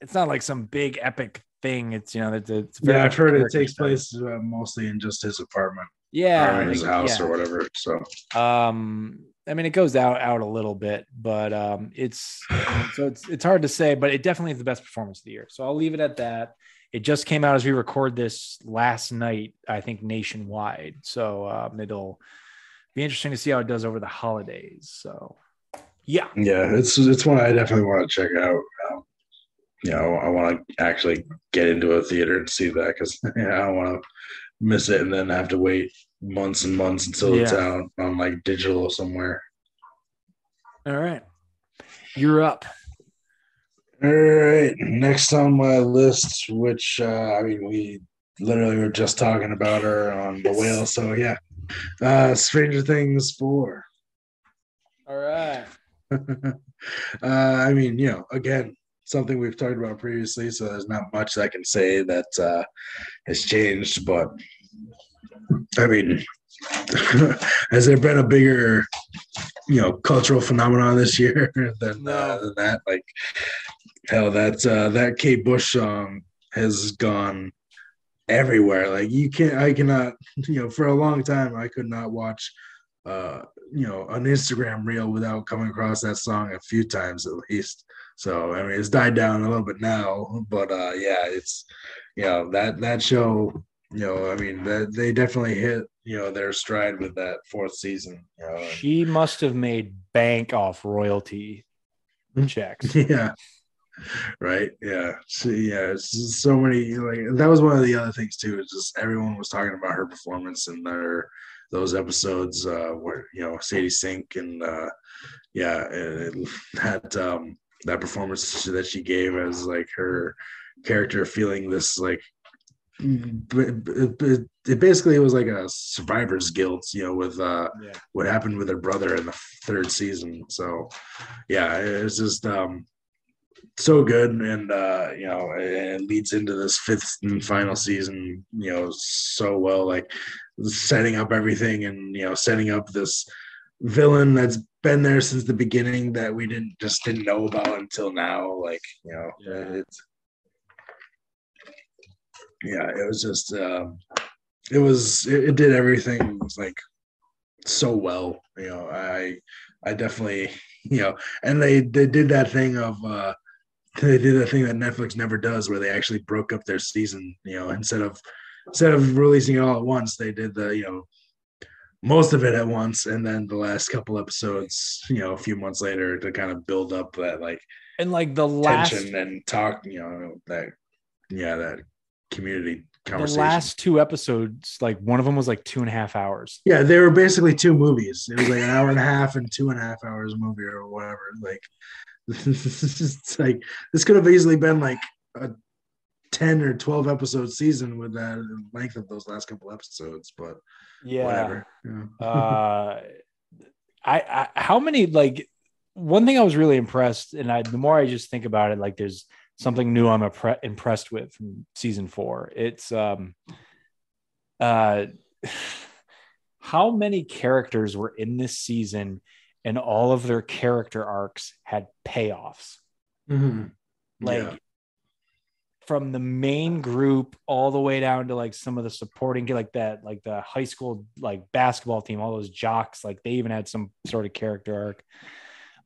it's not like some big epic thing. It's you know, it's, it's very yeah, I've heard it takes place uh, mostly in just his apartment Yeah, or his house yeah. or whatever. So Um, I mean, it goes out out a little bit, but um, it's so it's it's hard to say, but it definitely is the best performance of the year. So I'll leave it at that. It just came out as we record this last night, I think nationwide. So um, it'll be interesting to see how it does over the holidays. So yeah, yeah, it's it's one I definitely want to check out. Um, you know, I want to actually get into a theater and see that because yeah, I don't want to miss it and then have to wait months and months until it's out on like digital somewhere. all right, you're up. All right, next on my list, which uh, I mean, we literally were just talking about her on the whale, so yeah, uh, Stranger Things four. All right, uh, I mean, you know, again, something we've talked about previously, so there's not much I can say that uh, has changed. But I mean, has there been a bigger, you know, cultural phenomenon this year than, uh, than that? Like, hell, that uh, that Kate Bush song has gone everywhere. Like, you can't, I cannot, you know, for a long time, I could not watch uh you know an instagram reel without coming across that song a few times at least so i mean it's died down a little bit now but uh yeah it's you know that that show you know i mean that they definitely hit you know their stride with that fourth season you know. And- she must have made bank off royalty checks. yeah. Right? Yeah. So, yeah it's so many like that was one of the other things too it's just everyone was talking about her performance in their those episodes uh where you know sadie sink and uh yeah it, it- that um that performance that she gave as like her character feeling this like it, it, it basically was like a survivor's guilt you know with uh Yeah. what happened with her brother in the third season so yeah it's just um so good and uh you know it leads into this fifth and final season you know so well like setting up everything and you know setting up this villain that's been there since the beginning that we didn't just didn't know about until now. Like you know, Yeah. it's yeah, it was just um, it was it, it did everything like so well. You know, I I definitely you know, and they they did that thing of uh they did a thing that Netflix never does where they actually broke up their season. You know, instead of instead of releasing it all at once, they did the you know most of it at once and then the last couple episodes you know a few months later to kind of build up that like And like the last tension and talk you know that yeah that community the last two episodes, like one of them was like two and a half hours. yeah they were basically two movies it was like an hour and a half and two and a half hours movie or whatever like it's like this could have easily been like a 10 or 12 episode season with that length of those last couple episodes but Yeah. whatever yeah. uh I, I how many like one thing i was really impressed and i the more i just think about it like there's something new i'm appre- impressed with from season four it's um uh how many characters were in this season and all of their character arcs had payoffs Mhm. like Yeah. From the main group all the way down to like some of the supporting like that like the high school like basketball team all those jocks like they even had some sort of character arc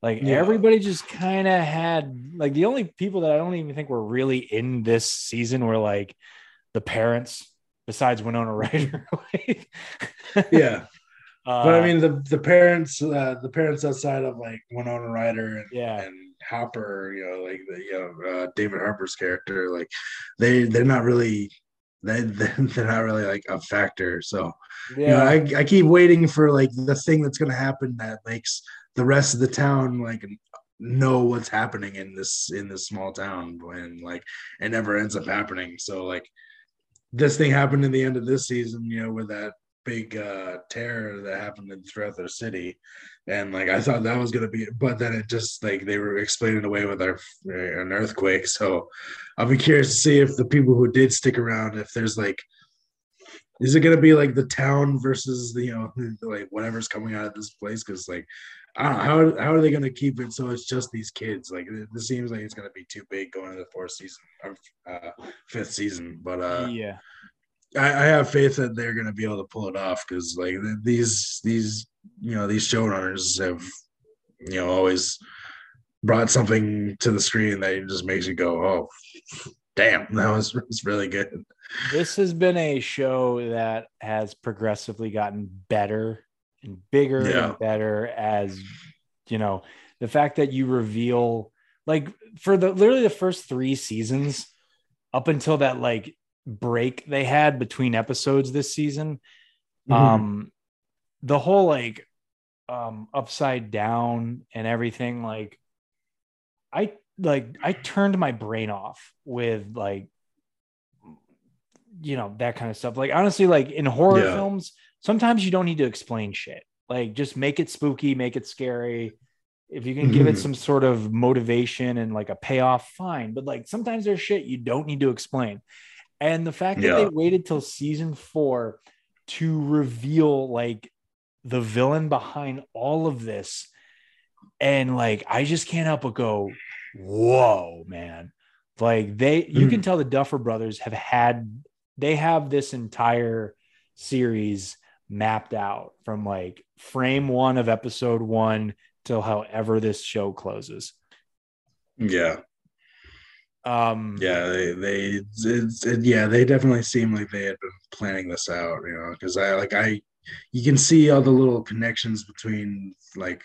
like Yeah. everybody just kind of had like the only people that i don't even think were really in this season were like the parents besides winona ryder yeah uh, but I mean the the parents uh, the parents outside of like Winona Ryder and, Yeah. and Hopper, you know, like the you know uh, David Harbour's character, like they they're not really they they're not really like a factor. So you know, yeah I, I keep waiting for like the thing that's gonna happen that makes the rest of the town like know what's happening in this in this small town when like it never ends up happening. So like this thing happened in the end of this season, you know, with that big uh terror that happened in, throughout their city and like i thought that was to be but then it just like they were explaining away with our an earthquake. So i'll be curious to see if the people who did stick around if there's like is it to be like the town versus the you know like whatever's coming out of this place? Because like i don't know how, how are they to keep it so it's just these kids? Like it, it seems like it's to be too big going into the fourth season or uh, fifth season but uh yeah I, I have faith that they're going to be able to pull it off because like these these you know these showrunners have you know always brought something to the screen that just makes you go oh damn that was, was really good this has been a show that has progressively gotten better and bigger Yeah. and better as you know the fact that you reveal like for the literally the first three seasons up until that like break they had between episodes this season Mm-hmm. um the whole like um upside down and everything like i like i turned my brain off with like you know that kind of stuff like honestly like in horror Yeah. films sometimes you don't need to explain shit like just make it spooky make it scary if you can give it Mhm. some sort of motivation and like a payoff fine but like sometimes there's shit you don't need to explain and the fact that they waited till season four to reveal like the villain behind all of this and like i just can't help but go whoa man. Like they you can hmm. tell the duffer brothers have had they have this entire series mapped out from like frame one of episode one till however this show closes. Yeah um yeah they they it's, it, yeah they definitely seem like they had been planning this out you know because i like i you can see all the little connections between like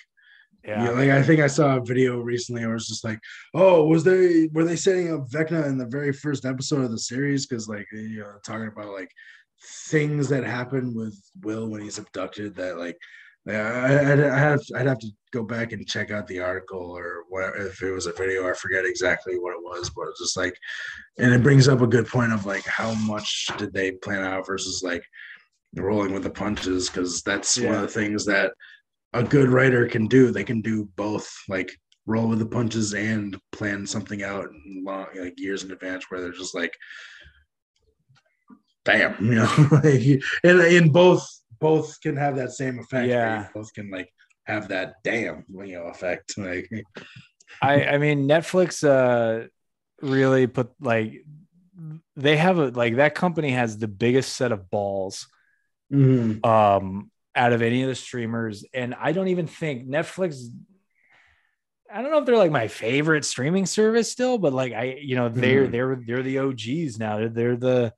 yeah, Yeah, like I think I saw a video recently where it's just like, oh, was they were they setting up Vecna in the very first episode of the series? Because like you know, talking about like things that happened with Will when he's abducted that like I'd, I'd have I'd have to go back and check out the article or whatever if it was a video. I forget exactly what it was, but it's just like, and it brings up a good point of like how much did they plan out versus like rolling with the punches because that's one of the things that a good writer can do. They can do both, like roll with the punches and plan something out long, like years in advance, where they're just like, "Bam," you know. like, and in both, both can have that same effect. Yeah. both can like have that damn you know effect. Like, I I mean Netflix uh really put like they have a like that company has the biggest set of balls mhm. um out of any of the streamers and I don't even think Netflix I don't know if they're like my favorite streaming service still but like I you know they're Mhm. they're they're the OGs now they're, they're the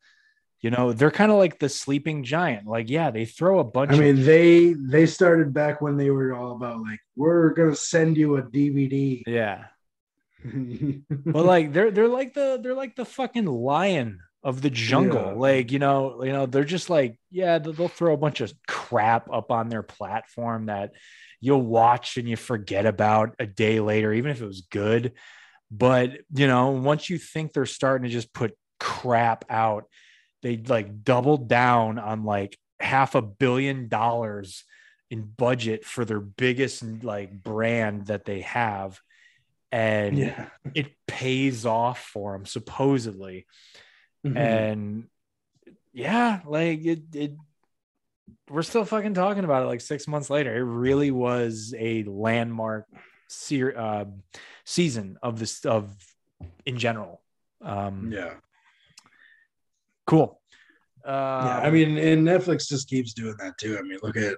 you know they're kind of like the sleeping giant like yeah they throw a bunch I of mean, they they started back when they were all about like we're gonna send you a DVD. yeah but like they're they're like the they're like the fucking lion of the jungle Yeah. like you know you know they're just like yeah they'll throw a bunch of crap up on their platform that you'll watch and you forget about a day later even if it was good but you know once you think they're starting to just put crap out they like doubled down on like half a billion dollars in budget for their biggest like brand that they have and yeah. it pays off for them supposedly Mhm. and yeah like it, it we're still fucking talking about it like six months later it really was a landmark ser- uh, season of this of in general um yeah. Cool uh yeah, I mean, and Netflix just keeps doing that too. I mean, look at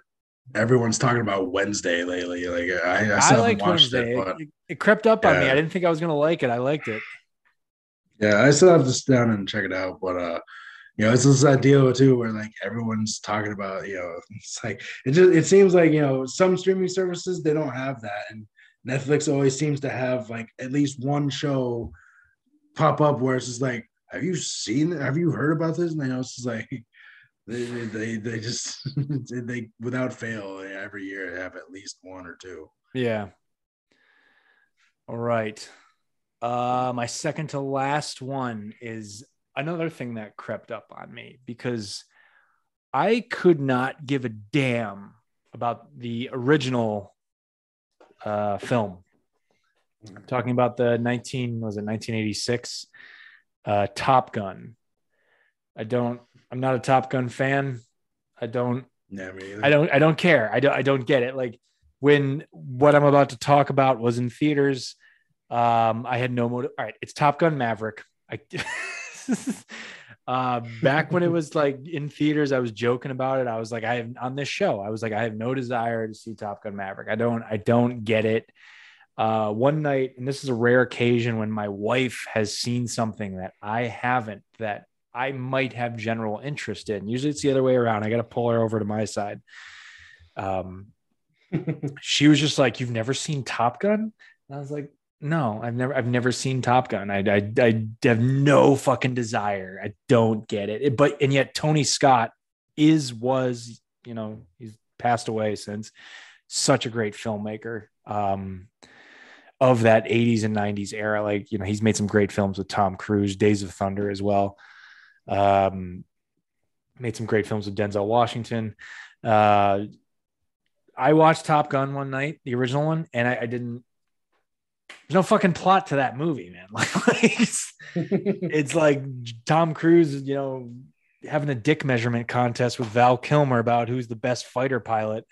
everyone's talking about Wednesday lately. Like, I, I i, still liked watched Wednesday. it, It, but it, crept up on me i didn't think i was gonna like it i liked it yeah, I still have to sit down and check it out. But uh, you know, it's that deal too, where like everyone's talking about, you know, it's like it just it seems like you know some streaming services they don't have that, and Netflix always seems to have like at least one show pop up where it's just like, have you seen? Have you heard about this? And know, it's just like. They, they, they, they just they without fail every year have at least one or two. Yeah. All right. Uh, my second to last one is another thing that crept up on me because I could not give a damn about the original uh, film. I'm talking about the 19 was it 1986 uh, Top Gun. I don't. I'm not a Top Gun fan. I don't I mean, I don't I don't care. I don't I don't get it. Like when what I'm about to talk about was in theaters, um, I had no motive. All right, it's Top Gun Maverick. I uh back when it was like in theaters, I was joking about it. I was like, I have on this show, I was like, I have no desire to see Top Gun Maverick. I don't, I don't get it. Uh one night, and this is a rare occasion when my wife has seen something that I haven't that I might have general interest in. Usually it's the other way around. I got to pull her over to my side. Um, she was just like, "You've never seen Top Gun?" And I was like, "No, I've never, I've never seen Top Gun. I, I, I have no fucking desire. I don't get it. It- But and yet Tony Scott is was, you know, he's passed away since. Such a great filmmaker. Um, of that 80s and 90s era like you know he's made some great films with tom cruise days of thunder as well um, made some great films with Denzel Washington. Uh, I watched Top Gun one night, the original one, and I, I didn't. There's no fucking plot to that movie, man. Like, like, it's, it's like Tom Cruise, you know, having a dick measurement contest with Val Kilmer about who's the best fighter pilot,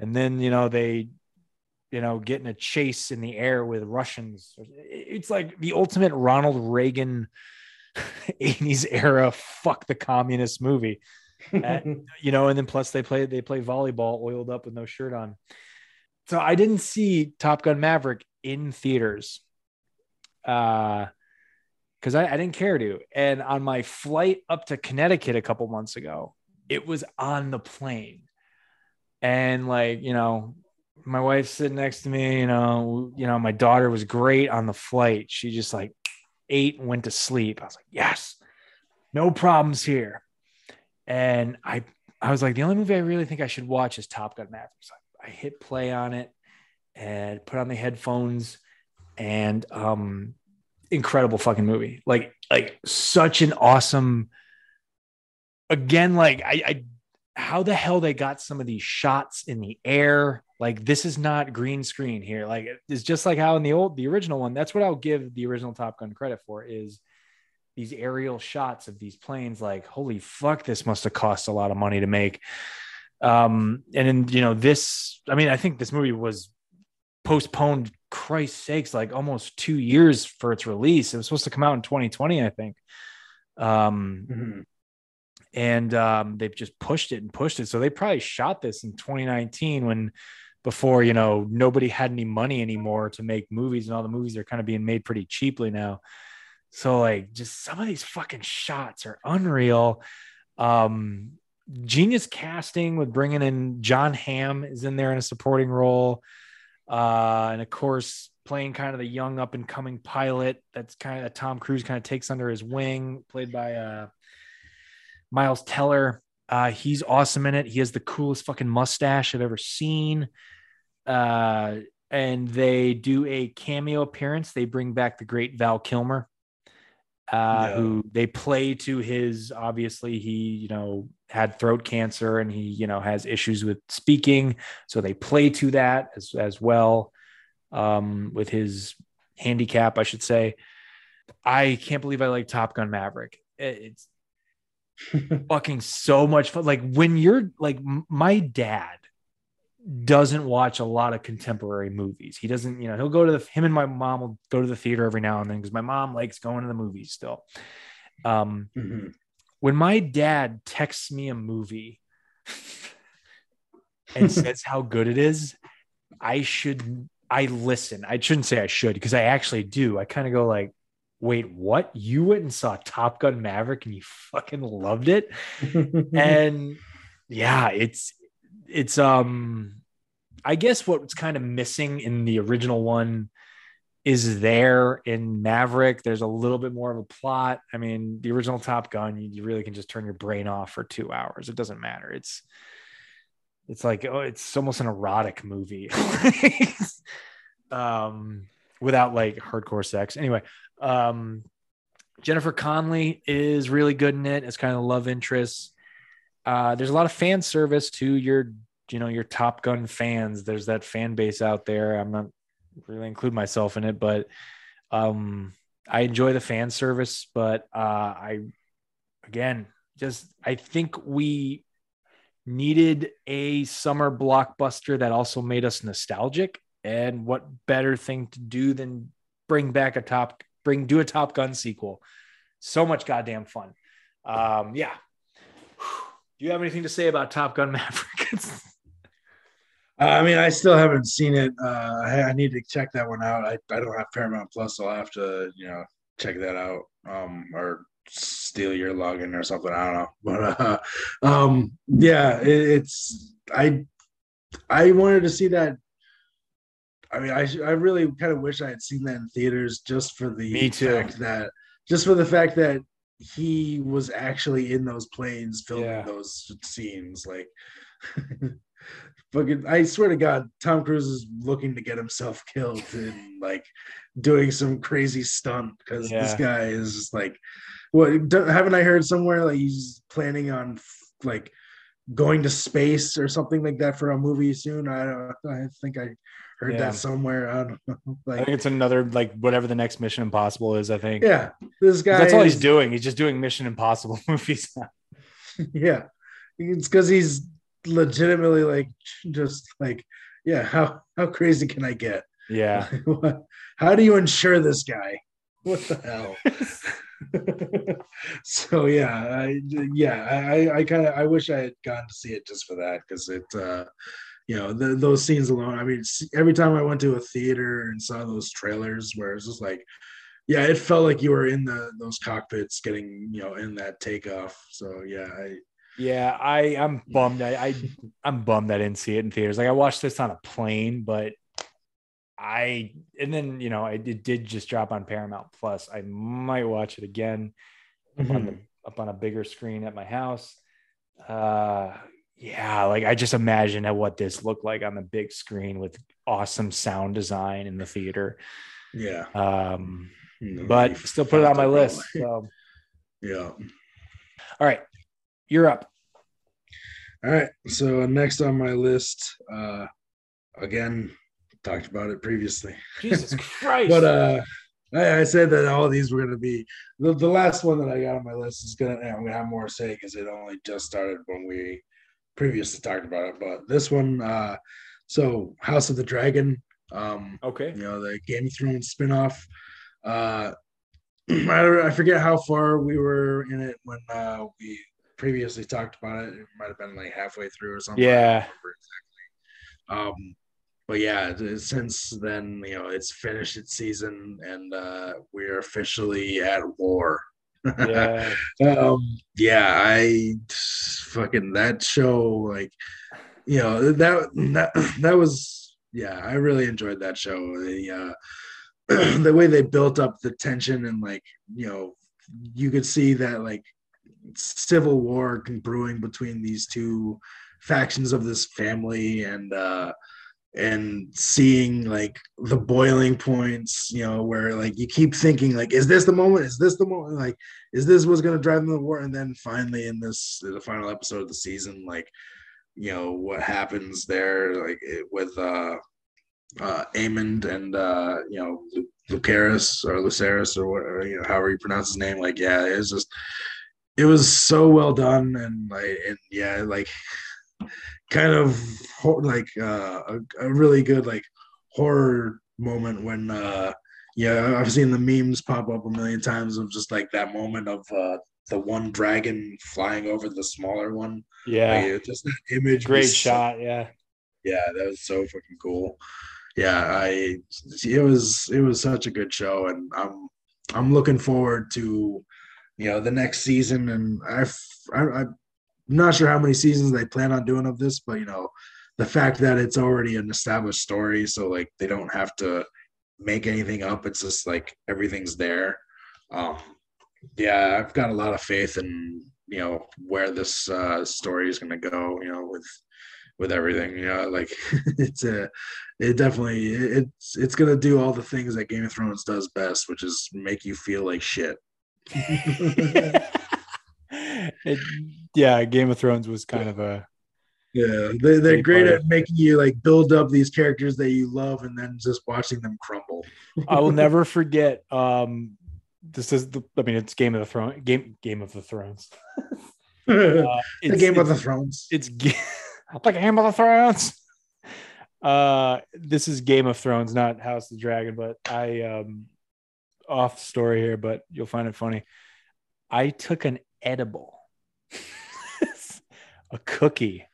and then you know they, you know, getting a chase in the air with Russians. It's like the ultimate Ronald Reagan 80s era fuck the communist movie. Uh, you know and then plus they play they play volleyball oiled up with no shirt on. So i didn't see top gun maverick in theaters uh because I, I didn't care to. And on my flight up to connecticut a couple months ago it was on the plane. And like you know my wife's sitting next to me you know you know my daughter was great on the flight she just like ate and went to sleep. I was like, yes, no problems here. And I, I was like, the only movie I really think I should watch is Top Gun Maverick. So I hit play on it and put on the headphones and um incredible fucking movie. Like, like such an awesome again, like I, I how the hell they got some of these shots in the air like this is not green screen here like it's just like how in the old the original one that's what i'll give the original top gun credit for is these aerial shots of these planes like holy fuck this must have cost a lot of money to make Um, and then you know this. I mean, I think this movie was postponed. Christ's sakes, like almost two years for its release. It was supposed to come out in 2020, I think. Um, Mm-hmm. and um, they've just pushed it and pushed it. So they probably shot this in 2019 when before you know nobody had any money anymore to make movies, and all the movies are kind of being made pretty cheaply now. So like, just some of these fucking shots are unreal. Um, genius casting with bringing in Jon Hamm is in there in a supporting role, uh, and of course playing kind of the young up and coming pilot that's kind of that Tom Cruise kind of takes under his wing, played by uh, Miles Teller. Uh, he's awesome in it. He has the coolest fucking mustache I've ever seen. Uh, and they do a cameo appearance. They bring back the great Val Kilmer, uh, who they play to his obviously he you know had throat cancer and he you know has issues with speaking, so they play to that as as well um, with his handicap, I should say. I can't believe I like Top Gun Maverick. It's fucking so much fun. Like when you're like my dad doesn't watch a lot of contemporary movies. He doesn't, you know, he'll go to the him and my mom will go to the theater every now and then because my mom likes going to the movies still. Um, Mhm. when my dad texts me a movie and says how good it is, I should I listen. I shouldn't say I should because I actually do. I kind of go like, wait, what? You went and saw Top Gun Maverick and you fucking loved it? and yeah, it's it's um I guess what's kind of missing in the original one is there in Maverick. There's a little bit more of a plot. I mean, the original Top Gun, you, you really can just turn your brain off for two hours. It doesn't matter. It's it's like oh, it's almost an erotic movie. um without like hardcore sex. Anyway, um Jennifer Connelly is really good in it as kind of love interest. Uh, there's a lot of fan service to your, you know, your Top Gun fans. There's that fan base out there. I'm not really include myself in it, but um, I enjoy the fan service. But uh, I, again, just I think we needed a summer blockbuster that also made us nostalgic. And what better thing to do than bring back a top, bring do a Top Gun sequel? So much goddamn fun. Um, yeah. Do you have anything to say about Top Gun Maverick? I mean, I still haven't seen it. Uh, I, I need to check that one out. I, I don't have Paramount Plus, so I'll have to, you know, check that out um, or steal your login or something. I don't know. But uh, um, yeah, it, it's I I wanted to see that. I mean, I I really kind of wish I had seen that in theaters just for the Me too. fact that just for the fact that he was actually in those planes filming Yeah. those scenes. Like, fucking, I swear to God, Tom Cruise is looking to get himself killed and like doing some crazy stunt because this guy is just like, what? Haven't I heard somewhere like he's planning on like going to space or something like that for a movie soon? I don't. I think I heard Yeah. that somewhere. I don't know. I think it's another like whatever the next Mission Impossible is. I think. yeah, this guy. That's all he's doing. He's just doing Mission Impossible movies. yeah it's because he's legitimately like just like yeah how how crazy can i get yeah. How do you insure this guy what the hell so yeah I, yeah i i kind of i wish i had gone to see it just for that because it uh you know the, those scenes alone i mean every time i went to a theater and saw those trailers where it's just like yeah it felt like you were in the those cockpits getting you know in that takeoff so yeah i Yeah, I I'm bummed. I, I I'm bummed I didn't see it in theaters. Like I watched this on a plane, but I and then you know I it did just drop on Paramount Plus. I might watch it again up on the up on a bigger screen at my house. Uh yeah, like I just imagine at what this looked like on the big screen with awesome sound design in the theater. yeah Um No, but still put it on my list. So Yeah. all right. You're up. All right. So next on my list, uh again, talked about it previously. Jesus Christ. But uh I, I said that all these were gonna be the, the last one that I got on my list is gonna I'm gonna have more to say because it only just started when we previously talked about it, but this one, uh, so House of the Dragon, um, Okay. you know, the Game of Thrones spinoff. Uh, I, I forget how far we were in it when uh, we previously talked about it. It might have been like halfway through or something. Yeah. remember exactly. Um, but yeah, since then, you know, it's finished its season and uh, we're officially at war. Yeah. um, yeah, I fucking that show, like, you know, that that that was yeah, I really enjoyed that show. The uh, the way they built up the tension and like, you know, you could see that like civil war brewing between these two factions of this family and uh and seeing like the boiling points, you know, where like you keep thinking like, is this the moment? Is this the moment? Like, is this what's gonna drive them to the war? And then finally, in this the final episode of the season, like, you know, what happens there, like it, with uh, uh, Aemond and uh, you know, Lu- Lucaris or Lucaris or whatever, you know, however you pronounce his name. Like, yeah, it's just, it was so well done, and like, and yeah, like kind of ho- like uh, a, a really good like horror moment when uh yeah i've seen the memes pop up a million times of just like that moment of uh the one dragon flying over the smaller one Yeah. like, just that image Great was so- shot. Yeah. yeah that was so fucking cool yeah i it was it was such a good show and i'm i'm looking forward to you know the next season and i've I, i'm not sure how many seasons they plan on doing of this but you know the fact that it's already an established story so like they don't have to make anything up. It's just like everything's there. Um yeah i've got a lot of faith in you know where this uh story is going to go you know with with everything you know like it's a it definitely it's it's gonna do all the things that game of thrones does best which is make you feel like shit It- yeah. Game of Thrones was kind of a yeah they, they're Great at making you like build up these characters that you love and then just watching them crumble I will never forget. Um, this is the. I mean, it's Game of the Throne. Game Game of the Thrones. Uh, the it's, game of the thrones It's Ga- the Game of the Thrones. Uh, this is Game of Thrones, not House of the Dragon. But I um, off story here, but you'll find it funny. I took an edible, a cookie.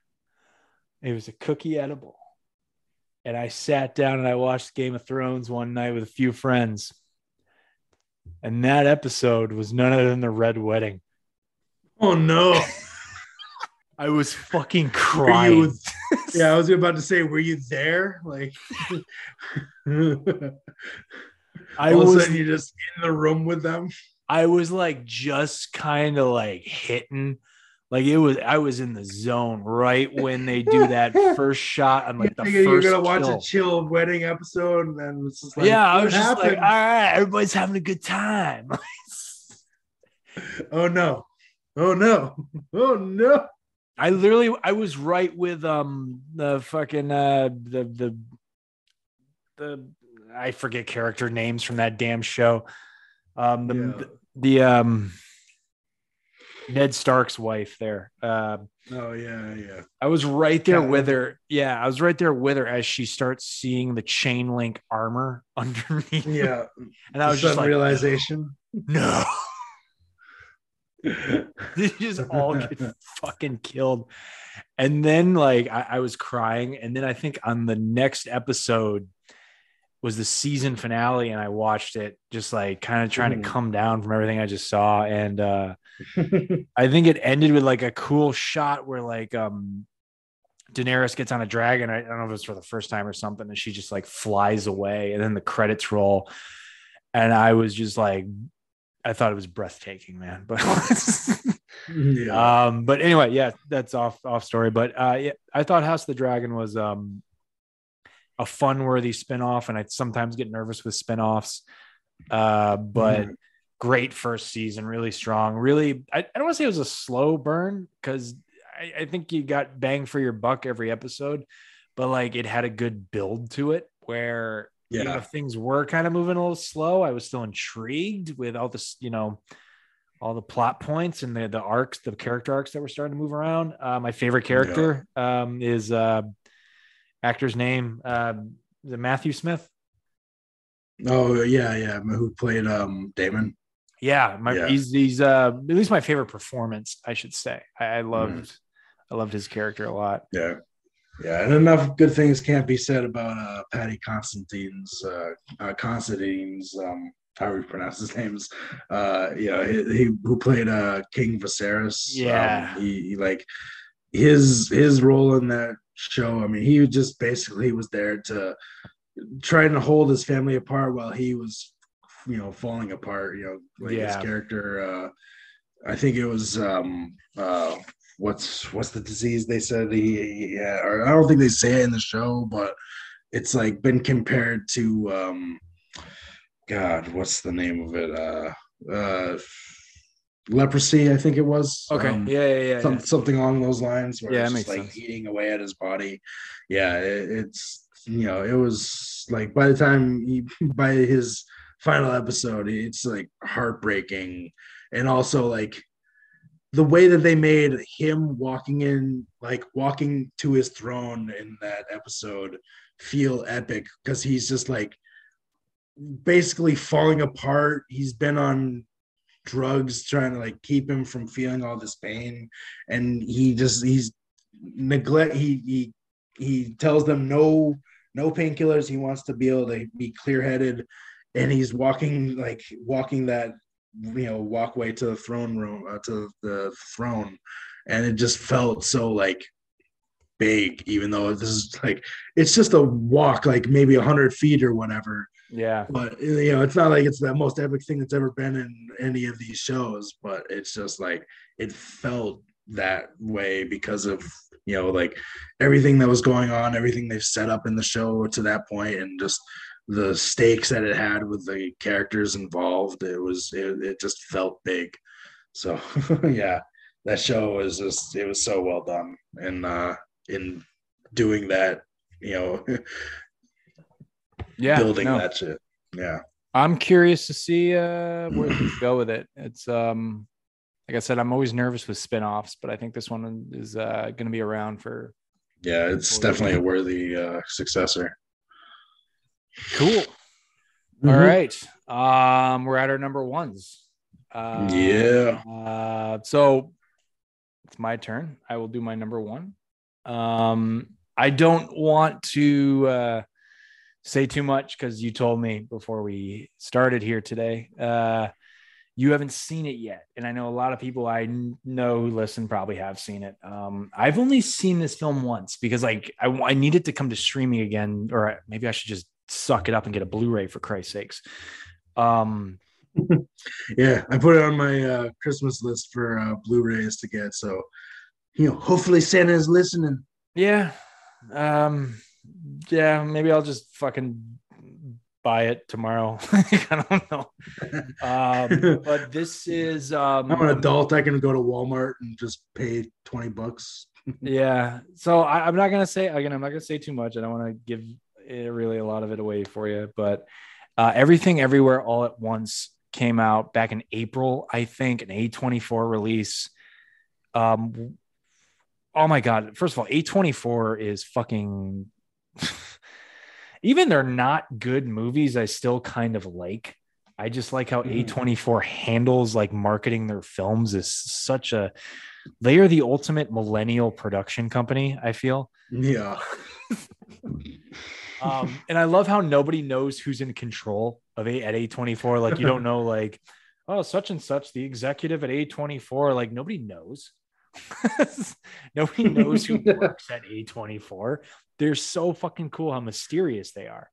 It was a cookie edible. And I sat down and I watched Game of Thrones one night with a few friends. And that episode was none other than the Red Wedding. oh no I was fucking crying. you- yeah i was about to say were you there like I all of a was sudden you're just in the room with them I was like just kind of like hitting like it was I was in the zone right when they do that first shot I'm like the you're gonna watch kill. a chill wedding episode and then it's just like yeah, I was just like, all right, everybody's having a good time. oh no oh no oh no I literally I was right with um the fucking uh the the the I forget character names from that damn show. Um the Yeah. the, um Ned Stark's wife there. Uh, oh yeah yeah I was right there Yeah. with her. Yeah, I was right there with her as she starts seeing the chain link armor underneath. yeah and I was just like, realization no. They just all get fucking killed. And then like I, I was crying. And then I think on the next episode was the season finale, and I watched it just like kind of trying Mhm. to come down from everything I just saw. And uh I think it ended with like a cool shot where like um Daenerys gets on a dragon. I, I don't know if it's for the first time or something, and she just like flies away, and then the credits roll. And I was just like, I thought it was breathtaking, man. But yeah um, but anyway, yeah, that's off off story. But uh yeah, I thought House of the Dragon was um a fun worthy spinoff, and I sometimes get nervous with spinoffs. Uh, but Mhm. great first season, really strong. Really, I, I don't want to say it was a slow burn because I, I think you got bang for your buck every episode, but like it had a good build to it where even yeah if things were kind of moving a little slow, I was still intrigued with all this, you know, all the plot points and the the arcs, the character arcs that were starting to move around. Uh, my favorite character um, is uh, actor's name, uh, the Matthew Smith. Oh yeah, yeah. Who played um Daemon? Yeah, my Yeah. he's he's uh at least my favorite performance, I should say. I, I loved I loved his character a lot. Yeah. Yeah, and enough good things can't be said about uh, Paddy Constantine's uh, uh, Constantine's um, however you pronounce his names. Uh, yeah, he, he who played uh, King Viserys. Yeah. um, he, he like his his role in that show. I mean, he just basically was there to trying to hold his family apart while he was, you know, falling apart. You know, like his character. Uh, I think it was um, uh, what's what's the disease they said he yeah or I don't think they say it in the show but it's like been compared to um god what's the name of it uh uh leprosy I think it was. Um, yeah, yeah, yeah. some, something along those lines where Yeah, it's just like sense. eating away at his body. Yeah it, it's you know it was like by the time he by his final episode it's like heartbreaking. And also like the way that they made him walking in like walking to his throne in that episode feel epic because he's just like basically falling apart. He's been on drugs trying to like keep him from feeling all this pain. And he just he's neglect he he he tells them no no painkillers. He wants to be able to be clear-headed. And he's walking like walking that you know walkway to the throne room uh, to the throne. And it just felt so like big even though this is like it's just a walk like maybe 100 feet or whatever yeah. but you know it's not like it's the most epic thing that's ever been in any of these shows but it's just like it felt that way because of you know like everything that was going on everything they've set up in the show to that point and just the stakes that it had with the characters involved it was it, it just felt big so yeah that show was just it was so well done and uh in doing that you know Yeah. building no. that shit yeah I'm curious to see uh where things go with it. It's um like I said, I'm always nervous with spin-offs, but I think this one is uh gonna be around for Yeah, it's definitely a worthy uh, successor. cool. Mhm. All right. Um, we're at our number ones. Uh, Yeah. Uh, so it's my turn. I will do my number one. Um, I don't want to uh, say too much because you told me before we started here today. Uh, you haven't seen it yet, and I know a lot of people I know who listen probably have seen it. Um, I've only seen this film once because, like, I, I need it to come to streaming again, or maybe I should just suck it up and get a Blu-ray for Christ's sakes. Um, Yeah, I put it on my uh, Christmas list for uh, Blu-rays to get. So, you know, hopefully Santa is listening. Yeah. Um yeah, maybe I'll just fucking buy it tomorrow. I don't know. Um but this is um I'm an adult. I can go to Walmart and just pay twenty bucks. yeah. So I, I'm not gonna say again, I'm not gonna say too much. I don't want to give it really a lot of it away for you, but uh, everything everywhere all at once came out back in April, I think, an A24 release. Um oh my god, first of all, A24 is fucking even they're not good movies, I still kind of like. I just like how Mhm. A24 handles like marketing their films is such a they are the ultimate millennial production company, I feel. Yeah, Um, and I love how nobody knows who's in control of a at A24. Like you don't know, like, oh, such and such, the executive at A24. Like nobody knows. nobody knows who works at A24. They're so fucking cool how mysterious they are.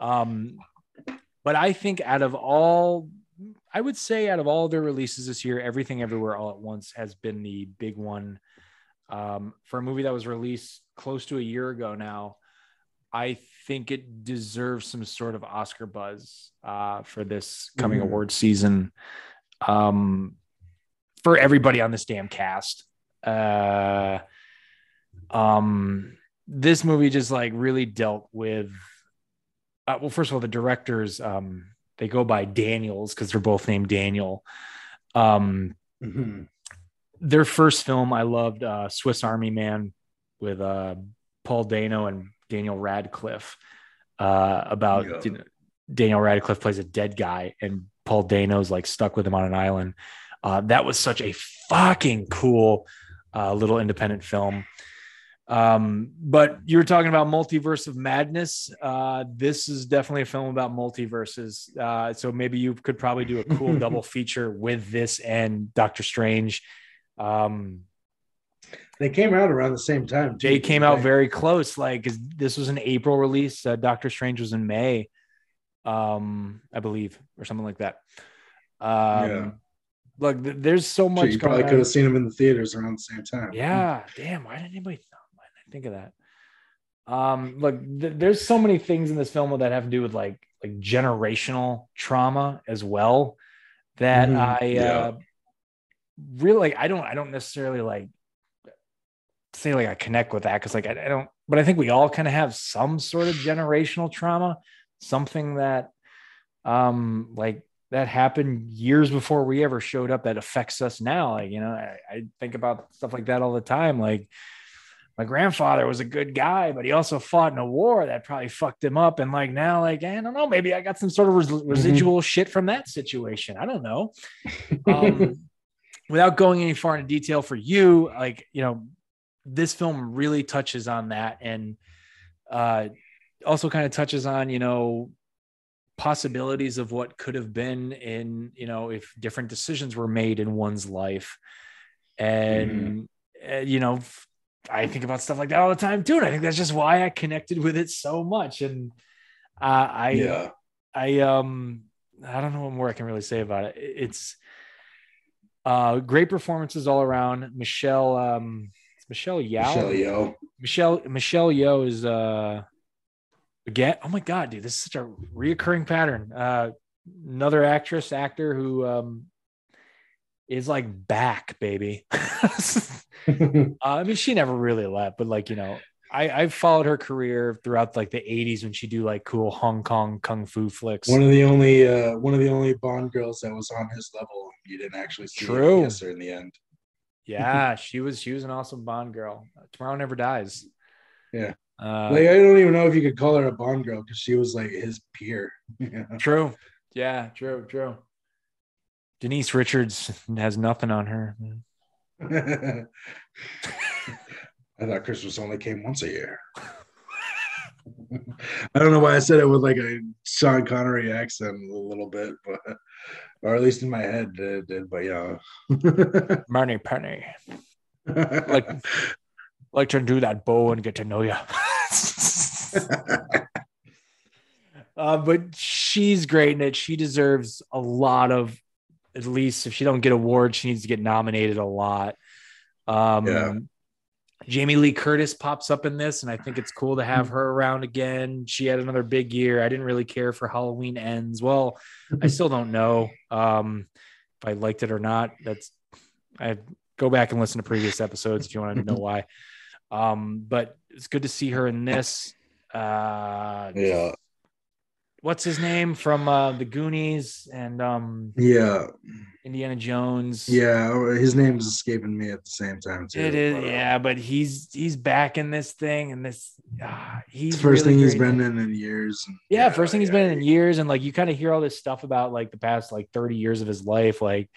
Um, but I think out of all, I would say out of all their releases this year, everything everywhere all at once has been the big one. Um, for a movie that was released close to a year ago now, I think it deserves some sort of Oscar buzz uh, for this coming Mhm. award season. Um, for everybody on this damn cast. Uh, um, this movie just like really dealt with. Uh, well, first of all, the directors um, they go by Daniels because they're both named Daniel. Um, hmm their first film, I loved uh, Swiss Army Man with uh, Paul Dano and Daniel Radcliffe. Uh, about Yeah. you know, Daniel Radcliffe plays a dead guy, and Paul Dano's like stuck with him on an island. Uh, that was such a fucking cool uh, little independent film. Um, but you were talking about multiverse of madness. Uh, this is definitely a film about multiverses. Uh, so maybe you could probably do a cool double feature with this and Doctor Strange. Um, They came out around the same time. too, Jay came out they? very close. Like this was an April release. Uh, Doctor Strange was in May, um, I believe, or something like that. Um, Yeah. Look, th- there's so much. you probably could have seen them in the theaters around the same time. Yeah, damn. Why didn't anybody why didn't I think of that? Um, look, th- there's so many things in this film that have to do with like like generational trauma as well that Mhm, I yeah. uh, really like. I don't I don't necessarily like say like I connect with that because like I, I don't, but I think we all kind of have some sort of generational trauma, something that um like that happened years before we ever showed up that affects us now. Like, you know, I, I think about stuff like that all the time. Like my grandfather was a good guy, but he also fought in a war that probably fucked him up. And like now, like, I don't know, maybe I got some sort of res- residual shit from that situation. I don't know. Um, without going any far into detail for you, like, you know, this film really touches on that and uh, also kind of touches on, you know, possibilities of what could have been in, you know, if different decisions were made in one's life. And, uh, you know, I think about stuff like that all the time too. And I think that's just why I connected with it so much. And uh, I, yeah. I um I don't know what more I can really say about it. It's uh great performances all around. Michelle um Michelle Yao. Michelle Yeoh. Michelle Michelle Yo is uh again. Oh my god, dude, this is such a reoccurring pattern. Uh another actress, actor who um is like back, baby. uh, I mean, she never really left, but like, you know, I, I've followed her career throughout like the 80s when she do like cool Hong Kong kung fu flicks. one of the only uh, one of the only Bond girls that was on his level. You didn't actually see True. Her her in the end. Yeah, she was she was an awesome Bond girl. Tomorrow never dies. Yeah. Uh, like I don't even know if you could call her a Bond girl because she was like his peer. Yeah. true. Yeah, true, true. Denise Richards has nothing on her. I thought Christmas only came once a year. I don't know why I said it with like a Sean Connery accent a little bit, but or at least in my head it did. But yeah, Moneypenny. Like like to do that bow and get to know you. uh, but she's great in it. She deserves a lot of at least if she don't get awards, she needs to get nominated a lot. Um Yeah. Jamie Lee Curtis pops up in this, and I think it's cool to have her around again. She had another big year. I didn't really care for Halloween Ends. Well, I still don't know um, if I liked it or not. That's I go back and listen to previous episodes if you want to know why. Um, but it's good to see her in this. Uh, yeah, what's his name from uh, the Goonies and um, yeah, Indiana Jones? yeah. His name's escaping me at the same time too. It is, but, uh, yeah, but he's he's back in this thing, and this ah, he's first really thing he's been in in years. and- Yeah, first thing he's been yeah, in in years, and like you kind of hear all this stuff about like the past like thirty years of his life, like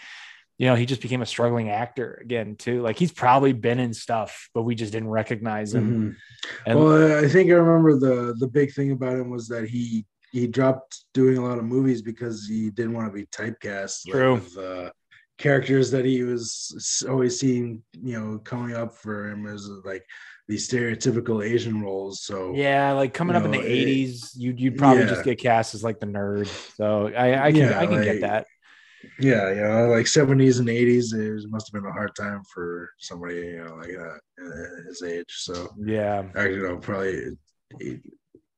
you know he just became a struggling actor again too. Like he's probably been in stuff, but we just didn't recognize him. Mhm. And well, I think I remember the the big thing about him was that he he dropped doing a lot of movies because he didn't want to be typecast. like, True. with, uh, characters that he was always seeing, you know, coming up for him as like these stereotypical Asian roles. So yeah, like coming up in the it- eighties, you'd you'd probably Yeah. just get cast as like the nerd. So I I can Yeah, I can get that. Yeah, you know, like seventies and eighties, it was, must have been a hard time for somebody, you know, like that uh, his age. So Yeah, actually, no, probably.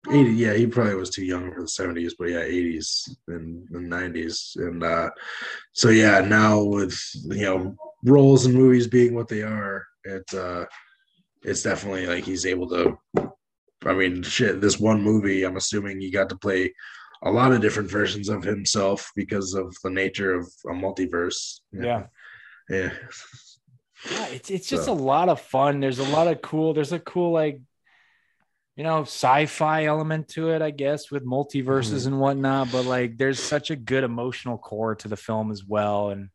80 yeah he probably was too young for the 70s but yeah 80s and the 90s and uh so yeah now with you know roles and movies being what they are it uh it's definitely like he's able to i mean shit this one movie i'm assuming he got to play a lot of different versions of himself because of the nature of a multiverse. Yeah. Yeah. Yeah, it's it's just So- a lot of fun. There's a lot of cool. There's a cool like, you know, sci-fi element to it, I guess, with multiverses and whatnot. But like, there's such a good emotional core to the film as well, and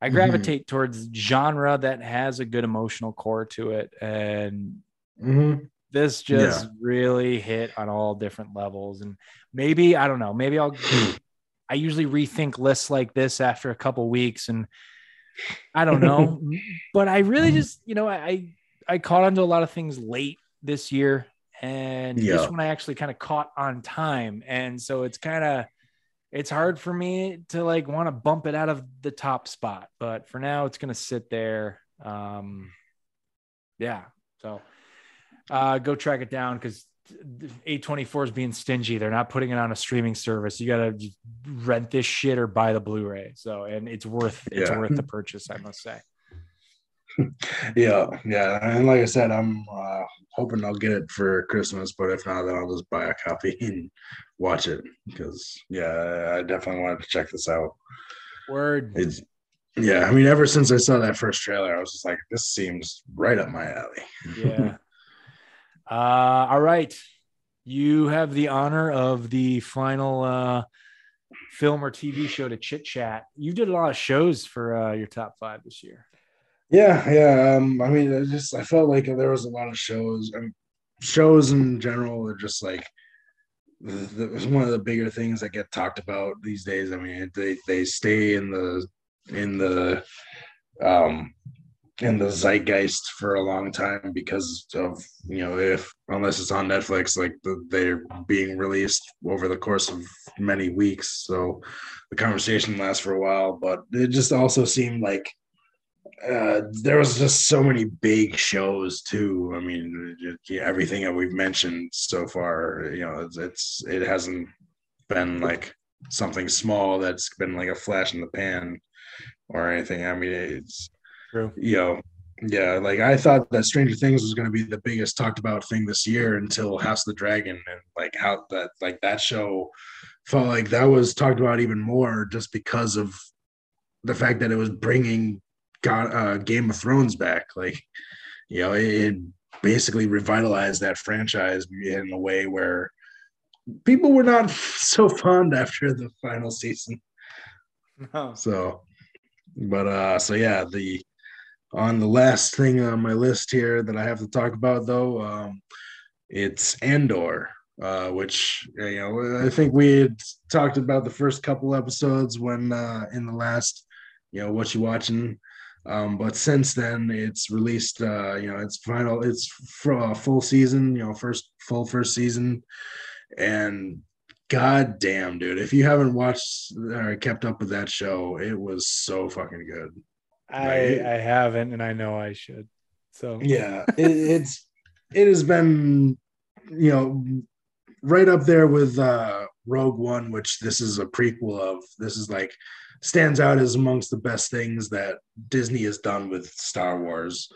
I Mhm. gravitate towards genre that has a good emotional core to it, and Mhm. This just really hit on all different levels. And maybe I don't know. Maybe I'll. I usually rethink lists like this after a couple weeks, and I don't know, but I really just, you know, I I caught onto a lot of things late this year, and Yeah. this one I actually kind of caught on time, and so it's kind of it's hard for me to like want to bump it out of the top spot, but for now it's gonna sit there. Um, yeah, so uh, go track it down because. A24 is being stingy. They're not putting it on a streaming service. You got to rent this shit or buy the Blu-ray. So, and it's worth it's Yeah. worth the purchase, I must say. Yeah, yeah, and like I said, I'm uh, hoping I'll get it for Christmas, but if not, then I'll just buy a copy and watch it because yeah, I definitely wanted to check this out. Word. It's yeah, I mean, ever since I saw that first trailer, I was just like, this seems right up my alley. Yeah. Uh, all right. You have the honor of the final uh, film or TV show to chit chat. You did a lot of shows for uh, your top five this year. Yeah, yeah. Um, I mean, I just I felt like there was a lot of shows. I mean, shows in general are just like it's one of the bigger things that get talked about these days. I mean, they they stay in the in the um in the zeitgeist for a long time because of you know if unless it's on Netflix, like the, they're being released over the course of many weeks, so the conversation lasts for a while. But it just also seemed like uh, there was just so many big shows too. I mean, everything that we've mentioned so far, you know, it's, it's it hasn't been like something small that's been like a flash in the pan or anything. I mean, it's True. you know, yeah, like I thought that Stranger Things was going to be the biggest talked about thing this year until House of the Dragon and like how that like that show felt like that was talked about even more just because of the fact that it was bringing God, uh, Game of Thrones back. Like, you know, it, it basically revitalized that franchise in a way where people were not so fond after the final season. No. So, but uh, so yeah, the on the last thing on my list here that I have to talk about though, um, it's Andor, uh, which you know I think we had talked about the first couple episodes when uh, in the last, you know, what you watching. Um, but since then, it's released. Uh, you know, it's final. It's a full season. You know, first full first season, and god damn, dude, if you haven't watched or kept up with that show, it was so fucking good. I, I haven't, and I know I should. So, Yeah, it, it's it has been, you know, right up there with uh, Rogue One, which this is a prequel of. This is like stands out as amongst the best things that Disney has done with Star Wars.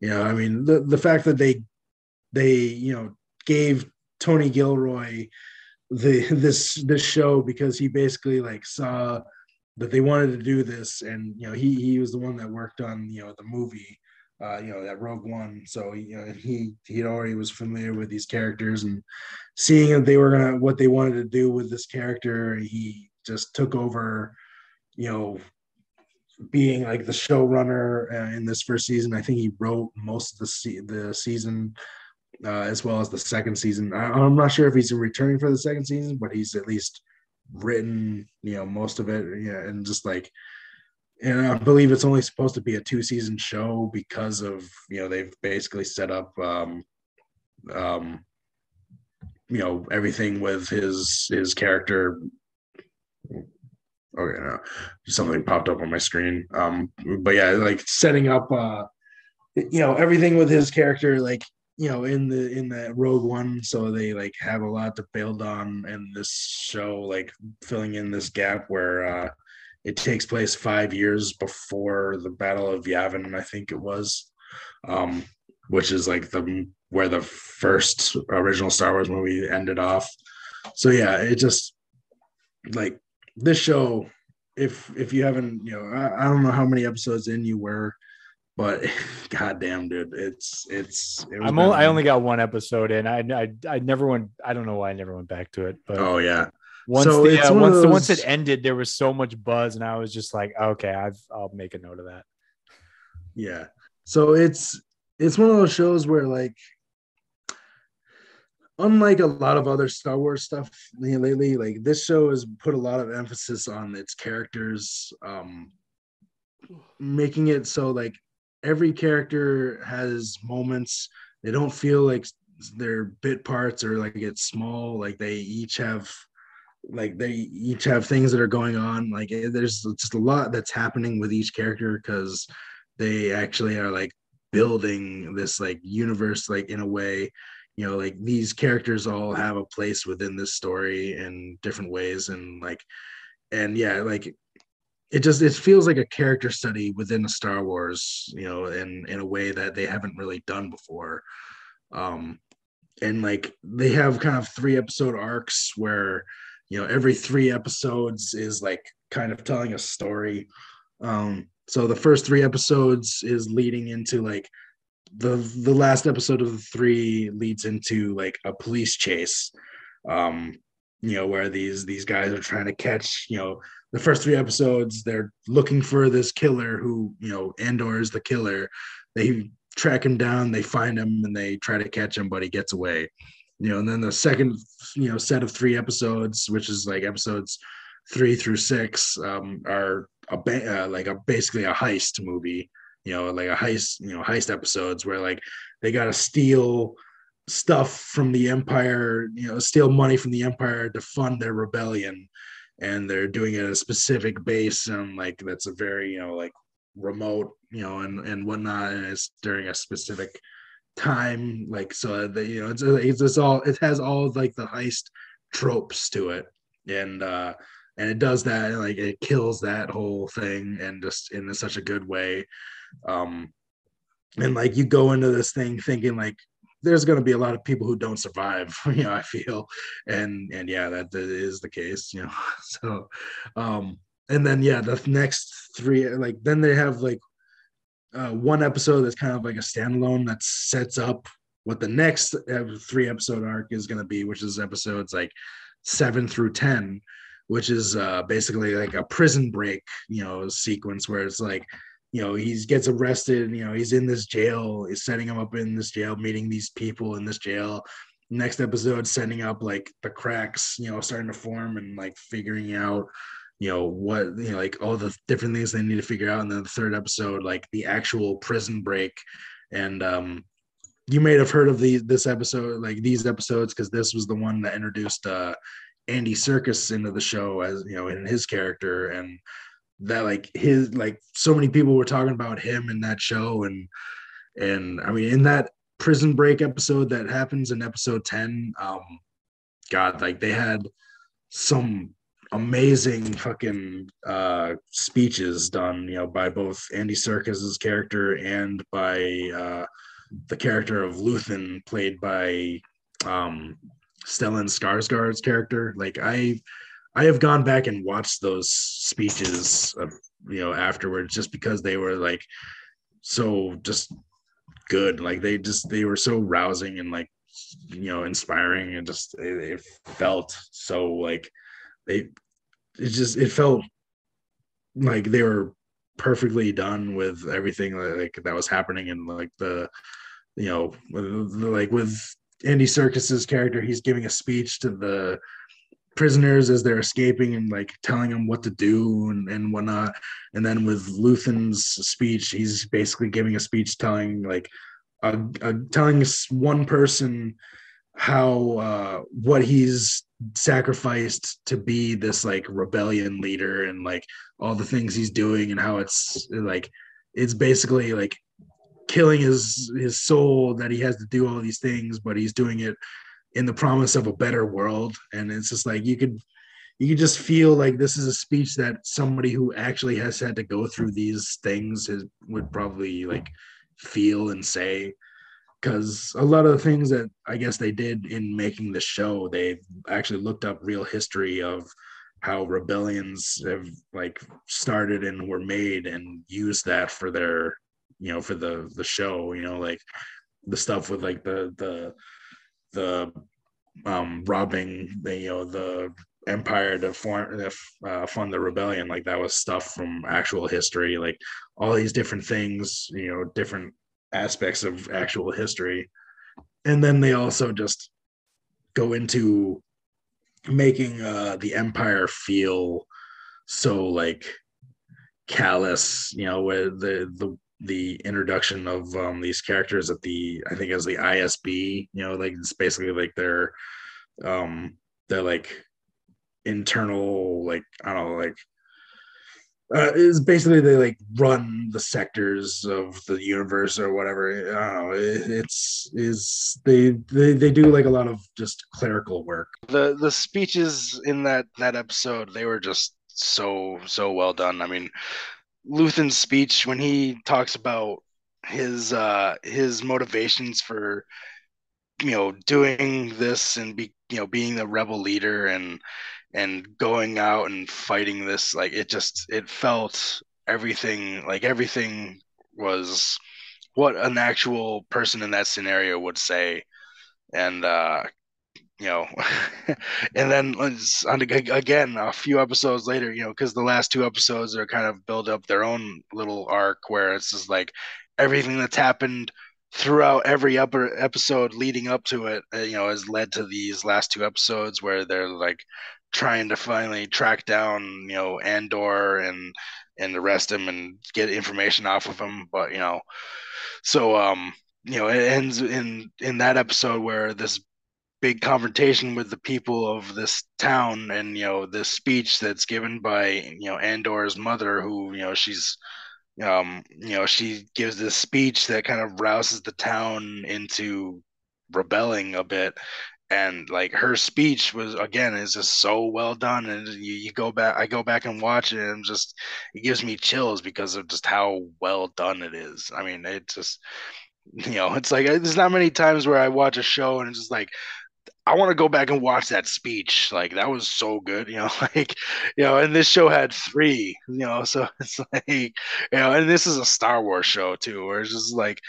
You know, I mean, the the fact that they they you know gave Tony Gilroy the this this show because he basically like saw that they wanted to do this. And you know he he was the one that worked on you know the movie uh you know that rogue one. So you know he he already was familiar with these characters and seeing that they were gonna what they wanted to do with this character he just took over you know being like the showrunner uh, in this first season. I think he wrote most of the se- the season uh, as well as the second season. I, I'm not sure if he's returning for the second season, but he's at least written, you know, most of it. Yeah, and just like, and I believe it's only supposed to be a two season show because of you know they've basically set up, um, um, you know, everything with his his character. Okay, no, something popped up on my screen. Um, but yeah, like setting up, uh, you know, everything with his character, like you know in the in the rogue one so they like have a lot to build on in this show like filling in this gap where uh it takes place five years before the battle of yavin i think it was um which is like the where the first original star wars movie ended off. So yeah it just like this show, if if you haven't, you know, I, I don't know how many episodes in you were, but goddamn, dude, it's it's. It I'm only, I only got one episode in. I, I I never went. I don't know why I never went back to it. But oh yeah, once So the, it's uh, once the, once it ended, there was so much buzz, and I was just like, okay, I've I'll make a note of that. yeah. So it's it's one of those shows where like unlike a lot of other Star Wars stuff lately, like this show has put a lot of emphasis on its characters, um, making it so like every character has moments. They don't feel like they're bit parts or like it's small. Like they each have like they each have things that are going on. Like eh, there's just a lot that's happening with each character because they actually are like building this like universe like in a way you know like these characters all have a place within this story in different ways and like and yeah like it just it feels like a character study within a star wars you know in in a way that they haven't really done before. Um and like they have kind of three episode arcs where you know every three episodes is like kind of telling a story. Um so the first three episodes is leading into like the the last episode of the three leads into like a police chase. Um you know where these these guys are trying to catch you know the first three episodes they're looking for this killer who you know andor is the killer. They track him down they find him and they try to catch him but he gets away. You know and then the second you know set of three episodes which is like episodes three through six um are a ba- uh, like a basically a heist movie you know like a heist you know heist episodes where like they got to steal stuff from the empire you know steal money from the empire to fund their rebellion and they're doing it at a specific base and like that's a very you know like remote you know and and whatnot and it's during a specific time like so that you know it's it's, it's all it has all like the heist tropes to it. And uh and it does that and like it kills that whole thing and just in such a good way. Um and like you go into this thing thinking like there's going to be a lot of people who don't survive you know i feel. And and yeah that, that is the case you know so um and then yeah the next three like then they have like uh, one episode that's kind of like a standalone that sets up what the next three episode arc is going to be which is episodes like seven through ten which is uh, basically like a prison break you know sequence where it's like you know he gets arrested you know he's in this jail is setting him up in this jail meeting these people in this jail. Next episode setting up like the cracks you know starting to form and like figuring out you know what you know like all the different things they need to figure out. And then the third episode like the actual prison break. And um you may have heard of the this episode like these episodes because this was the one that introduced uh andy Serkis into the show as you know in his character. And that like his like so many people were talking about him in that show. And and i mean in that prison break episode that happens in episode 10 um god like they had some amazing fucking uh speeches done you know by both andy Serkis's character and by uh the character of luthen played by um stellan skarsgård's character. Like i i have gone back and watched those speeches of, you know afterwards just because they were like so just good. Like they just they were so rousing and like you know inspiring and just it felt so like they it just it felt like they were perfectly done with everything like that was happening and like the you know like with Andy Serkis's character he's giving a speech to the prisoners as they're escaping and like telling them what to do and, and whatnot. And then with Luthen's speech he's basically giving a speech telling like uh, telling one person how uh, what he's sacrificed to be this like rebellion leader and like all the things he's doing and how it's like it's basically like killing his his soul that he has to do all these things but he's doing it in the promise of a better world. And it's just like you could you could just feel like this is a speech that somebody who actually has had to go through these things has, would probably like feel and say. Because a lot of the things that I guess they did in making the show, they actually looked up real history of how rebellions have like started and were made and used that for their you know for the the show you know like the stuff with like the the the um robbing the you know the empire to form uh, fund the rebellion. Like that was stuff from actual history like all these different things you know different aspects of actual history. And then they also just go into making uh the empire feel so like callous you know where the the the introduction of um these characters at the i think as the isb you know like it's basically like their um they're like internal like i don't know like uh, is basically they like run the sectors of the universe or whatever. I don't know. It, it's is they, they they do like a lot of just clerical work. The the speeches in that that episode they were just so so well done. I mean, Luthen's speech when he talks about his uh his motivations for you know doing this and be you know being the rebel leader and and going out and fighting this like it just it felt everything like everything was what an actual person in that scenario would say. And uh you know and then again a few episodes later you know because the last two episodes are kind of build up their own little arc where it's just like everything that's happened throughout every upper episode leading up to it uh, you know has led to these last two episodes where they're like trying to finally track down, you know, Andor and and arrest him and get information off of him. But you know, so um, you know, it ends in in that episode where this big confrontation with the people of this town and you know this speech that's given by you know Andor's mother who you know she's um you know she gives this speech that kind of rouses the town into rebelling a bit. And like her speech was again is just so well done. And you, you go back i go back and watch it and just it gives me chills because of just how well done it is. I mean it just you know it's like there's not many times where i watch a show and it's just like I want to go back and watch that speech. Like that was so good, you know. Like, you know, and this show had three, you know. So it's like, you know, and this is a Star Wars show too, where it's just like,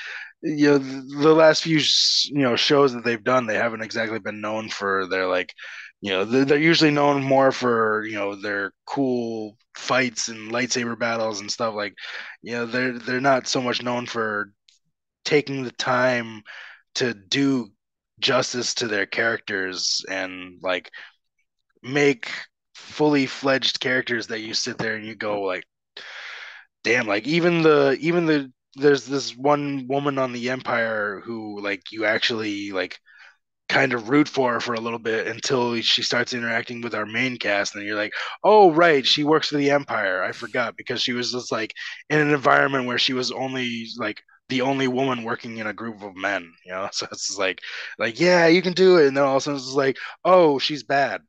you know the last few you know shows that they've done they haven't exactly been known for their like you know they're, usually known more for you know their cool fights and lightsaber battles and stuff like you know they're they're not so much known for taking the time to do justice to their characters and like make fully fledged characters that you sit there and you go like damn like even the even the there's this one woman on the Empire who like you actually like kind of root for for a little bit until she starts interacting with our main cast and you're like oh right she works for the empire. I forgot because she was just like in an environment where she was only like the only woman working in a group of men you know? So it's like like yeah you can do it. And then all of a sudden it's like oh she's bad.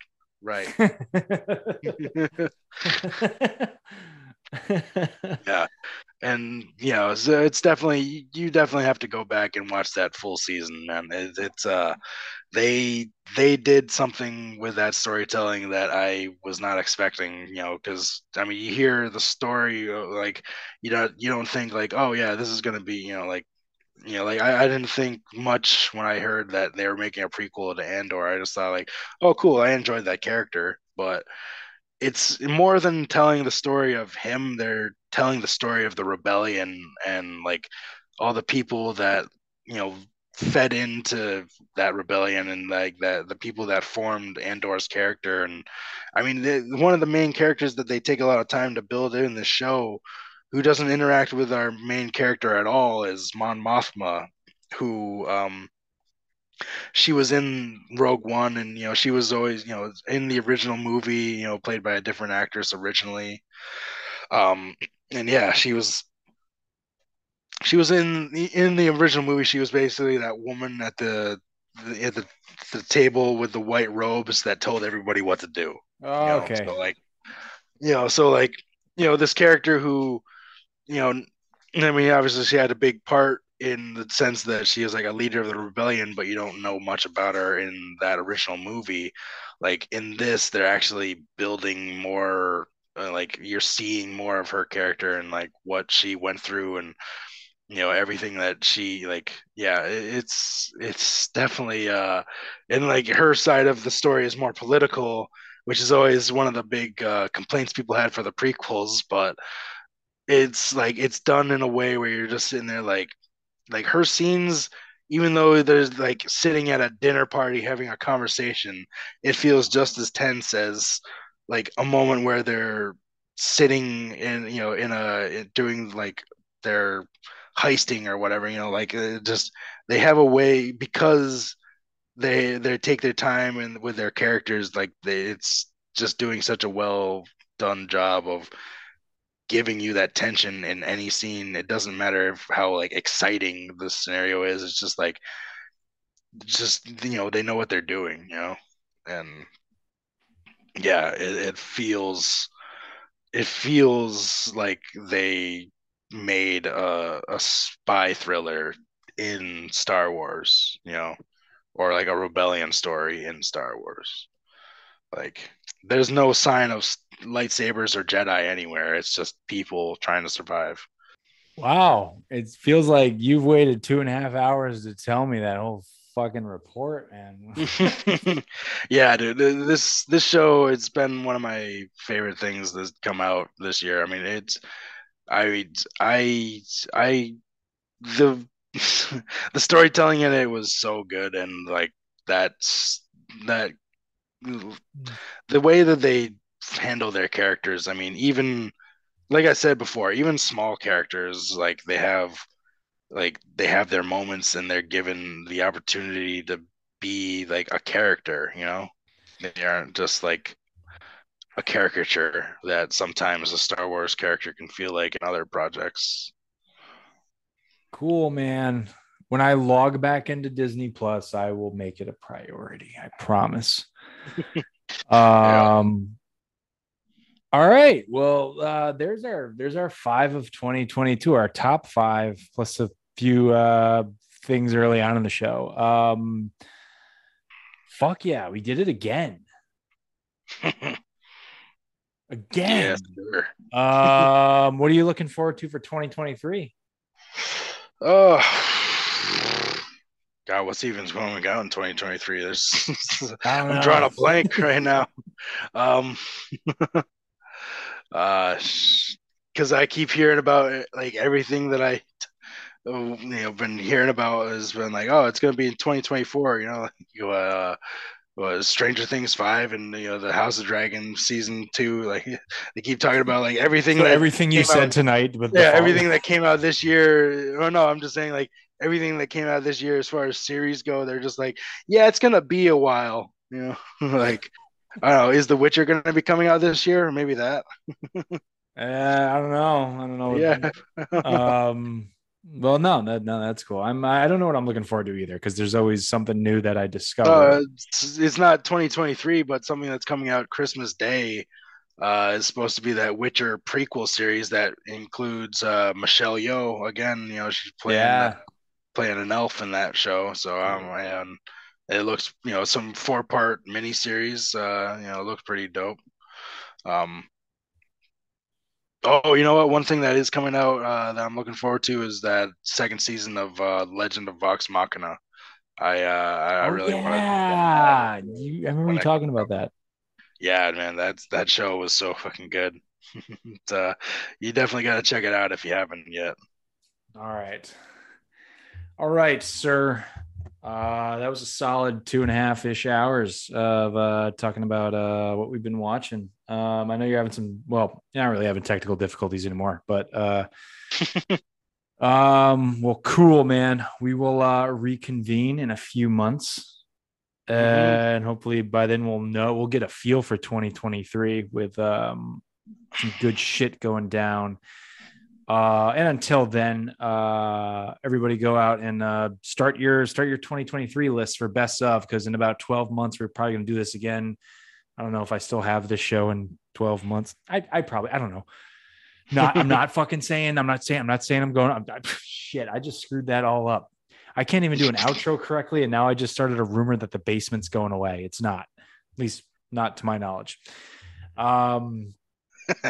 Right. Yeah and you know so it's definitely you definitely have to go back and watch that full season man it, it's uh they they did something with that storytelling that i was not expecting you know because i mean you hear the story like you don't you don't think like oh yeah this is gonna be you know like you know, like I, I didn't think much when I heard that they were making a prequel to Andor. I just thought like, oh, cool, I enjoyed that character, but it's more than telling the story of him they're telling the story of the rebellion and like all the people that you know fed into that rebellion and like that the people that formed Andor's character and I mean one of the main characters that they take a lot of time to build in the show who doesn't interact with our main character at all is Mon Mothma who um she was in Rogue One, and you know she was always you know in the original movie, you know played by a different actress originally. Um, and yeah, she was she was in the in the original movie. She was basically that woman at the, the at the, the table with the white robes that told everybody what to do. Oh, you know? Oh, okay. So like, you know, so like, you know, this character who, you know, I mean, obviously she had a big part in the sense that she is like a leader of the rebellion, but you don't know much about her in that original movie. Like in this, they're actually building more. Uh, like you're seeing more of her character and like what she went through and you know everything that she like yeah it's it's definitely uh and like her side of the story is more political which is always one of the big uh, complaints people had for the prequels but it's like it's done in a way where you're just sitting there like like her scenes even though there's like sitting at a dinner party having a conversation it feels just as tense as like a moment where they're sitting in you know in a doing like their heisting or whatever you know like just they have a way because they they take their time and with their characters like they it's just doing such a well done job of giving you that tension in any scene. It doesn't matter how like exciting the scenario is. It's just like just you know they know what they're doing you know and yeah it, it feels it feels like they made a, a spy thriller in Star Wars, you know, or like a rebellion story in Star Wars. Like, there's no sign of lightsabers or Jedi anywhere. It's just people trying to survive. Wow. It feels like you've waited two and a half hours to tell me that whole fucking report, man. yeah, dude. This this show it's been one of my favorite things that's come out this year. I mean, it's I I I the the storytelling in it was so good and like that's that the way that they handle their characters i mean even like i said before even small characters like they have like they have their moments and they're given the opportunity to be like a character you know they aren't just like a caricature that sometimes a Star Wars character can feel like in other projects. Cool, man. When I log back into Disney Plus, I will make it a priority. I promise. um all right. Well, uh there's our there's our 5 of 2022, our top 5 plus a few uh things early on in the show. Um fuck yeah, we did it again. Again. Um, what are you looking forward to for 2023? Oh, God, what's even going on in 2023? There's, I'm drawing a blank right now. Um, uh, because I keep hearing about like everything that I, you know, been hearing about has been like, oh, it's gonna be in 2024. You know, you uh, was Stranger Things five and you know the House of Dragon season two. Like they keep talking about like everything. So everything you said out, tonight with yeah, everything that came out this year. Oh no, I'm just saying like everything that came out this year as far as series go. They're just like, yeah, it's gonna be a while. You know, like I don't know. Is The Witcher gonna be coming out this year? Or maybe that. uh, I don't know. I don't know. Yeah. um well, no, no, no, that's cool. I'm I don't know what I'm looking forward to either because there's always something new that I discover. Uh, it's, not 2023, but something that's coming out Christmas Day uh, is supposed to be that Witcher prequel series that includes uh, Michelle Yeoh again. You know, she's playing yeah. playing an elf in that show. So um, and it looks you know some four part miniseries. Uh, you know, it looks pretty dope. Um, Oh, you know what? One thing that is coming out uh, that I'm looking forward to is that second season of uh, Legend of Vox Machina. I uh, I oh, really yeah. want to. You, I remember you talking about that. Yeah, man, that's that show was so fucking good. uh, you definitely got to check it out if you haven't yet. All right, all right, sir. Uh, that was a solid two and a half ish hours of uh, talking about uh, what we've been watching. Um, I know you're having some, well, you're not really having technical difficulties anymore, but uh, um, well, cool, man. We will uh, reconvene in a few months, mm-hmm. and hopefully by then we'll know we'll get a feel for 2023 with um, some good shit going down. Uh, and until then, uh, everybody go out and uh, start your start your 2023 list for best of because in about 12 months we're probably going to do this again. I don't know if I still have this show in 12 months. I, I probably I don't know. not I'm not fucking saying I'm not saying I'm not saying I'm going I'm, I, shit I just screwed that all up. I can't even do an outro correctly and now I just started a rumor that the basement's going away. It's not. At least not to my knowledge. Um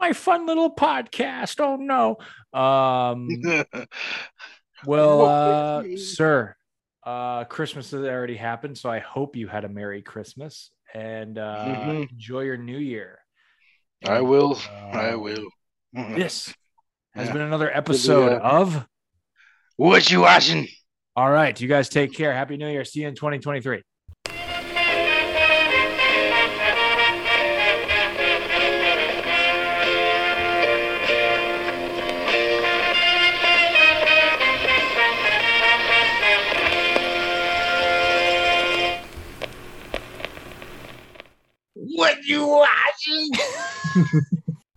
my fun little podcast. Oh no. Um well uh sir, uh Christmas has already happened, so I hope you had a Merry Christmas and uh Mhm. enjoy your new year. I will. Uh, I will. This has Yeah. been another episode of What you watching? All right. You guys take care. Happy New Year. See you in 2023. What you watching?